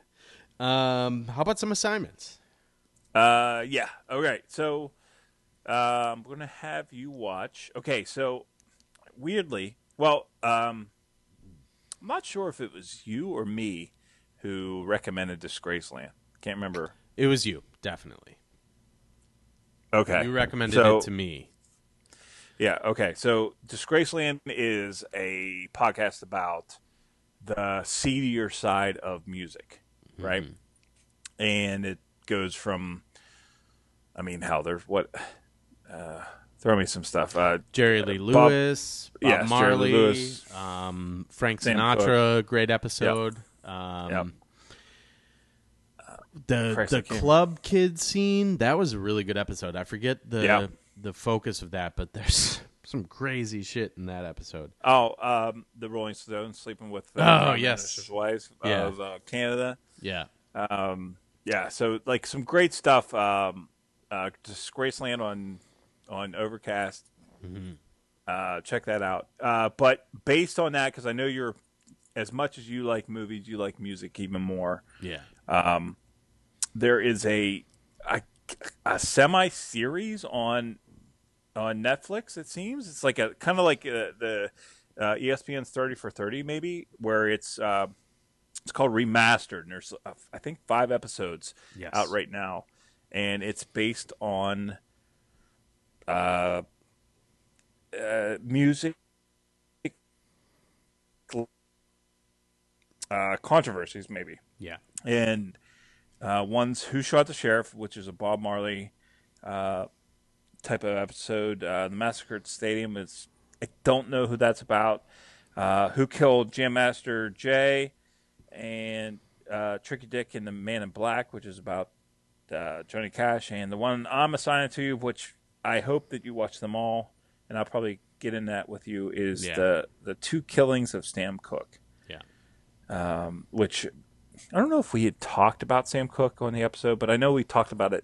Um, how about some assignments? Uh, yeah. All right. So, uh, I'm gonna have you watch. Okay. So, weirdly, well, um, I'm not sure if it was you or me who recommended Disgraceland. Can't remember. It was you, definitely. Okay. You recommended So- it to me. Yeah. Okay. So, Disgraceland is a podcast about the seedier side of music, right? And it goes from, I mean, hell, there's what? Uh, throw me some stuff. Uh, Jerry Lee Bob- Lewis, Bob Yes, Marley, Lee Lewis. um, Frank Sam Sinatra, great episode. Um, Yep. The Christ, the club kid scene that was a really good episode. I forget the Yeah. the focus of that, but <laughs> there's some crazy shit in that episode. Oh, um, the Rolling Stones sleeping with uh, Oh, yes. Wives Yeah. of uh, Canada. Yeah, Um, yeah, so like some great stuff. Um, uh, Disgraceland on on Overcast. Mm-hmm. Uh, check that out. Uh, but based on that, because I know you're as much as you like movies, you like music even more. yeah, Um, There is a a, a semi series on on Netflix. It seems it's like a kind of like uh, the uh, ESPN's Thirty for Thirty, maybe where it's uh, it's called Remastered, and there's uh, I think five episodes Yes. out right now, and it's based on uh, uh, music uh, controversies, maybe yeah, and uh, one's Who Shot the Sheriff, which is a Bob Marley uh, type of episode. Uh, the Massacre at the Stadium is I don't know who that's about. Uh, who killed Jam Master Jay and uh, Tricky Dick and the Man in Black, which is about uh, Johnny Cash, and the one I'm assigning to you, which I hope that you watch them all, and I'll probably get in that with you, is Yeah. the the two killings of Sam Cooke yeah. which I don't know if we had talked about Sam Cooke on the episode, but I know we talked about it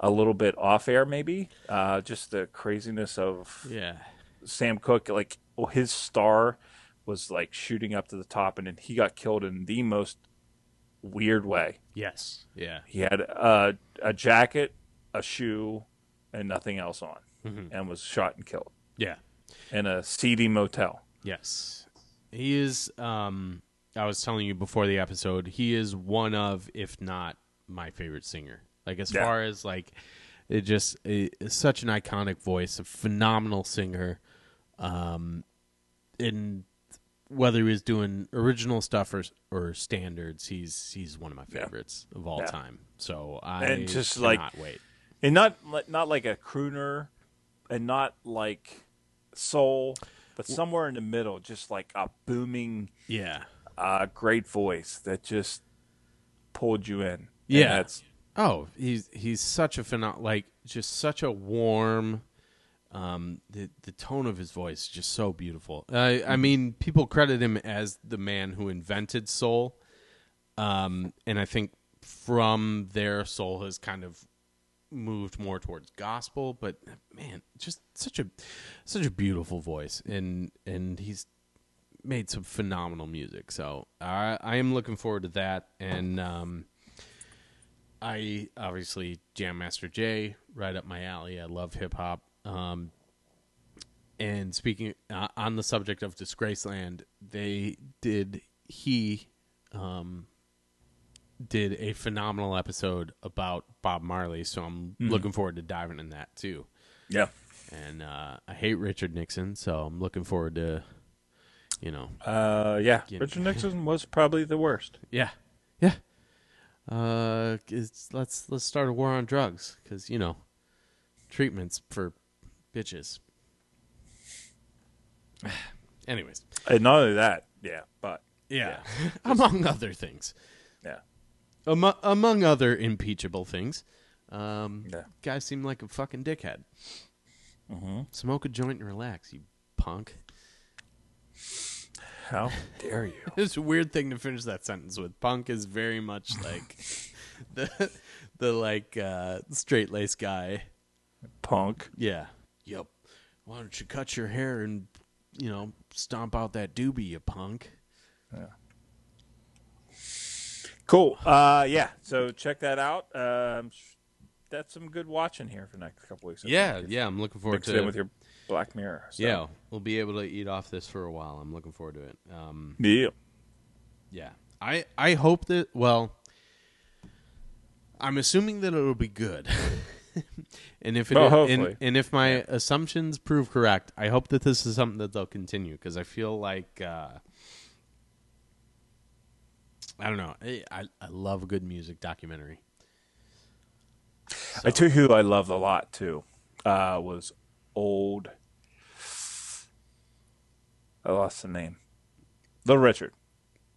a little bit off air, maybe. Uh, just the craziness of Yeah. Sam Cooke, like his star was like shooting up to the top, and then he got killed in the most weird way. Yes. Yeah. He had a, a jacket, a shoe, and nothing else on, and was shot and killed Yeah. in a seedy motel. Yes. He is um I was telling you before the episode, he is one of if not my favorite singer. Like as Yeah. far as like it just it, such an iconic voice, a phenomenal singer. Um in whether he was doing original stuff or or standards, he's he's one of my Yeah. favorites of all Yeah. time. So I And just, cannot like- wait. and not not like a crooner, and not like soul, but somewhere in the middle, just like a booming, Yeah. uh, great voice that just pulled you in. And Yeah. that's Oh, he's he's such a phenom- like just such a warm. Um, the the tone of his voice just so beautiful. I I mean, people credit him as the man who invented soul. Um, and I think from there, soul has kind of moved more towards gospel. But man, just such a such a beautiful voice, and and he's made some phenomenal music. So I I am looking forward to that, and um I obviously Jam Master Jay, right up my alley. I love hip hop. Um, and speaking uh, on the subject of Disgraceland, they did he um, did a phenomenal episode about Bob Marley. So I'm looking forward to diving in that too. Yeah. And uh, I hate Richard Nixon, so I'm looking forward to, you know, Uh, yeah. Get- Richard <laughs> Nixon was probably the worst. Yeah, yeah. Uh, it's, let's let's start a war on drugs because you know, treatments for bitches. <sighs> Anyways, And not only that, yeah, but yeah, <laughs> among other things, yeah. among among other impeachable things, um, Yeah. guy seemed like a fucking dickhead. Smoke a joint and relax, you punk. How dare you? <laughs> It's a weird thing to finish that sentence with. Punk is very much <laughs> like the the like uh, straight laced guy. Punk. Yeah. Yep. Why don't you cut your hair and you know stomp out that doobie, you punk? Yeah. Cool. Uh, yeah. So check that out. Um, that's some good watching here for the next couple weeks. I Yeah, yeah. I'm looking forward to it with your Black Mirror. stuff. Yeah, we'll be able to eat off this for a while. I'm looking forward to it. Um, Yeah. yeah. I I hope that. Well, I'm assuming that it'll be good. <laughs> <laughs> and if it Well, and, hopefully. and if my assumptions prove correct, I hope that this is something that they'll continue because I feel like uh, I don't know. I, I I love a good music documentary. I tell you who I loved a lot too. Uh, was old. I lost the name. Little Richard.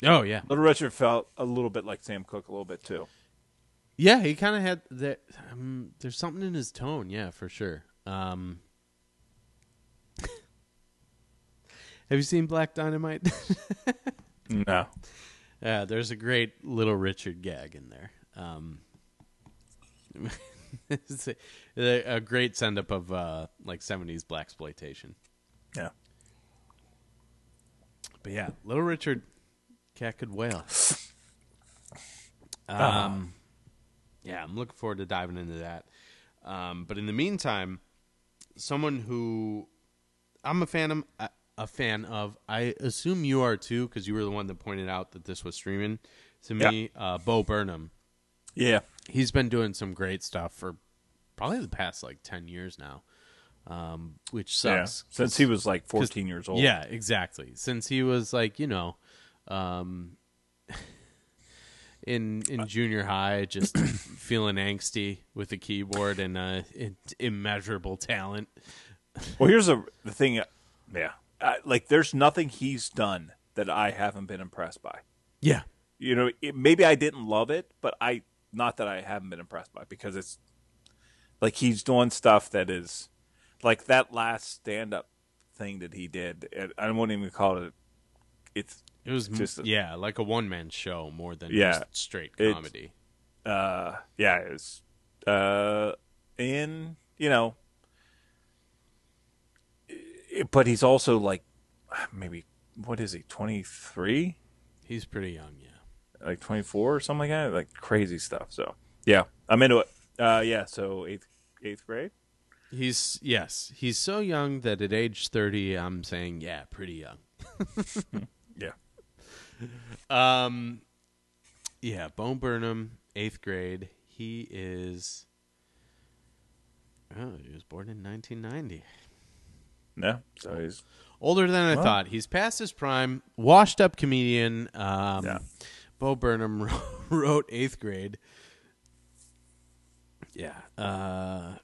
Oh yeah, Little Richard felt a little bit like Sam Cooke a little bit too. Yeah. He kind of had that. Um, there's something in his tone. Yeah, for sure. Um, <laughs> have you seen Black Dynamite? <laughs> No. Yeah, there's a great little Richard gag in there. Um, <laughs> it's a, a great send up of uh, like '70s blaxploitation. Yeah. But yeah, little Richard, cat could wail. Um. Yeah, I'm looking forward to diving into that. Um, but in the meantime, someone who I'm a fan of, a- a fan of. I assume you are too, because you were the one that pointed out that this was streaming to me. Uh, Bo Burnham. Yeah. He's been doing some great stuff for probably the past like ten years now, um, which Yeah. sucks. Since he was like 14 years old. Yeah, exactly. Since he was like, you know, um, <laughs> in in junior high, just <clears throat> feeling angsty with the keyboard and uh, immeasurable talent. Well, here's a, the thing. Yeah. I, like, there's nothing he's done that I haven't been impressed by. Yeah, You know, it, maybe I didn't love it, but I, not that I haven't been impressed by because it's like he's doing stuff that is like that last stand up thing that he did. I won't even call it, it's, it was Just yeah, like a one man show more than Yeah, just straight comedy. uh, yeah, it's, uh, in, you know, it, but he's also like maybe, what is he, 23? He's pretty young, yeah. like 24 or something like that like crazy stuff so yeah i'm into it uh yeah so eighth eighth grade He's yes, he's so young that at age thirty, I'm saying yeah, pretty young. <laughs> <laughs> yeah Um, yeah, Bo Burnham, eighth grade. He is. Oh, he was born in 1990. no so he's Older than I Wow. thought. He's past his prime. Washed up comedian. Um, Yeah. Bo Burnham <laughs> wrote eighth grade. Yeah. Uh,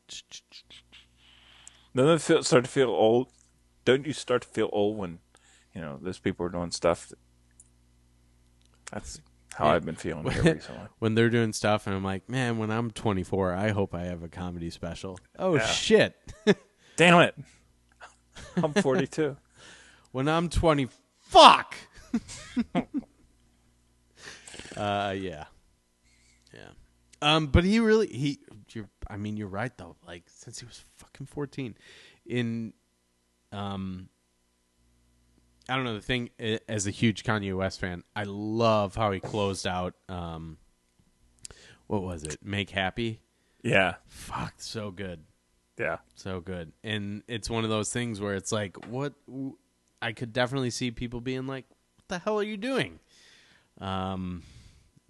doesn't feel, start to feel old don't you start to feel old when you know those people are doing stuff that's how Yeah. i've been feeling here <laughs> recently <laughs> when they're doing stuff, and I'm like, man, when I'm 24, I hope I have a comedy special. Oh Yeah. shit! <laughs> damn it i'm 42 when I'm 20, fuck. uh, yeah, yeah. Um, but he really he. You're, I mean, you're right though. Like since he was fucking 14, in, um. I don't know the thing. As a huge Kanye West fan, I love how he closed out. Um, what was it? Make happy. Yeah, Fuck, so good. yeah, So good. And it's one of those things where it's like, what? I could definitely see people being like, what the hell are you doing? Um,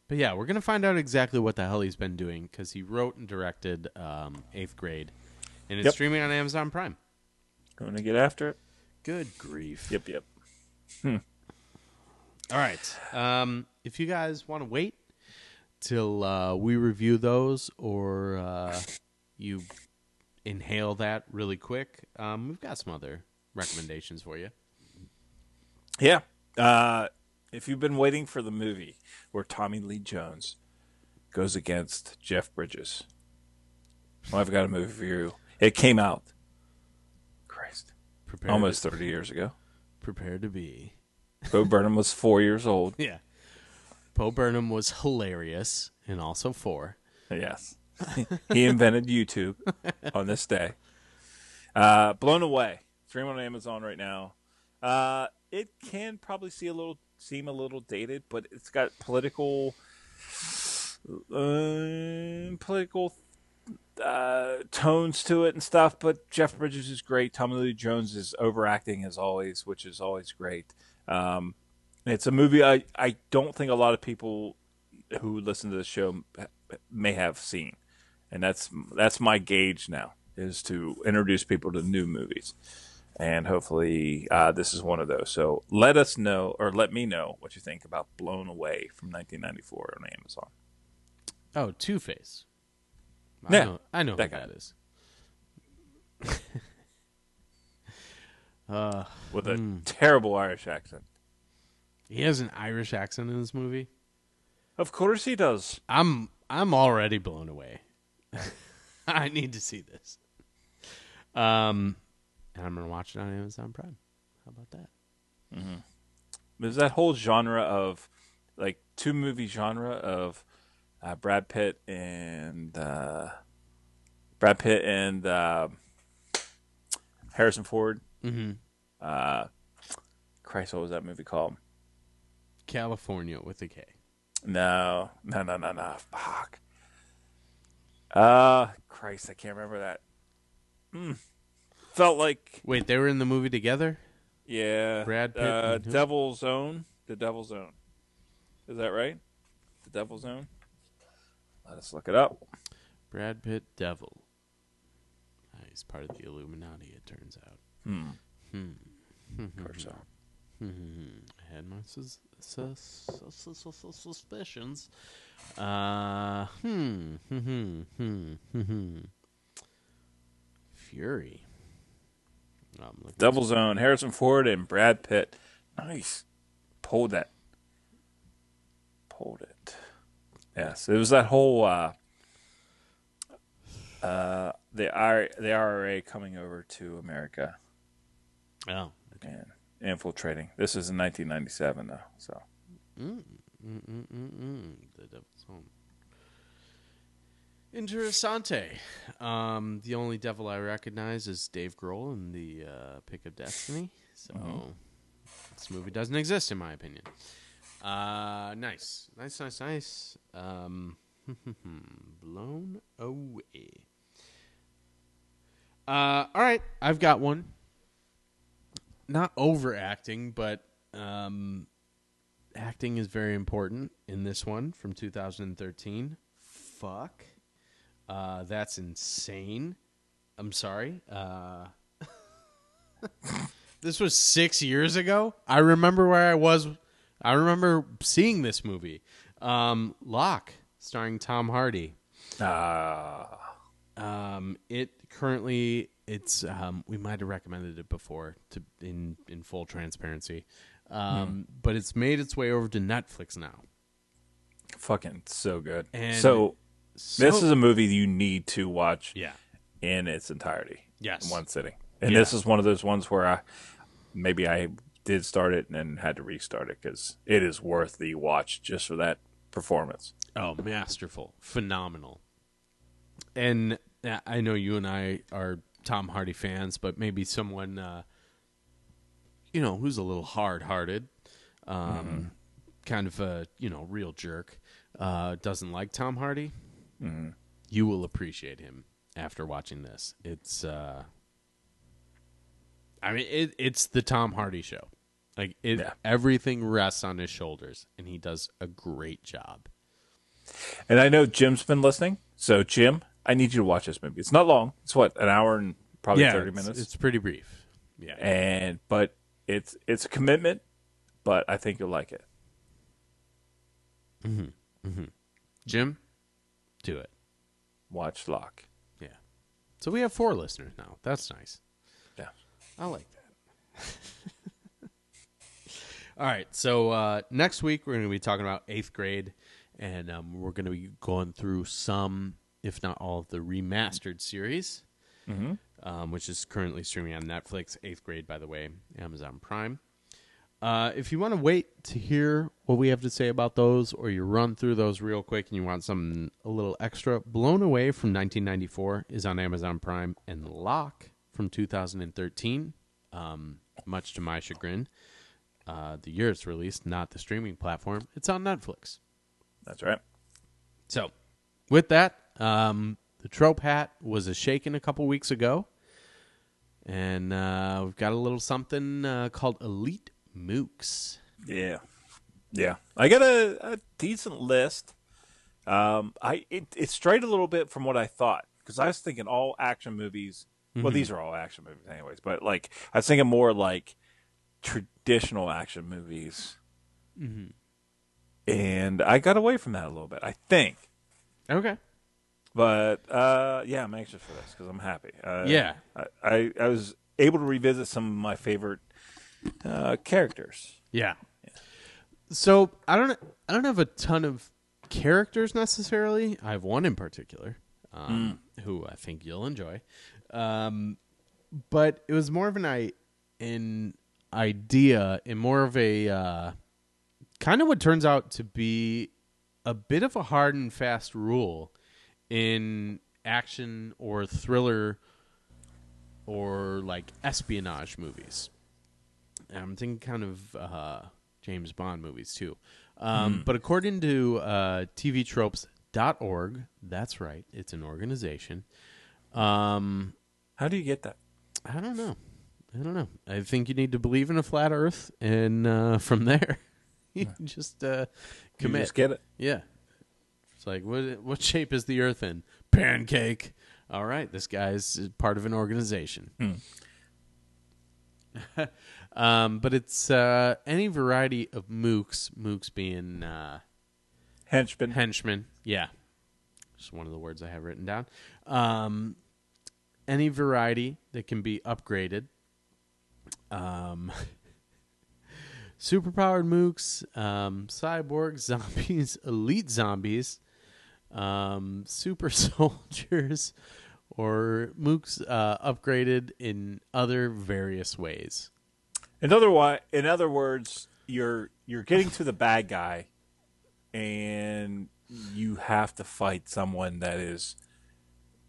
but yeah, we're going to find out exactly what the hell he's been doing because he wrote and directed um, Eighth Grade. And it's Yep. streaming on Amazon Prime. going to get after it. Good grief. Yep, yep. All right. Um, if you guys want to wait till uh, we review those or uh, you inhale that really quick, um, we've got some other recommendations for you. Yeah. Uh, if you've been waiting for the movie where Tommy Lee Jones goes against Jeff Bridges, well, I've got a movie for you. It came out. Christ. Prepare Almost 30 years ago. Prepare to be. Bo Burnham was four years old. <laughs> Yeah. Poe Burnham was hilarious and also four. Yes. he invented YouTube <laughs> on this day. Uh, Blown Away. Stream on Amazon right now. Uh, it can probably see a little seem a little dated, but it's got political uh, political uh, tones to it and stuff. But Jeff Bridges is great. Tommy Lee Jones is overacting as always, which is always great. Um, it's a movie I, I don't think a lot of people who listen to the show may have seen, and that's that's my gauge now is to introduce people to new movies, and hopefully uh, this is one of those. So let us know or let me know what you think about Blown Away from 1994 on Amazon. Oh, Two Face. Yeah, I know, I know that guy. that is. <laughs> uh, with a terrible Irish accent. he has an Irish accent in this movie. Of course he does. I'm I'm already blown away. <laughs> I need to see this. Um, and I'm gonna watch it on Amazon Prime. How about that? There's that whole genre of like two movie genre of uh, Brad Pitt and uh, Brad Pitt and uh, Harrison Ford. Mm-hmm. Uh, Christ, what was that movie called? California with a K. No, no, no, no, no. Fuck. Uh, Christ, I can't remember that. Mm. Felt like, Wait, they were in the movie together. yeah, Brad Pitt uh? Devil's Own. The Devil's Own. Is that right? The Devil's Own. Let us look it up. Brad Pitt, Devil. Ah, he's part of the Illuminati. It turns out. Hmm. Hmm. Of course so. I had my sus- sus- sus- sus- sus- suspicions. Uh, hmm, hmm, hmm, hmm, hmm, hmm. Fury. Oh, Devil's Own. Harrison Ford and Brad Pitt. Nice. Pulled that. Pulled it. Yes, it was that whole uh, uh, the I the IRA coming over to America Oh, and infiltrating. This is in 1997 though, so mm, mm, mm, mm, mm. the Devil's Own. Interessante. Um, the only devil I recognize is Dave Grohl in the uh, Pick of Destiny. So this movie doesn't exist, in my opinion. Uh, nice, nice, nice, nice. Um, <laughs> blown away. Uh, all right, I've got one. Not overacting, but um, acting is very important in this one from 2013. Fuck. Uh, that's insane. I'm sorry. Uh, <laughs> this was six years ago. I remember where I was. I remember seeing this movie. Um, Locke, starring Tom Hardy. ah Um, it currently it's um, we might have recommended it before to in in full transparency, um, but it's made its way over to Netflix now. fucking so good. And so So, this is a movie you need to watch yeah, in its entirety. Yes. in one sitting. And Yeah. this is one of those ones where I maybe I did start it and then had to restart it because it is worth the watch just for that performance. oh masterful, phenomenal. And uh, I know you and I are Tom Hardy fans, but maybe someone uh, you know who's a little hard hearted, um, kind of a you know real jerk, uh, doesn't like Tom Hardy. you will appreciate him after watching this. It's, uh, I mean, it, it's the Tom Hardy show. Like it, Yeah. everything rests on his shoulders, and he does a great job. And I know Jim's been listening. So, Jim, I need you to watch this movie. It's not long. It's what an hour and probably thirty it's, minutes. It's pretty brief. Yeah, and but it's it's a commitment. But I think you'll like it. Mm-hmm. Mm-hmm. Jim, do it. Watch Locke. Yeah. So we have four listeners now. That's nice. Yeah. I like that. <laughs> All right. So uh, next week we're going to be talking about eighth grade, and um, we're going to be going through some, if not all, of the remastered series, um, which is currently streaming on Netflix. Eighth grade, by the way, Amazon Prime. Uh, if you want to wait to hear what we have to say about those, or you run through those real quick and you want something a little extra, Blown Away from 1994 is on Amazon Prime, and Locke from 2013, um, much to my chagrin, uh, the year it's released, not the streaming platform, it's on Netflix. That's right. So, with that, um, the trope hat was a shaken a couple weeks ago, and uh, we've got a little something uh, called Elite Mooks. Yeah, yeah. I got a, a decent list. Um, I it, it strayed a little bit from what I thought because I was thinking all action movies. Well, these are all action movies, anyways. But like, I was thinking more like traditional action movies, and I got away from that a little bit. I think, Okay. but uh, yeah, I'm anxious for this because I'm happy. Uh, Yeah. I, I I was able to revisit some of my favorite uh, characters. Yeah. So I don't I don't have a ton of characters necessarily. I have one in particular, um, who I think you'll enjoy. Um, but it was more of an i an idea and more of a uh, kind of what turns out to be a bit of a hard and fast rule in action or thriller or like espionage movies. I'm thinking kind of uh, James Bond movies too. Um, But according to uh, TVTropes.org, that's right, it's an organization. Um, How do you get that? I don't know. I don't know. I think you need to believe in a flat Earth, and uh, <laughs> from there, you just uh, You commit. just get it. Yeah. It's like what what shape is the Earth in? Pancake. All right, this guy's is part of an organization. <laughs> um, but it's uh, any variety of mooks. Mooks being uh, Henchman. henchmen. Yeah, just one of the words I have written down. Um, any variety that can be upgraded. Um, <laughs> superpowered mooks, um, cyborgs, zombies, <laughs> elite zombies, um, super <laughs> soldiers, or mooks uh, upgraded in other various ways. In other in other words, you're you're getting to the bad guy, and you have to fight someone that is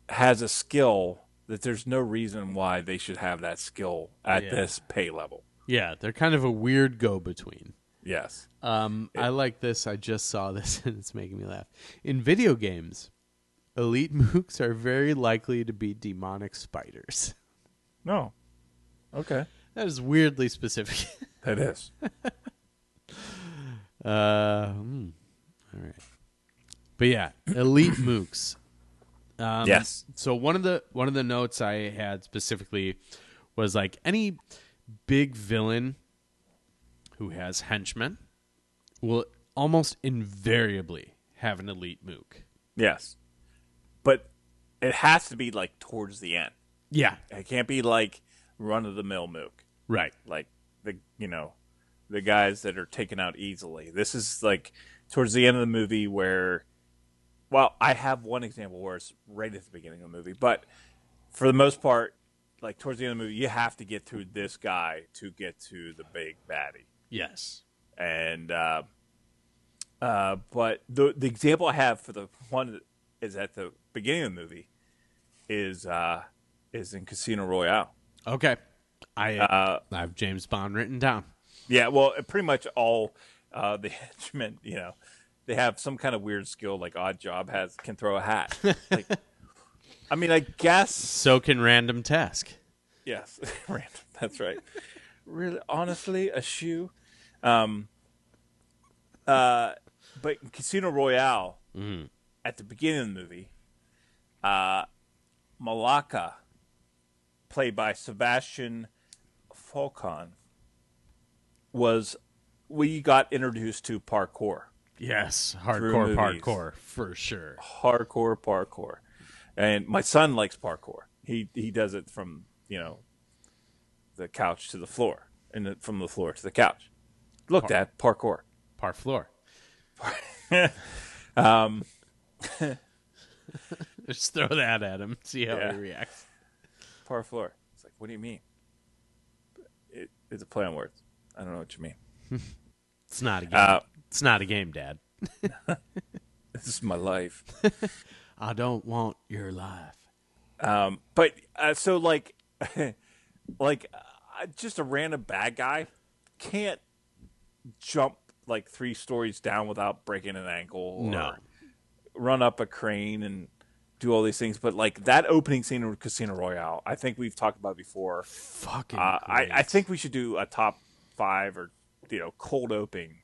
has a skill that there's no reason why they should have that skill at Yeah. this pay level. Yeah, they're kind of a weird go between. Yes. Um, I like this. I just saw this <laughs> and it's making me laugh. In video games, elite <laughs> mooks are very likely to be demonic spiders. No. Okay. That is weirdly specific. <laughs> That is. uh, hmm. all right. But yeah, elite mooks. Um, Yes. So one of the one of the notes I had specifically was like any big villain who has henchmen will almost invariably have an elite mook. yes. But it has to be like towards the end. Yeah. It can't be like run of the mill mook. Right. like the you know the guys that are taken out easily. This is like towards the end of the movie where well, I have one example where it's right at the beginning of the movie, but for the most part, like towards the end of the movie, you have to get through this guy to get to the big baddie. Yes. And uh, uh, but the the example I have for the one that is at the beginning of the movie is uh, is in Casino Royale. Okay. I Uh, I have James Bond written down. Yeah, well, pretty much all uh, the <laughs> henchmen, you know, they have some kind of weird skill like Oddjob has can throw a hat. <laughs> like, I mean, I guess So can random task. yes, <laughs> random. That's right. <laughs> Really, honestly, a shoe. Um. Uh, but in Casino Royale, at the beginning of the movie, uh, Mollaka, played by Sébastien Foucan, was we got introduced to parkour. Yes, hardcore parkour for sure. hardcore parkour. And my son likes parkour. He he does it from, you know, the couch to the floor and the, from the floor to the couch. Look, Dad, parkour. Par floor. <laughs> Um, <laughs> Just throw that at him. See how Yeah. he reacts. par floor. It's like, what do you mean? It, it's a play on words. I don't know what you mean. <laughs> It's not a game. Uh, it's not a game, Dad. <laughs> this is my life. <laughs> I don't want your life. Um, but uh, so like, <laughs> like uh, just a random bad guy can't jump like three stories down without breaking an ankle. Or No. run up a crane and do all these things. But like that opening scene in Casino Royale, I think we've talked about before. Fucking. Uh, I, I think we should do a top five or you know cold openings,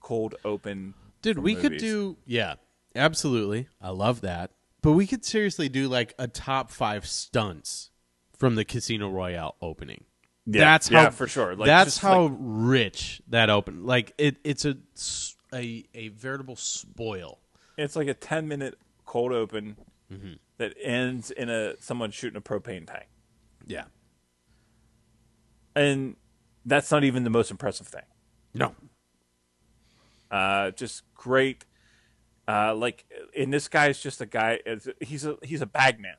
cold open. Dude, we could do yeah, absolutely. I love that. But we could seriously do like a top five stunts from the Casino Royale opening. Yeah, that's how yeah, for sure. Like, that's how like- rich that open. Like it, it's a, a a veritable spoil. It's like a ten minute cold open Mm-hmm. that ends in a someone shooting a propane tank, Yeah. and that's not even the most impressive thing. No. Uh, just great. Uh, like, and this guy is just a guy. He's a he's a bagman,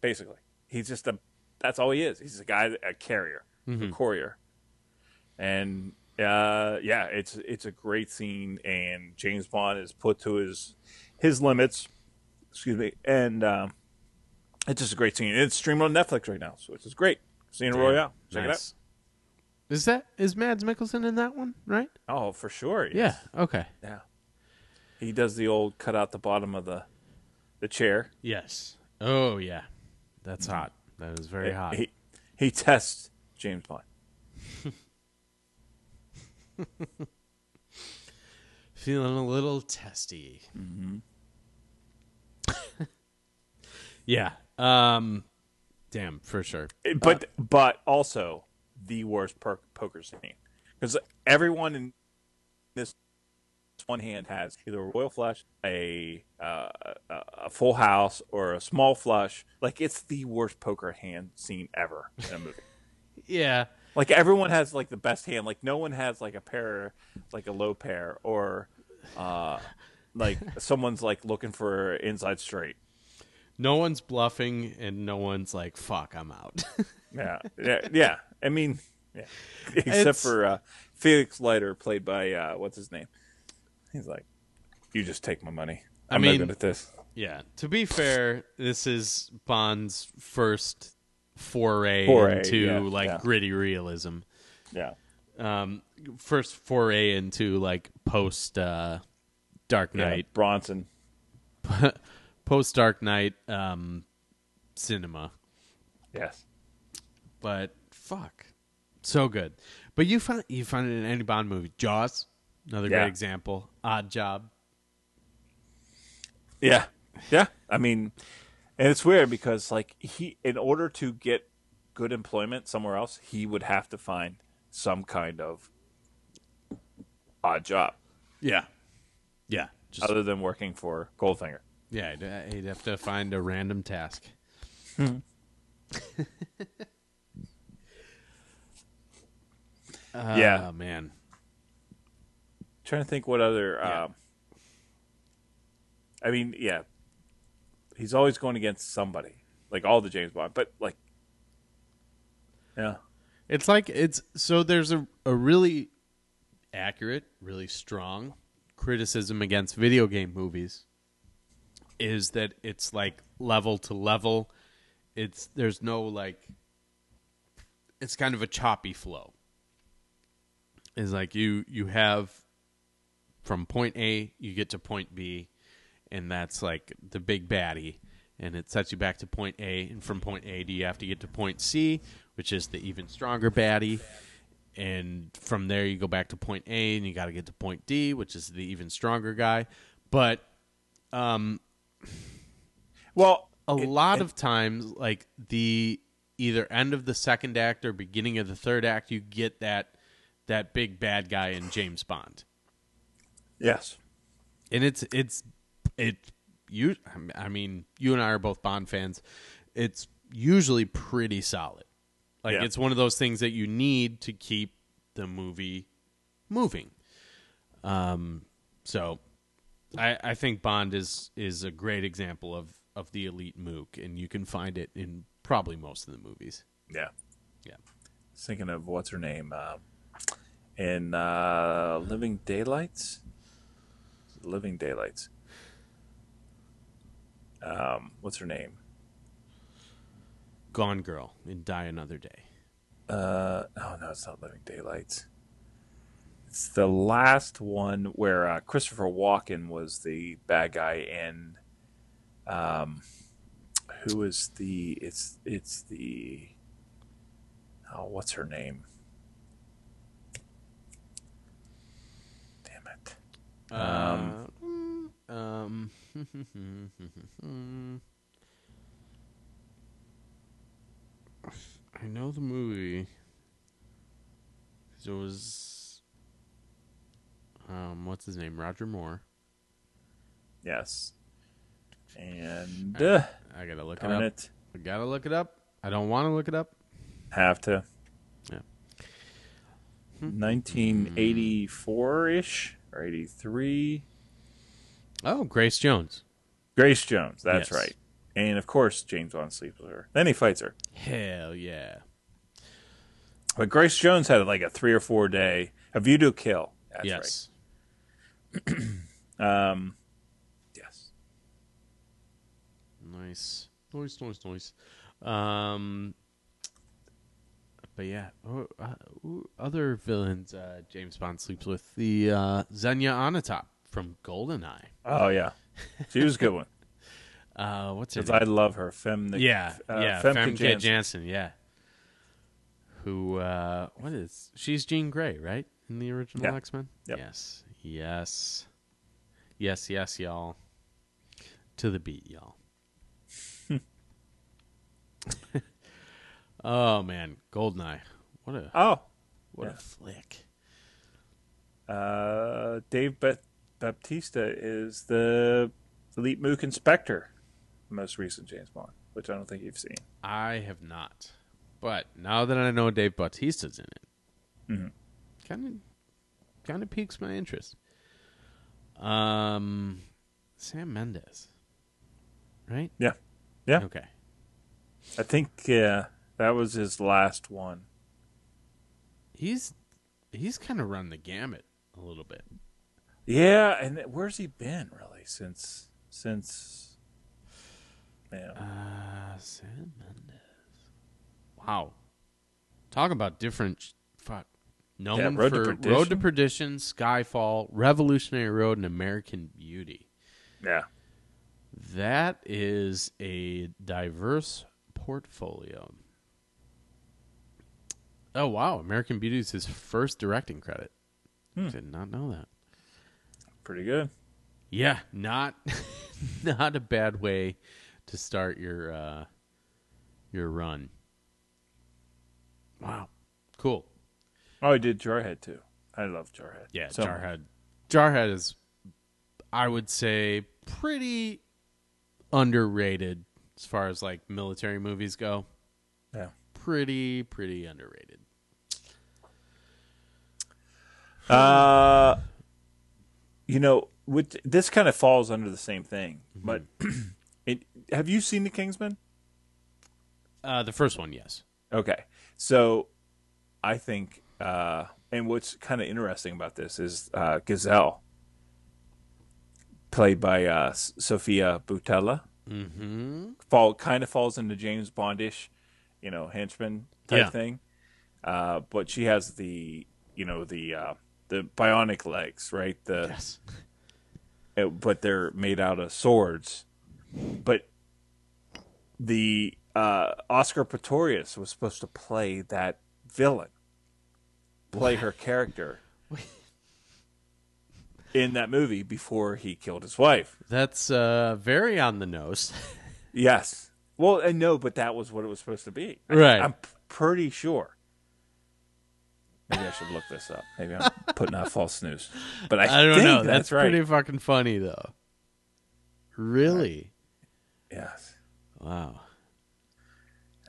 basically. He's just a. That's all he is. He's a guy, a carrier, a courier, and uh, yeah, it's it's a great scene. And James Bond is put to his his limits. Excuse me, and um, it's just a great scene. It's streaming on Netflix right now, so it's just great. Casino Royale, check Nice. Is that is Mads Mikkelsen in that one? Right? Oh, for sure. Yeah. Okay. Yeah. He does the old cut out the bottom of the the chair. Yes. Oh yeah. That's hot. That is very hot. He he tests James Bond. <laughs> Feeling a little testy. Mm-hmm. <laughs> yeah. Um. Damn, for sure. But but also the worst per- poker scene because everyone in this one hand has either a royal flush, a, uh, a a full house, or a small flush. Like it's the worst poker hand scene ever in a movie. <laughs> Yeah. Like everyone has like the best hand. Like no one has like a pair, like a low pair, or uh, like <laughs> someone's like looking for inside straight. No one's bluffing, and no one's like, "Fuck, I'm out." <laughs> Yeah, yeah, yeah. I mean, <laughs> yeah. Except It's- for uh, Felix Leiter, played by uh, what's his name? He's like, you just take my money. I I'm mean- not good at this. yeah. To be fair, this is Bond's first foray, Foray, into yeah, like yeah. gritty realism. Yeah, Um, first foray into like post uh, Dark yeah. Knight, Bronson. <laughs> post Dark Knight um, cinema. Yes. but fuck, so good. But you find you find it in any Bond movie. Jaws, another Yeah. great example. Oddjob. Yeah, yeah. I mean, and it's weird because like he, in order to get good employment somewhere else, he would have to find some kind of odd job Yeah, yeah, just other than working for Goldfinger. yeah. He'd, uh, he'd have to find a random task. Hmm. <laughs> Yeah. oh, man. trying to think what other. Yeah. Um, I mean, yeah, he's always going against somebody, like all the James Bond, but like, yeah, It's like it's so there's a, a really accurate, really strong criticism against video game movies is that it's like level to level. It's there's no like it's kind of a choppy flow. Is like you you have from point A, you get to point B, and that's like the big baddie, and it sets you back to point A, and from point A, do you have to get to point C, which is the even stronger baddie, and from there you go back to point A, and you got to get to point D, which is the even stronger guy, but um, Well, a it- lot it- of times like the either end of the second act or beginning of the third act you get that that big bad guy in James Bond yes, and it's it's it you I mean you and I are both Bond fans it's usually pretty solid like Yeah. it's one of those things that you need to keep the movie moving um so I, I think Bond is is a great example of, of the elite mook, and you can find it in probably most of the movies. yeah. Yeah. Thinking of what's her name uh, in uh, Living Daylights. Living Daylights. Um, what's her name? Gone Girl in Die Another Day. Uh, oh no, it's not Living Daylights. It's the last one where uh, Christopher Walken was the bad guy, and um, who is the? It's it's the. Oh, what's her name? Damn it! Um, um, <laughs> I know the movie. It was, um, what's his name? Roger Moore. Yes, and uh, I gotta look it up. it, I gotta look it up. I don't want to look it up. have to. Yeah. 1984 ish or 83. Oh, Grace Jones. Grace Jones, that's Yes. right. And of course, James Bond sleeps with her. Then he fights her. Hell yeah. But Grace Jones had like a three or four day a view to kill. That's yes. right. <clears throat> Um, yes. Nice. Nice, nice, nice. Um, but yeah, oh, uh, ooh, other villains uh, James Bond sleeps with the uh, Xenia Onatopp from Goldeneye. Oh yeah, she was a good one. <laughs> Uh, what's her name? I love her. Femme. yeah, uh, yeah, Famke Famke Janssen. Janssen. Yeah. Who? Uh, what is? She's Jean Grey, right? In the original Yeah. X Men. Yep. Yes. Yes. Yes. Yes, y'all. To the beat, y'all. <laughs> oh man, Goldeneye. What a Oh, what yeah. a flick. uh, Dave Bat- Bautista is the elite mook in Spectre, most recent James Bond, which I don't think you've seen. I have not, but now that I know Dave Bautista's in it, kind of kind of piques my interest. Um, Sam Mendes, right? Yeah, yeah. Okay. I think uh, that was his last one. He's he's kind of run the gamut a little bit. Yeah, and where's he been really since since? Man, Uh, Sam Mendes. Wow. Talk about different. Fuck. Known Yeah, Road for Perdition. Road to Perdition, Skyfall, Revolutionary Road, and American Beauty. yeah, That is a diverse portfolio. Oh wow, American Beauty is his first directing credit. Did not know that. pretty good. Yeah, not <laughs> not a bad way to start your uh your run. Wow. Cool. Oh, he did Jarhead too. I love Jarhead. Yeah, So- Jarhead. Jarhead is I would say pretty underrated as far as like military movies go. Yeah. Pretty pretty underrated. Uh, you know, with this kind of falls under the same thing, Mm-hmm. but <clears throat> it. Have you seen the Kingsman? Uh the first one, yes. Okay, so I think, uh, and what's kind of interesting about this is uh, Gazelle, played by uh, Sophia Boutella, Mhm. fall kind of falls into James Bondish, you know, henchman type Yeah. thing. Uh, but she has the, you know, the uh, the bionic legs, right? The Yes. <laughs> uh, but they're made out of swords. But the uh, Oscar Pistorius was supposed to play that villain, play her character <laughs> in that movie before he killed his wife. That's uh, very on the nose. <laughs> Yes. Well, I know, but that was what it was supposed to be. I- Right. I'm p- pretty sure. Maybe I should look this up. Maybe I'm putting out false news. But I, <laughs> I don't know. That's, That's, right. pretty fucking funny, though. Really? Yes. Wow.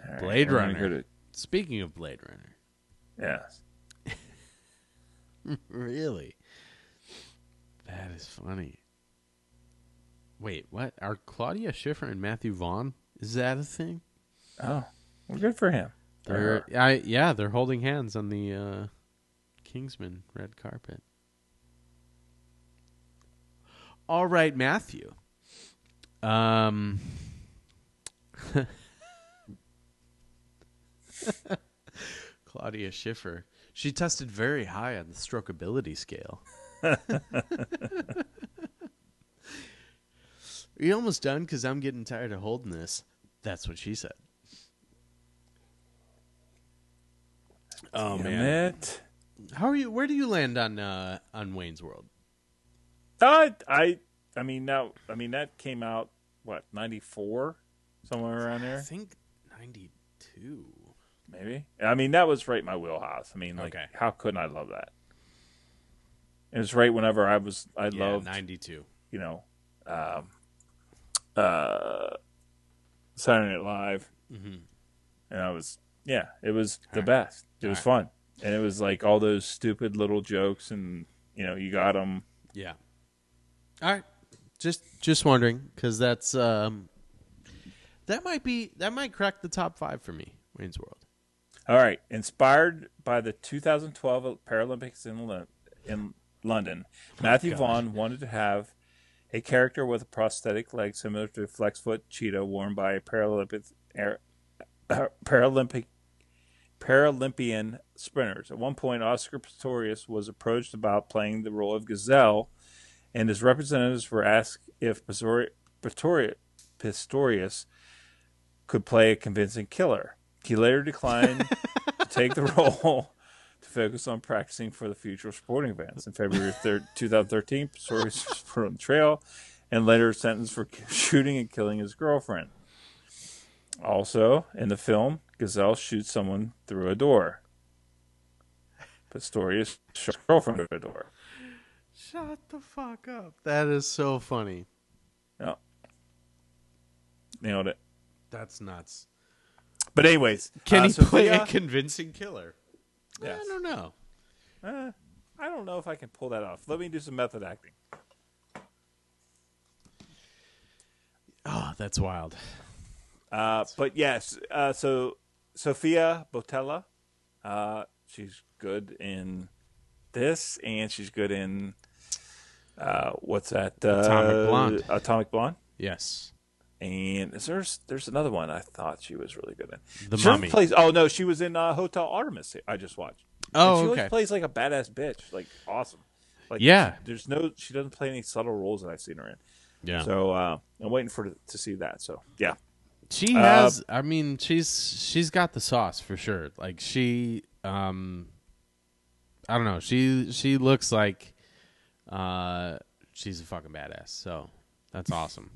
Right, Blade Runner. to- Speaking of Blade Runner, yes. <laughs> really? That is funny. Wait, what? Are Claudia Schiffer and Matthew Vaughn? Is that a thing? Oh, well, good for him. They're, I, yeah, they're holding hands on the uh, Kingsman red carpet. All right, Matthew. Um, <laughs> Claudia Schiffer. She tested very high on the strokeability scale. <laughs> Are you almost done? Because I'm getting tired of holding this. That's what she said. Oh Damn man, it. how are you? Where do you land on uh, on Wayne's World? Uh, I, I mean, now, I mean, that came out, what, 94? Somewhere around there. I think ninety two. Maybe. I mean, that was right in my wheelhouse. I mean, like, Okay. how couldn't I love that? It was right whenever I was, I Yeah, loved, ninety two. you know, um, uh, Saturday Night Live. Mhm. And I was, yeah, it was the best. It was Alright. fun. And it was like all those stupid little jokes, and, you know, you got them. Yeah. All right. Just just wondering because that's um that might be that might crack the top five for me. Wayne's World. All right. Inspired by the 2012 Paralympics in, Lo- in London, Matthew God. Vaughn wanted to have a character with a prosthetic leg similar to Flexfoot Cheetah worn by a Paralympic, er, <coughs> Paralympic Paralympian sprinters. At one point, Oscar Pistorius was approached about playing the role of Gazelle, and his representatives were asked if Pistori- Pistori- Pistorius could play a convincing killer. He later declined to <laughs> take the role to focus on practicing for the future sporting events. In February 3rd, 2013, Pistorius was put on the trail and later sentenced for shooting and killing his girlfriend. Also, in the film, Gazelle shoots someone through a door. Pistorius shoots his girlfriend through a door. Shut the fuck up. That is so funny. Yeah. Nailed it. That's nuts. But anyways, Can uh, he play a convincing killer? Yes. I don't know. Uh, I don't know if I can pull that off. Let me do some method acting. Oh, that's wild. Uh, but yes, uh, so Sophia Boutella, uh, she's good in this, and she's good in uh, what's that? Uh, Atomic Blonde. Atomic Blonde. Yes. And is there's there's another one I thought she was really good in. The She Mummy. Plays, oh no, she was in uh, Hotel Artemis. I just watched. Oh, And she okay. always plays like a badass bitch, like awesome. Like Yeah. there's no she doesn't play any subtle roles that I've seen her in. Yeah. So uh, I'm waiting for to see that. So yeah, She has. I mean, she's she's got the sauce for sure. Like she, um, I don't know. She she looks like, uh, she's a fucking badass. So that's awesome.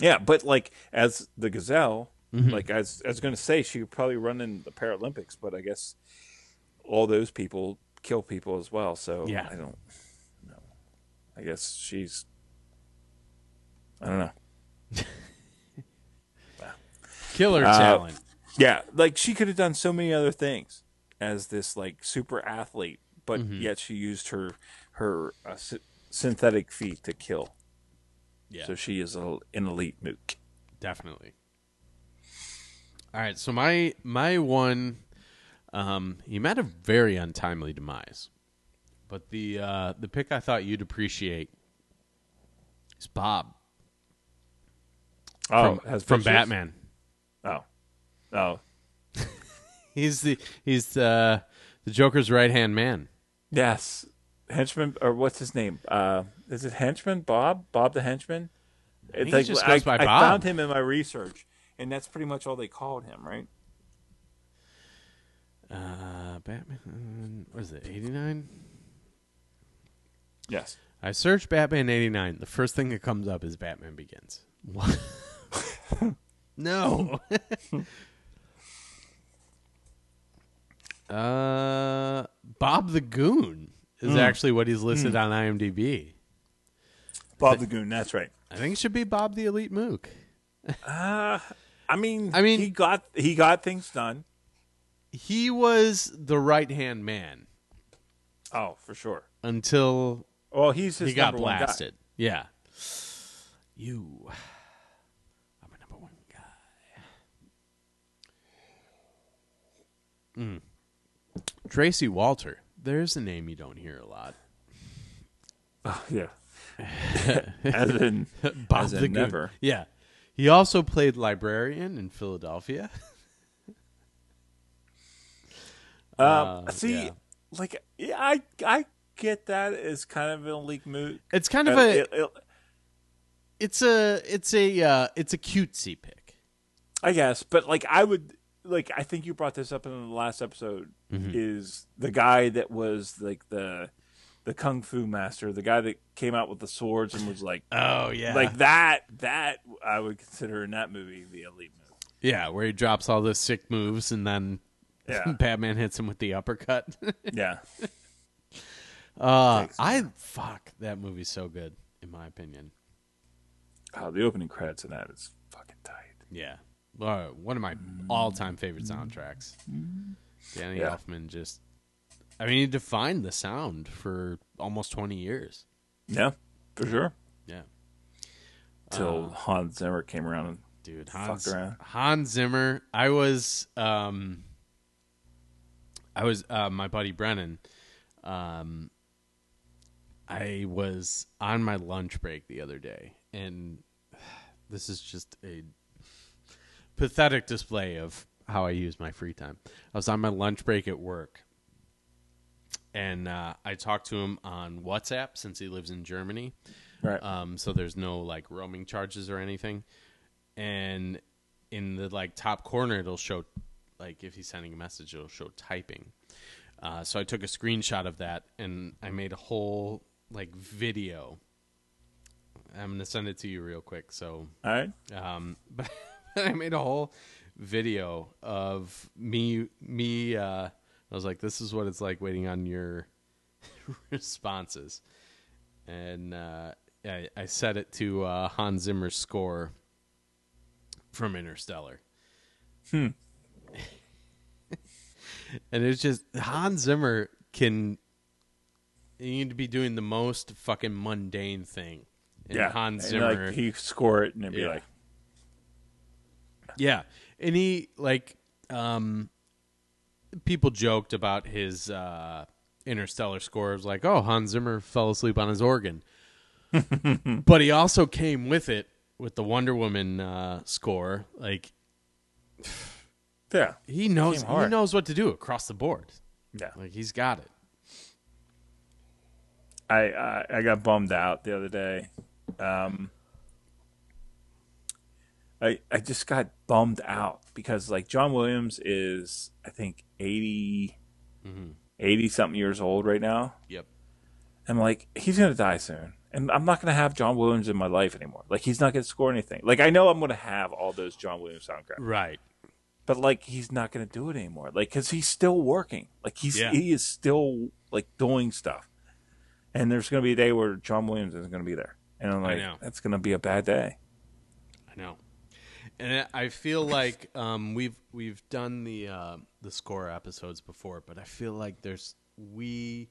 yeah. But like as the gazelle, Mm-hmm. like I was, I was going to say she could probably run in the Paralympics, but I guess all those people kill people as well. So Yeah. I don't know. I guess she's. I don't know. <laughs> Killer Uh, talent. Yeah, like she could have done so many other things as this like super athlete, but Mm-hmm. yet she used her her uh, sy- synthetic feet to kill. Yeah, So she is a, an elite mook. definitely. All right, so my my one, um, he met a very untimely demise, but the uh, the pick I thought you'd appreciate is Bob Oh, from, has from pictures? Batman. Oh, oh, <laughs> He's the he's the the Joker's right hand man. Yes, henchman or what's his name? Uh, is it henchman Bob? Bob the henchman? think It's he just goes by I found him in my research, and that's pretty much all they called him, right? Uh, Batman. was it? Eighty nine. Yes. I search Batman eighty nine. The first thing that comes up is Batman Begins. What? <laughs> <laughs> no. <laughs> uh, Bob the Goon is hmm. actually what he's listed hmm. on IMDb. Bob the Goon. That's right. I think it should be Bob the Elite Mook. Uh, I mean, I mean- he got he got things done. He was the right hand man Oh, for sure. until Well, he's his he got number one guy. blasted. Yeah. You. I'm a number one guy. Mm. Tracy Walter. There's a name you don't hear a lot. Oh, Yeah. <laughs> As in, Bob As in the Goon. never. Yeah. He also played librarian in Philadelphia. um, <laughs> Uh, see, yeah. like, yeah, I I get that as kind of an elite mood. It's kind of a it- it- it's a it's a uh, it's a cutesy pick. I guess, but like I would like I think you brought this up in the last episode Mm-hmm. is the guy that was like the the kung fu master, the guy that came out with the swords and was like <laughs> Oh yeah. like that that I would consider in that movie the elite move. yeah, where he drops all the sick moves and then <laughs> Yeah. Batman hits him with the uppercut. <laughs> yeah. uh, I fuck that movie's so good in my opinion. Oh, the opening credits in that is fucking tight. Yeah, uh, one of my all-time favorite soundtracks. Danny Yeah. Elfman just, I mean, he defined the sound for almost twenty years. Yeah, for sure. Yeah, Till Hans Zimmer came around and dude, Fucked Hans around. Hans Zimmer. I was, um, I was uh, my buddy Brennan. Um, I was on my lunch break the other day, and <sighs> this is just a pathetic display of how I use my free time. I was on my lunch break at work, and uh, I talked to him on WhatsApp since he lives in Germany. right. Um, so there's no like roaming charges or anything. And in the like top corner, it'll show like if he's sending a message, it'll show typing. Uh, so I took a screenshot of that and I made a whole like video. I'm gonna send it to you real quick. So All right. um, <laughs> but <laughs> I made a whole video of me. Me. Uh, I was like, "This is what it's like waiting on your <laughs> responses," and uh, I, I set it to uh, Hans Zimmer's score from Interstellar. Hmm. <laughs> and it's just Hans Zimmer can. You need to be doing the most fucking mundane thing. And yeah. Hans And, Zimmer. like he score it and it'd be Yeah. like, Yeah, and he like um, people joked about his uh, Interstellar scores, like, "Oh, Hans Zimmer fell asleep on his organ," <laughs> but he also came with it with the Wonder Woman uh, score. Like yeah, he knows he knows what to do across the board. yeah. Like he's got it. I uh, I got bummed out the other day. Um, I I just got bummed out because like John Williams is I think 80, mm-hmm. 80 something years old right now. Yep. I'm like he's gonna die soon, and I'm not gonna have John Williams in my life anymore. Like he's not gonna score anything. Like I know I'm gonna have all those John Williams soundtracks, Right. but like he's not gonna do it anymore. Like because he's still working. Like he's Yeah. he is still like doing stuff. And there's gonna be a day where John Williams isn't gonna be there, and I'm like, that's gonna be a bad day. I know, and I feel like um, we've we've done the uh, the score episodes before, but I feel like there's we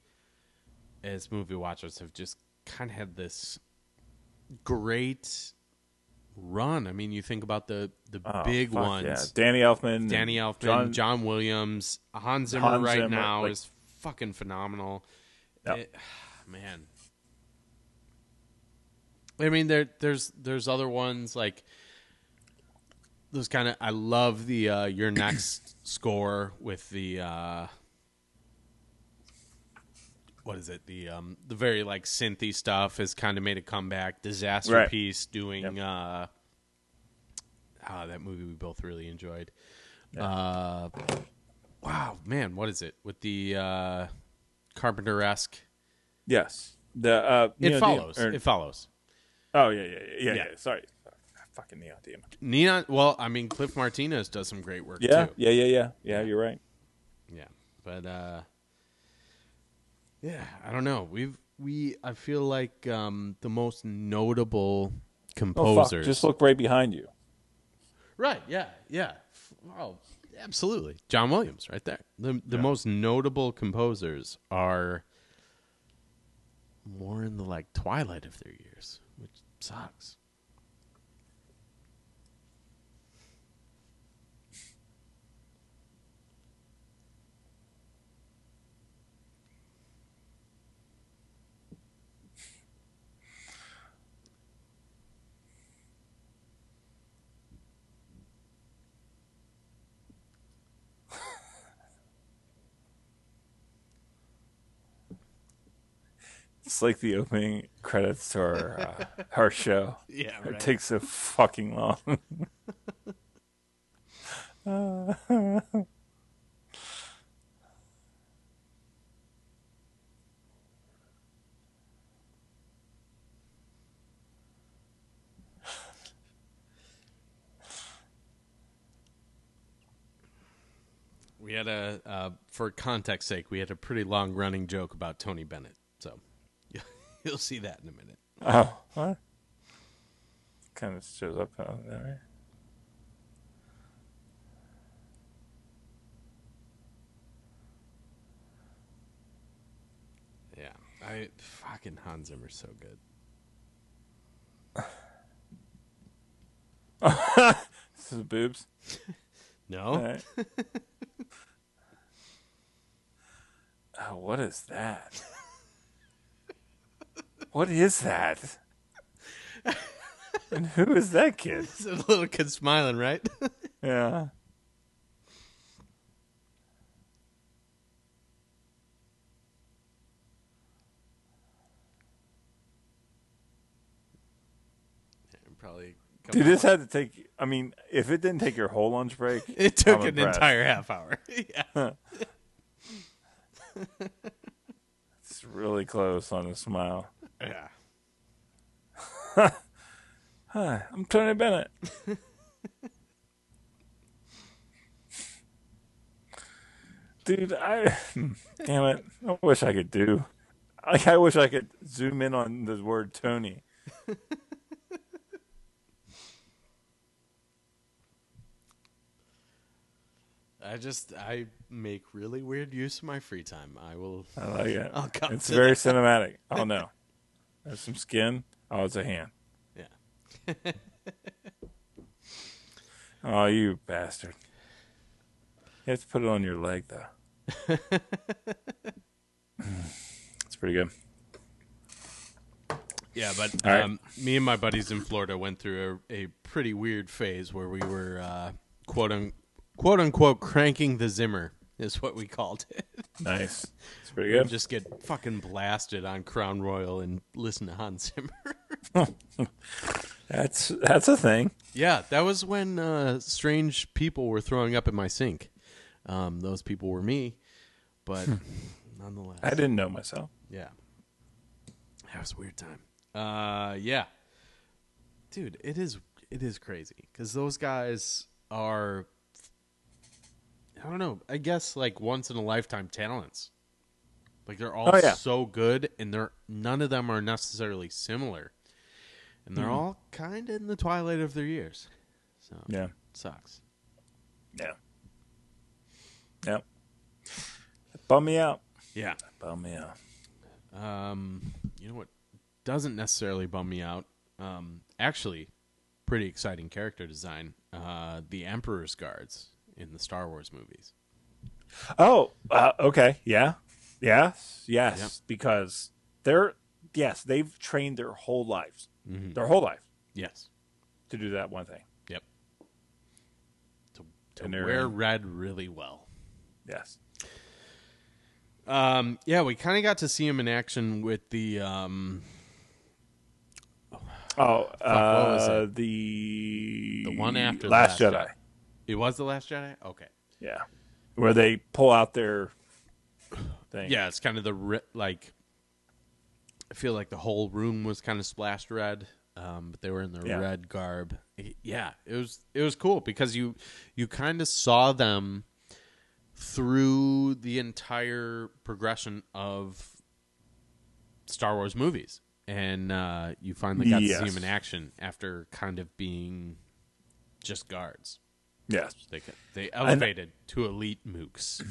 as movie watchers have just kind of had this great run. I mean, you think about the the Oh, big fuck ones: yeah. Danny Elfman, Danny Elfman, John, John. Williams, Hans Zimmer Hans right Zimmer, now like- is fucking phenomenal. Yep. It- <sighs> man. I mean, there, there's, there's other ones like those kind of. I love the uh, your next <clears throat> score with the uh, what is it? The um the very like synthy stuff has kind of made a comeback. Disaster Right. Piece doing Yep. uh ah, that movie we both really enjoyed. Uh wow, man, what is it? With the uh Carpenter esque Yes. The uh, It Neon follows. Demon- or- it follows. oh yeah, yeah, yeah, yeah, Yeah. yeah. Sorry, fucking Neon Demon. Neon well, I mean Cliff Martinez does some great work Yeah, too. yeah, yeah, yeah, yeah. You're right. Yeah, but uh, yeah, I don't know. We've we I feel like um, the most notable Oh composers. fuck! Just look right behind you. right. Yeah. Yeah. Oh, absolutely. John Williams, right there. The the most notable composers are more in the like twilight of their years, which sucks. It's like the opening credits to our uh, <laughs> our show. Yeah. It takes so fucking long. <laughs> We had a, uh, for context sake, we had a pretty long running joke about Tony Bennett. <laughs> You'll see that in a minute. oh, what? Kind of shows up out there. Right? Yeah, I fucking Hans Zimmer's so good. <laughs> This is boobs. <laughs> No, right. oh, what is that? What is that? and who is that kid? <laughs> the little kid smiling, right? <laughs> Yeah. Probably. Dude, this had to take. I mean, if it didn't take your whole lunch break, <laughs> It took I'm an impressed. entire half hour. yeah. It's really close on the smile. Yeah. <laughs> Hi, I'm Tony Bennett. <laughs> Dude, I hmm, damn it. I wish I could do. Like I wish I could zoom in on the word Tony. <laughs> I just I make really weird use of my free time. I will. I like it. I'll come it's to very cinematic. Oh no. There's some skin. Oh, it's a hand. Yeah. <laughs> Oh, you bastard. You have to put it on your leg though. <laughs> it's pretty good. Yeah, but All right. um, me and my buddies in Florida went through a, a pretty weird phase where we were uh, quote un, quote unquote cranking the Zimmer is what we called it. <laughs> Nice. It's pretty <laughs> good. just get fucking blasted on Crown Royal and listen to Hans Zimmer. <laughs> That's that's a thing. yeah, that was when uh, strange people were throwing up in my sink. Um, those people were me, but nonetheless, I didn't know myself. Yeah. That was a weird time. Uh yeah. Dude, it is it is crazy cuz those guys are I don't know, I guess like once in a lifetime talents. Like they're all Oh, yeah. so good and they're none of them are necessarily similar. And they're all kind of in the twilight of their years. So, Yeah. sucks. Yeah. Yeah. Bum me out. Yeah. Bum me out. Um, you know what doesn't necessarily bum me out? Um, actually, pretty exciting character design. Uh, the Emperor's Guards in the Star Wars movies. Oh, uh, okay. Yeah. Yes. Yes. Yep. Because they're yes, they've trained their whole lives. Their whole life Yes. to do that one thing. Yep. To, to wear red really well. Yes. Um, yeah, we kind of got to see him in action with the um, Oh, uh, the the one after the Last, Jedi. Jedi. It was the Last Jedi. Okay. Yeah, where they pull out their thing. Yeah, it's kind of the ri- like. I feel like the whole room was kind of splashed red, um, but they were in the Yeah. red garb. Yeah, it was it was cool because you you kind of saw them through the entire progression of Star Wars movies, and uh, you finally got to see them in action after kind of being just guards. Yes. They they elevated to elite mooks.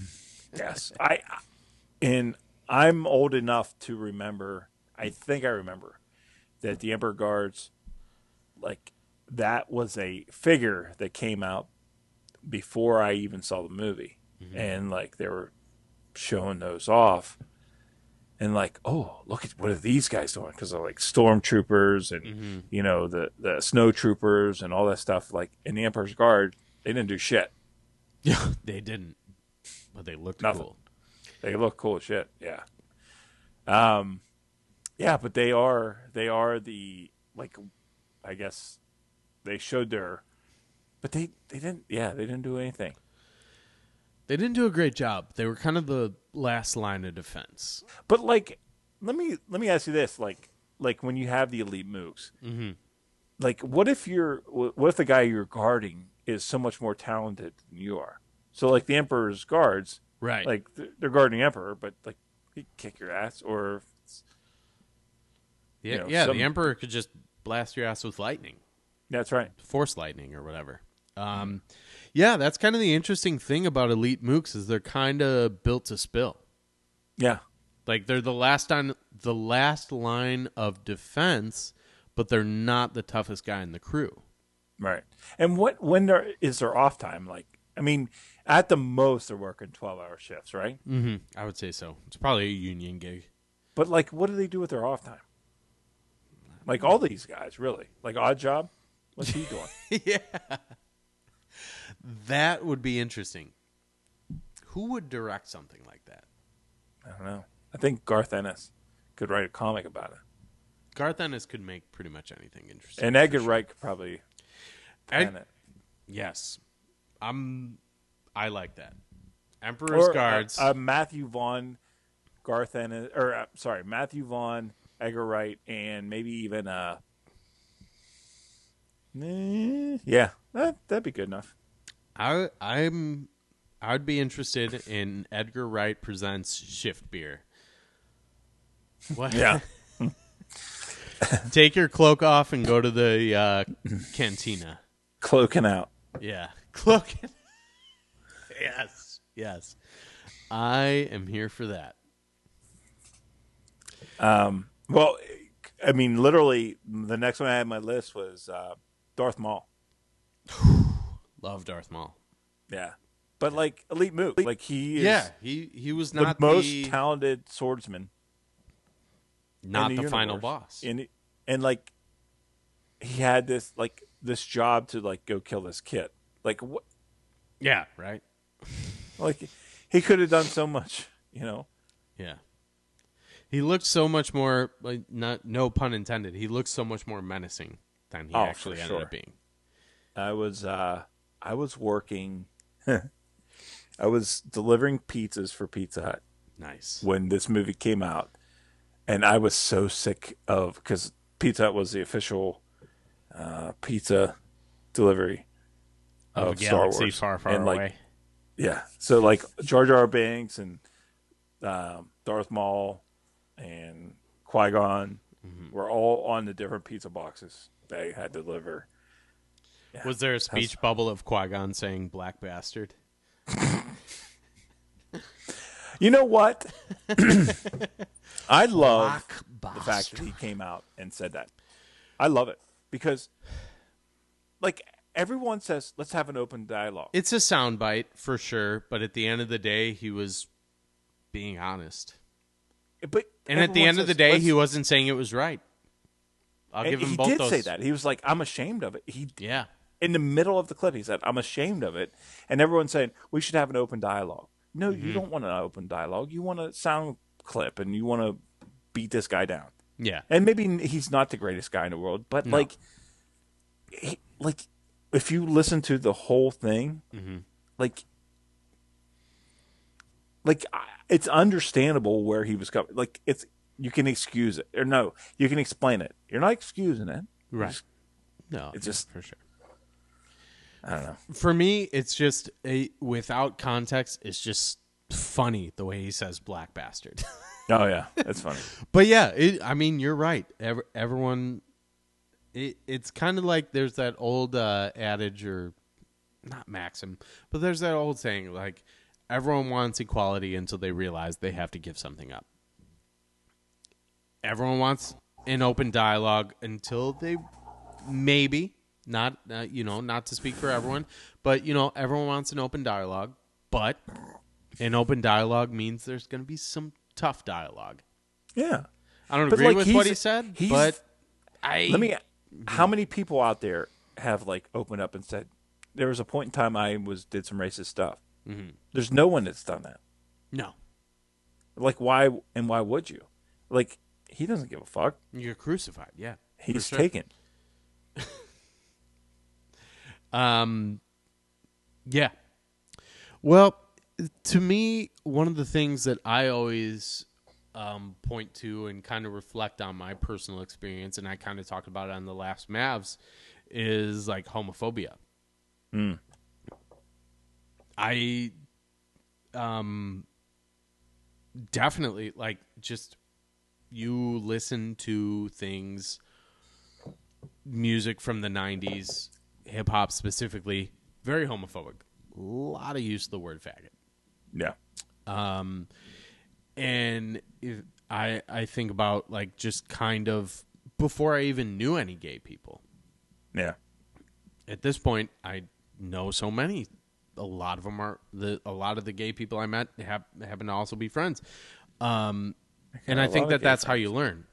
Yes. I and I'm old enough to remember. I think I remember that the Emperor Guards, like that, was a figure that came out before I even saw the movie, mm-hmm. and like they were showing those off, and like, oh, look at what are these guys doing? Because they're like stormtroopers and mm-hmm. you know the the snow troopers and all that stuff. Like in the Emperor's Guard, they didn't do shit. Yeah, <laughs> they didn't, but they looked Nothing. cool. They look cool as shit. Yeah. Um, yeah, but they are they are the like, I guess they showed their, but they they didn't. Yeah, they didn't do anything. They didn't do a great job. They were kind of the last line of defense. But like, let me let me ask you this: like, like when you have the elite mooks, Mhm. like what if you're what if the guy you're guarding is so much more talented than you are? So like the Emperor's guards, Right. like they're- guarding the Emperor, but like he kick your ass or yeah, you know, yeah. some- The Emperor could just blast your ass with lightning, that's right. force lightning, or whatever. Um, yeah, that's kind of the interesting thing about elite mooks is they're kind of built to spill. Yeah. Like they're the last on the last line of defense, but they're not the toughest guy in the crew. Right. And what when there is there off time? Like, I mean, at the most they're working twelve hour shifts, right? Mm-hmm. I would say so. It's probably a union gig. But like, what do they do with their off time? Like all these guys, really. Like Oddjob, what's he doing? <laughs> yeah. That would be interesting. Who would direct something like that? I don't know. I think Garth Ennis could write a comic about it, Garth Ennis could make pretty much anything interesting. and Edgar Wright could probably Ed- plan it. yes, I'm. I like that. Emperor's Or, uh, Guards. uh, Matthew Vaughn, Garth Ennis, or uh, sorry, Matthew Vaughn, Edgar Wright, and maybe even uh, eh, yeah, that that'd be good enough. I I'm. I'd be interested in Edgar Wright presents Shift Beer. What? Yeah. <laughs> <laughs> Take your cloak off and go to the uh, cantina. Cloaking out. Yeah, <laughs> cloaking. yes, yes. I am here for that. Um. Well, I mean, literally, the next one I had on my list was uh, Darth Maul. <sighs> Love Darth Maul. Yeah, but like elite move, like he is Yeah, he he was not the most the, talented swordsman, not the, the, final boss. and and like he had this like this job to like go kill this kid. Like what? yeah, right. <laughs> Like he could have done so much, you know. Yeah. He looked so much more like not no pun intended. He looked so much more menacing than he Oh, actually ended sure. up being. I was uh I was working. <laughs> I was delivering pizzas for Pizza Hut. Nice. when this movie came out, and I was so sick of because Pizza Hut was the official uh, pizza delivery of, Of Star Wars, far, far and like away. yeah, so like Jar Jar Binks and um, Darth Maul and Qui Gon Mm-hmm. were all on the different pizza boxes they had to deliver. Was there a speech bubble of Qui Gon saying "black bastard"? <laughs> You know what? <laughs> <clears throat> I love the fact that he came out and said that. I love it because, like, everyone says, let's have an open dialogue. It's a soundbite for sure, but at the end of the day, he was being honest. But And at the end of the day, he wasn't saying it was right. I'll give him he both did those. say that. He was like, "I'm ashamed of it." He Yeah. in the middle of the clip, he said, "I'm ashamed of it," and everyone's saying we should have an open dialogue. No, you mm-hmm. don't want an open dialogue. You want a sound clip, and you want to beat this guy down. Yeah. And maybe he's not the greatest guy in the world, but No. like, he, like if you listen to the whole thing, mm-hmm. like, like it's understandable where he was coming. Like it's you can excuse it or no, you can explain it. You're not excusing it. Right. No, It's just- for sure. I don't know. For me, it's just a without context. It's just funny the way he says "black bastard." <laughs> Oh yeah, that's funny. <laughs> but yeah, it, I mean, you're right. Ever, everyone, it, it's kind of like there's that old uh, adage, or not maxim, but there's that old saying like everyone wants equality until they realize they have to give something up. Everyone wants an open dialogue until they maybe not uh, you know not to speak for everyone, but you know everyone wants an open dialogue, but an open dialogue means there's going to be some tough dialogue. Yeah. I don't But, agree like, with what he said, but I Let me. How many people out there have like opened up and said there was a point in time I was did some racist stuff? Mm-hmm. There's no one that's done that. no. Like why and why would you? Like he doesn't give a fuck. You're crucified. Yeah, He's sure. taken. <laughs> Um, yeah. Well, to me, one of the things that I always um, point to and kind of reflect on my personal experience, and I kind of talked about it on the last Mavs, is like homophobia. I um definitely like just you listen to things music from the 90s hip hop specifically very homophobic. A lot of use of the word faggot Yeah. um and if i i think about like just kind of before i even knew any gay people. Yeah. at this point i know so many. A lot of them are the a lot of the gay people i met have happen to also be friends. Um and I think that that's how you learn.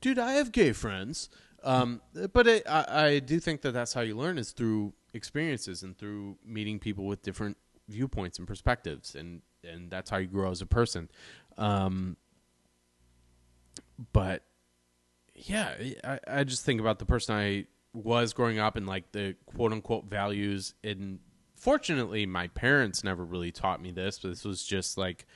Dude i have gay friends. Um but it, I, I do think that that's how you learn is through experiences and through meeting people with different viewpoints and perspectives and and that's how you grow as a person um but yeah, I, I just think about the person I was growing up and like the quote unquote values. And fortunately, my parents never really taught me this, but this was just like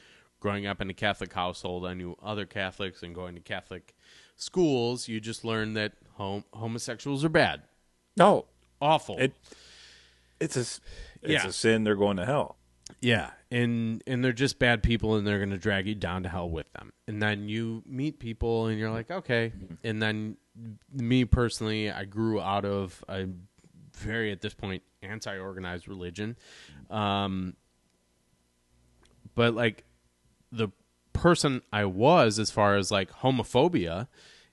growing up in a Catholic household. I knew other Catholics and going to Catholic schools. You just learn that hom- homosexuals are bad, No. awful. It. It's a. It's Yeah. a sin. They're going to hell. Yeah, and and they're just bad people, and they're going to drag you down to hell with them. And then you meet people, and you're like, okay. And then me personally, I grew out of a very at this point anti-organized religion, um, but like the person I was as far as like homophobia,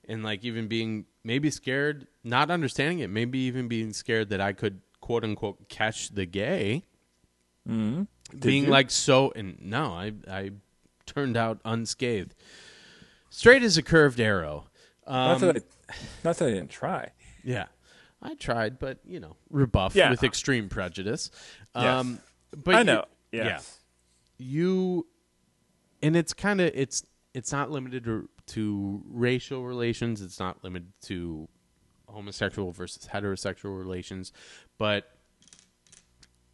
and like even being maybe scared, not understanding it, maybe even being scared that I could quote unquote catch the gay being you? like so and no i i turned out unscathed straight as a curved arrow not, um, that I, not that I didn't try. yeah i tried but you know rebuffed Yeah. with extreme prejudice Yes. um but I you- know. yeah Yes. you and it's kind of it's it's not limited to, to racial relations it's not limited to homosexual versus heterosexual relations but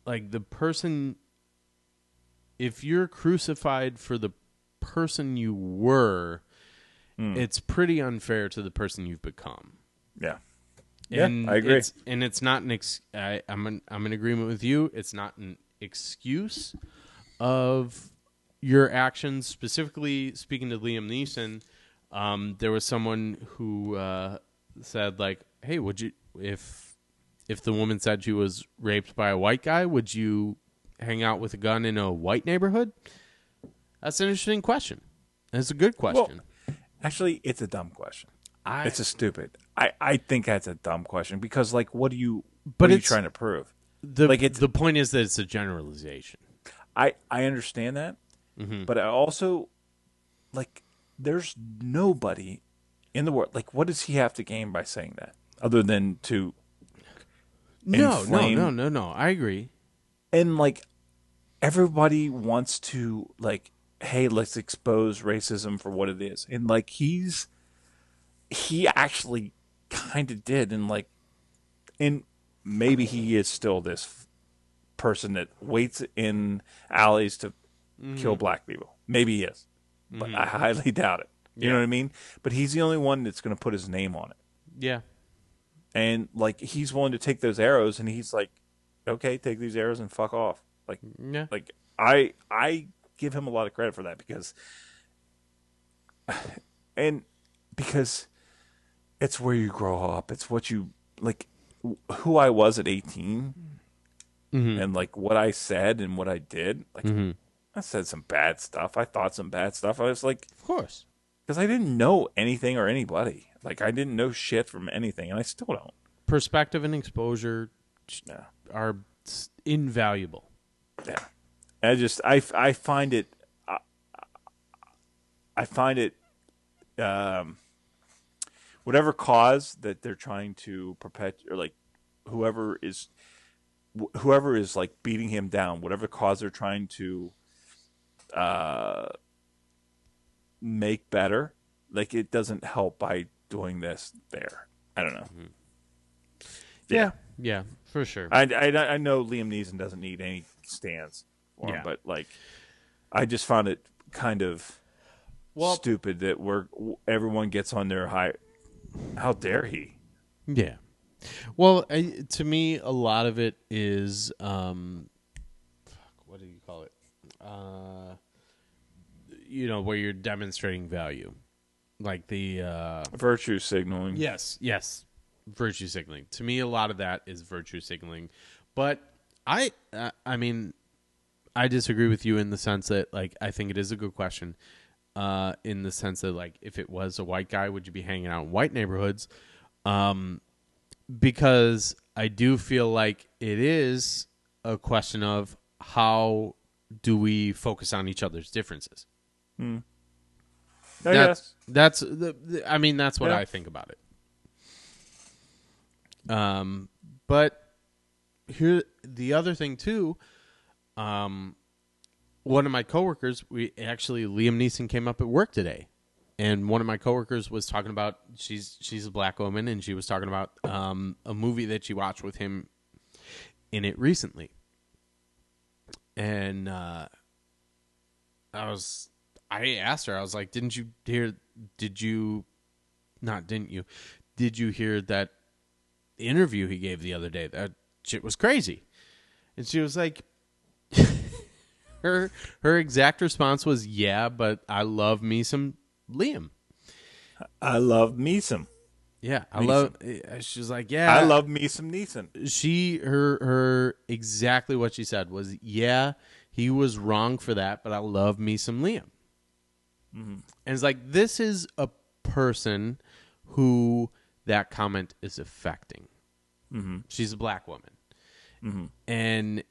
like the person if you're crucified for the person you were it's pretty unfair to the person you've become Yeah. Yeah, and I agree. It's, and it's not an ex- I, I'm in, I'm in agreement with you. It's not an excuse of your actions. Specifically, speaking to Liam Neeson, um, there was someone who uh, said like, "Hey, would you if if the woman said she was raped by a white guy, would you hang out with a gun in a white neighborhood?" That's an interesting question. It's a good question. Actually, it's a dumb question. I, It's a stupid. I, I think that's a dumb question because like what are you But what are you trying to prove? the like, the point is that it's a generalization. I I understand that, Mm-hmm. but I also like there's nobody in the world like what does he have to gain by saying that other than to No, no, inflame- no, no, no. I agree. and like everybody wants to like, hey, let's expose racism for what it is, and like he's he actually kind of did, and like, and maybe he is still this person that waits in alleys to mm-hmm. kill black people. Maybe he is, but I mm-hmm. highly <laughs> doubt it. You know what I mean? But he's the only one that's going to put his name on it. Yeah. And like he's willing to take those arrows and he's like, Okay, take these arrows and fuck off. Like Yeah. like I I give him a lot of credit for that because <sighs> and because it's where you grow up. It's what you like who I was at 18 mm-hmm. and like what I said and what I did. Like mm-hmm. I said some bad stuff. I thought some bad stuff. I was like Of course. Because I didn't know anything or anybody. Like I didn't know shit from anything, and I still don't. Perspective and exposure Yeah, are invaluable. yeah. I just I I find it I, I find it um whatever cause that they're trying to perpetuate or like whoever is whoever is like beating him down whatever cause they're trying to uh make better like it doesn't help by doing this there i don't know Yeah. Yeah, for sure. I, I, I know Liam Neeson doesn't need any stands for him, Yeah. but like, I just found it kind of Well- stupid that we're everyone gets on their high. How dare he? Yeah. Well, I, to me, a lot of it is, um, fuck, what do you call it? Uh, you know, where you're demonstrating value, like the uh, Virtue signaling. yes, yes, virtue signaling. To me, a lot of that is virtue signaling, but I, uh, I mean, I disagree with you in the sense that, like, I think it is a good question. Uh, in the sense that, like, if it was a white guy, would you be hanging out in white neighborhoods? Um, because I do feel like it is a question of how do we focus on each other's differences. I That's guess. that's the, the- I mean that's what Yeah. I think about it. Um, but here the other thing too. Um, one of my coworkers, we actually Liam Neeson came up at work today, and one of my coworkers was talking about she's she's a black woman, and she was talking about um, a movie that she watched with him in it recently, and uh, I was I asked her I was like, didn't you hear? Did you not? Didn't you? Did you hear that interview he gave the other day? That shit was crazy, and she was like <laughs> her her exact response was yeah but i love me some liam I love me some. yeah i Neeson. love uh, she's like yeah I love me some Neeson. she her her exactly what she said was yeah he was wrong for that but i love me some liam Mm-hmm. and it's like this is a person who that comment is affecting mm-hmm. she's a black woman mm-hmm. and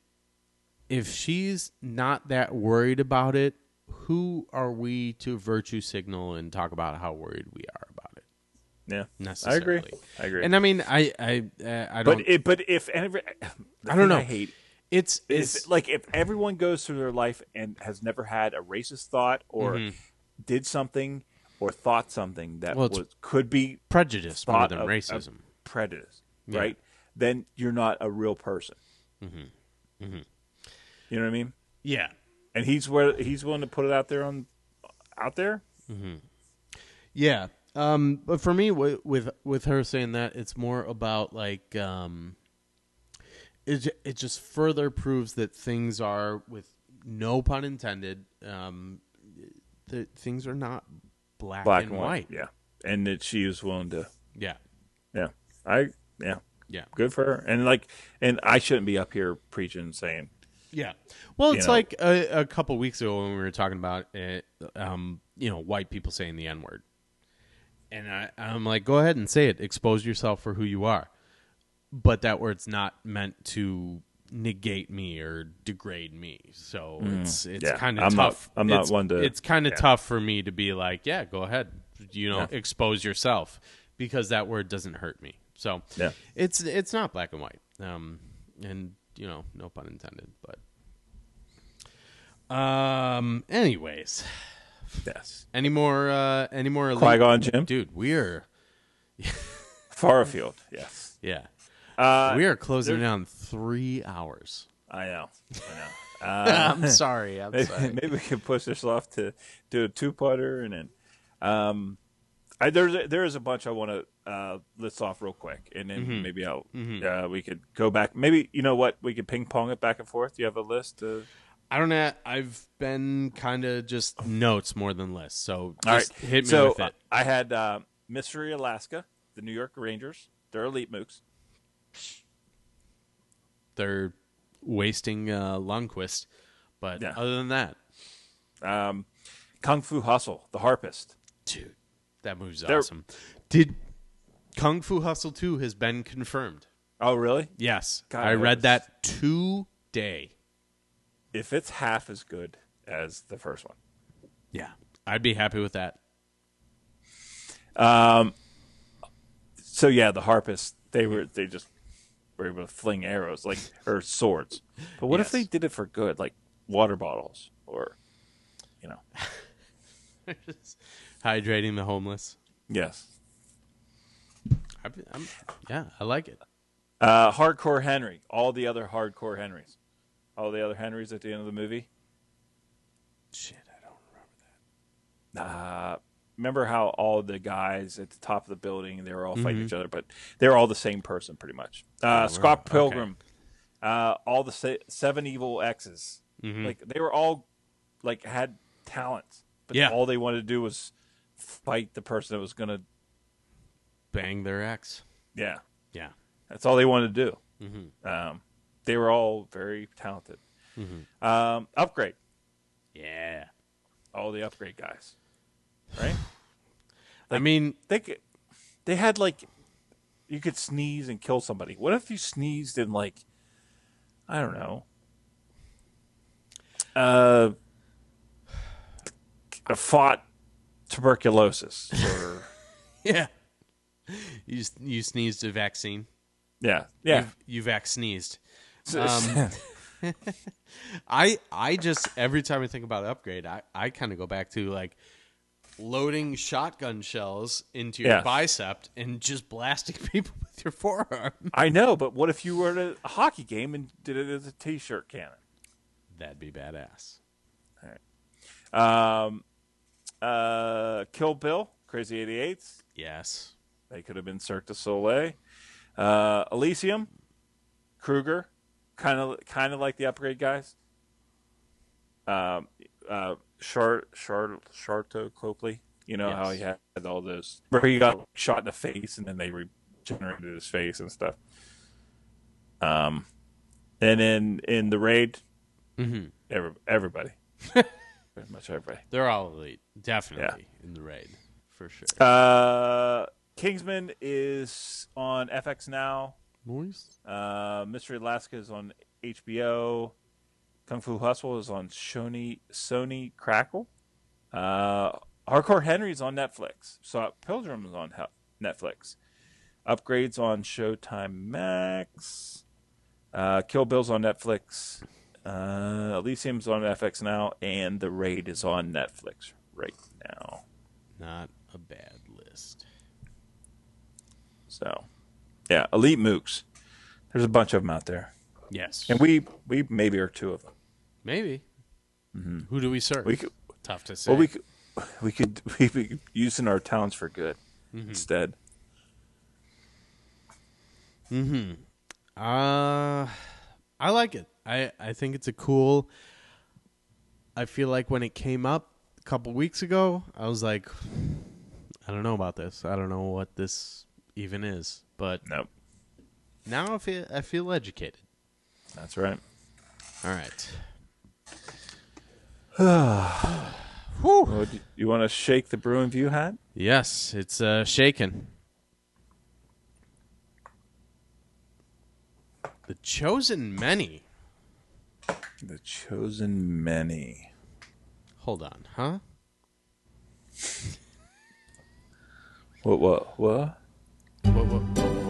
if she's not that worried about it who are we to virtue signal and talk about how worried we are about it Yeah, necessarily. I agree. I agree. and i mean i i uh, i don't but it, but if every, <sighs> I don't know. I hate it's is it's like if everyone goes through their life and has never had a racist thought or did something or thought something that Mm-hmm. Well, was could be prejudice more than racism prejudice, Yeah. right? Then you're not a real person. Mm-hmm. You know what I mean? yeah And he's where he's willing to put it out there on out there. Yeah. Um, but for me, with, with with her saying that, it's more about like um, it it just further proves that things are, with no pun intended, um, that things are not black, Black and white. yeah. And that she is willing to, Yeah, yeah. I, yeah, yeah, good for her. And like, and I shouldn't be up here preaching and saying, yeah. Well, it's know. like a, a couple weeks ago when we were talking about it, um, you know, white people saying the n word, and I, I'm like, go ahead and say it. Expose yourself for who you are. But that word's not meant to negate me or degrade me. So it's it's Mm. Yeah, kind of I'm not- tough. I'm not one to- It's kind of yeah. tough for me to be like, yeah, go ahead. You know, Yeah. expose yourself because that word doesn't hurt me. So Yeah. it's it's not black and white. Um, and you know, no pun intended, but Um. Anyways, Yes. any more? Uh, any more? elite- Qui Gon Jinn. dude. We are. <laughs> Far afield. Yes. Yeah. Uh, we are closing in there- on three hours. I know. I know. <laughs> Uh, I'm sorry. I'm maybe, sorry. <laughs> maybe we can push this off to do a two putter and then. Um, I, there's a, there is a bunch I want to uh, list off real quick, and then Mm-hmm. maybe I'll uh, we could go back. Maybe you know what we could ping pong it back and forth. Do you have a list? Uh, I don't know. I've been kind of just notes more than lists. So All right, hit me so with it. I had uh, Mystery Alaska, the New York Rangers. They're elite mooks. They're wasting uh, but Yeah. other than that, Um, Kung Fu Hustle, the harpist. dude, that move's They're- awesome. Did Kung Fu Hustle 2 has been confirmed? Oh, really? Yes, God, I I read that today. If it's half as good as the first one, Yeah, I'd be happy with that. Um. so yeah, the harpist. They were they just were able to fling arrows like <laughs> or swords. But what if they did it for good, like water bottles or, you know? <laughs> Hydrating the homeless. Yes. I, I'm, yeah, I like it. Uh, hardcore Henry. All the other hardcore Henrys. All the other Henrys at the end of the movie. Shit, I don't remember that. uh, remember how all the guys at the top of the building they were all fighting each other, but they're all the same person pretty much. Uh, Scott okay. Pilgrim, uh, all the se- seven evil X's, like they were all like had talent, but Yeah. all they wanted to do was fight the person that was gonna. Bang their ex. Yeah, Yeah. that's all they wanted to do. Um, they were all very talented. Um, upgrade, Yeah. all the upgrade guys, right? I mean, they could, they had like you could sneeze and kill somebody. What if you sneezed and like I don't know, uh, <sighs> fought tuberculosis or <laughs> yeah. You you sneezed a vaccine. yeah yeah. You, you vac sneezed. Um, <laughs> <laughs> I I just every time I think about upgrade, I, I kind of go back to like loading shotgun shells into your Yeah. bicep and just blasting <laughs> people with your forearm. I know, but what if you were at a hockey game and did it as a t-shirt cannon? That'd be badass. Um, uh, Kill Bill, Crazy Eighty Eights. Yes. They could have been Cirque du Soleil. Uh, Elysium, Kruger, kind of kind of like the upgrade guys. Um, uh, Char Char Sharlto Copley, you know how he had all those where he got shot in the face and then they regenerated his face and stuff. Um, and then in the raid, mm-hmm. every, everybody, <laughs> pretty much everybody. They're all elite. Definitely in the raid. For sure. Uh, Kingsman is on FX now. Noise? Uh, Mystery Alaska is on HBO. Kung Fu Hustle is on Sony Sony Crackle. Uh, Hardcore Henry is on Netflix. Scott Pilgrim is on Netflix. Upgrades on Showtime Max. Uh, Kill Bill's on Netflix. Uh, Elysium's on FX now, and The Raid is on Netflix right now. Not a bad list. So, yeah, Elite Mooks. There's a bunch of them out there, Yes. and we we maybe are two of them. Maybe. Who do we serve? Mm-hmm. We could, Tough to say. well, we could, we could <laughs> we could using our talents for good Mm-hmm. instead. Uh I like it. I I think it's a cool I feel like when it came up a couple weeks ago, I was like I don't know about this. I don't know what this even is. But Nope, now I feel I feel educated. That's right. All right. <sighs> Well, do you want to shake the Bruin View hat? Yes, it's uh shaken. The chosen many. The chosen many. Hold on, huh? What? What? What? What, what, what,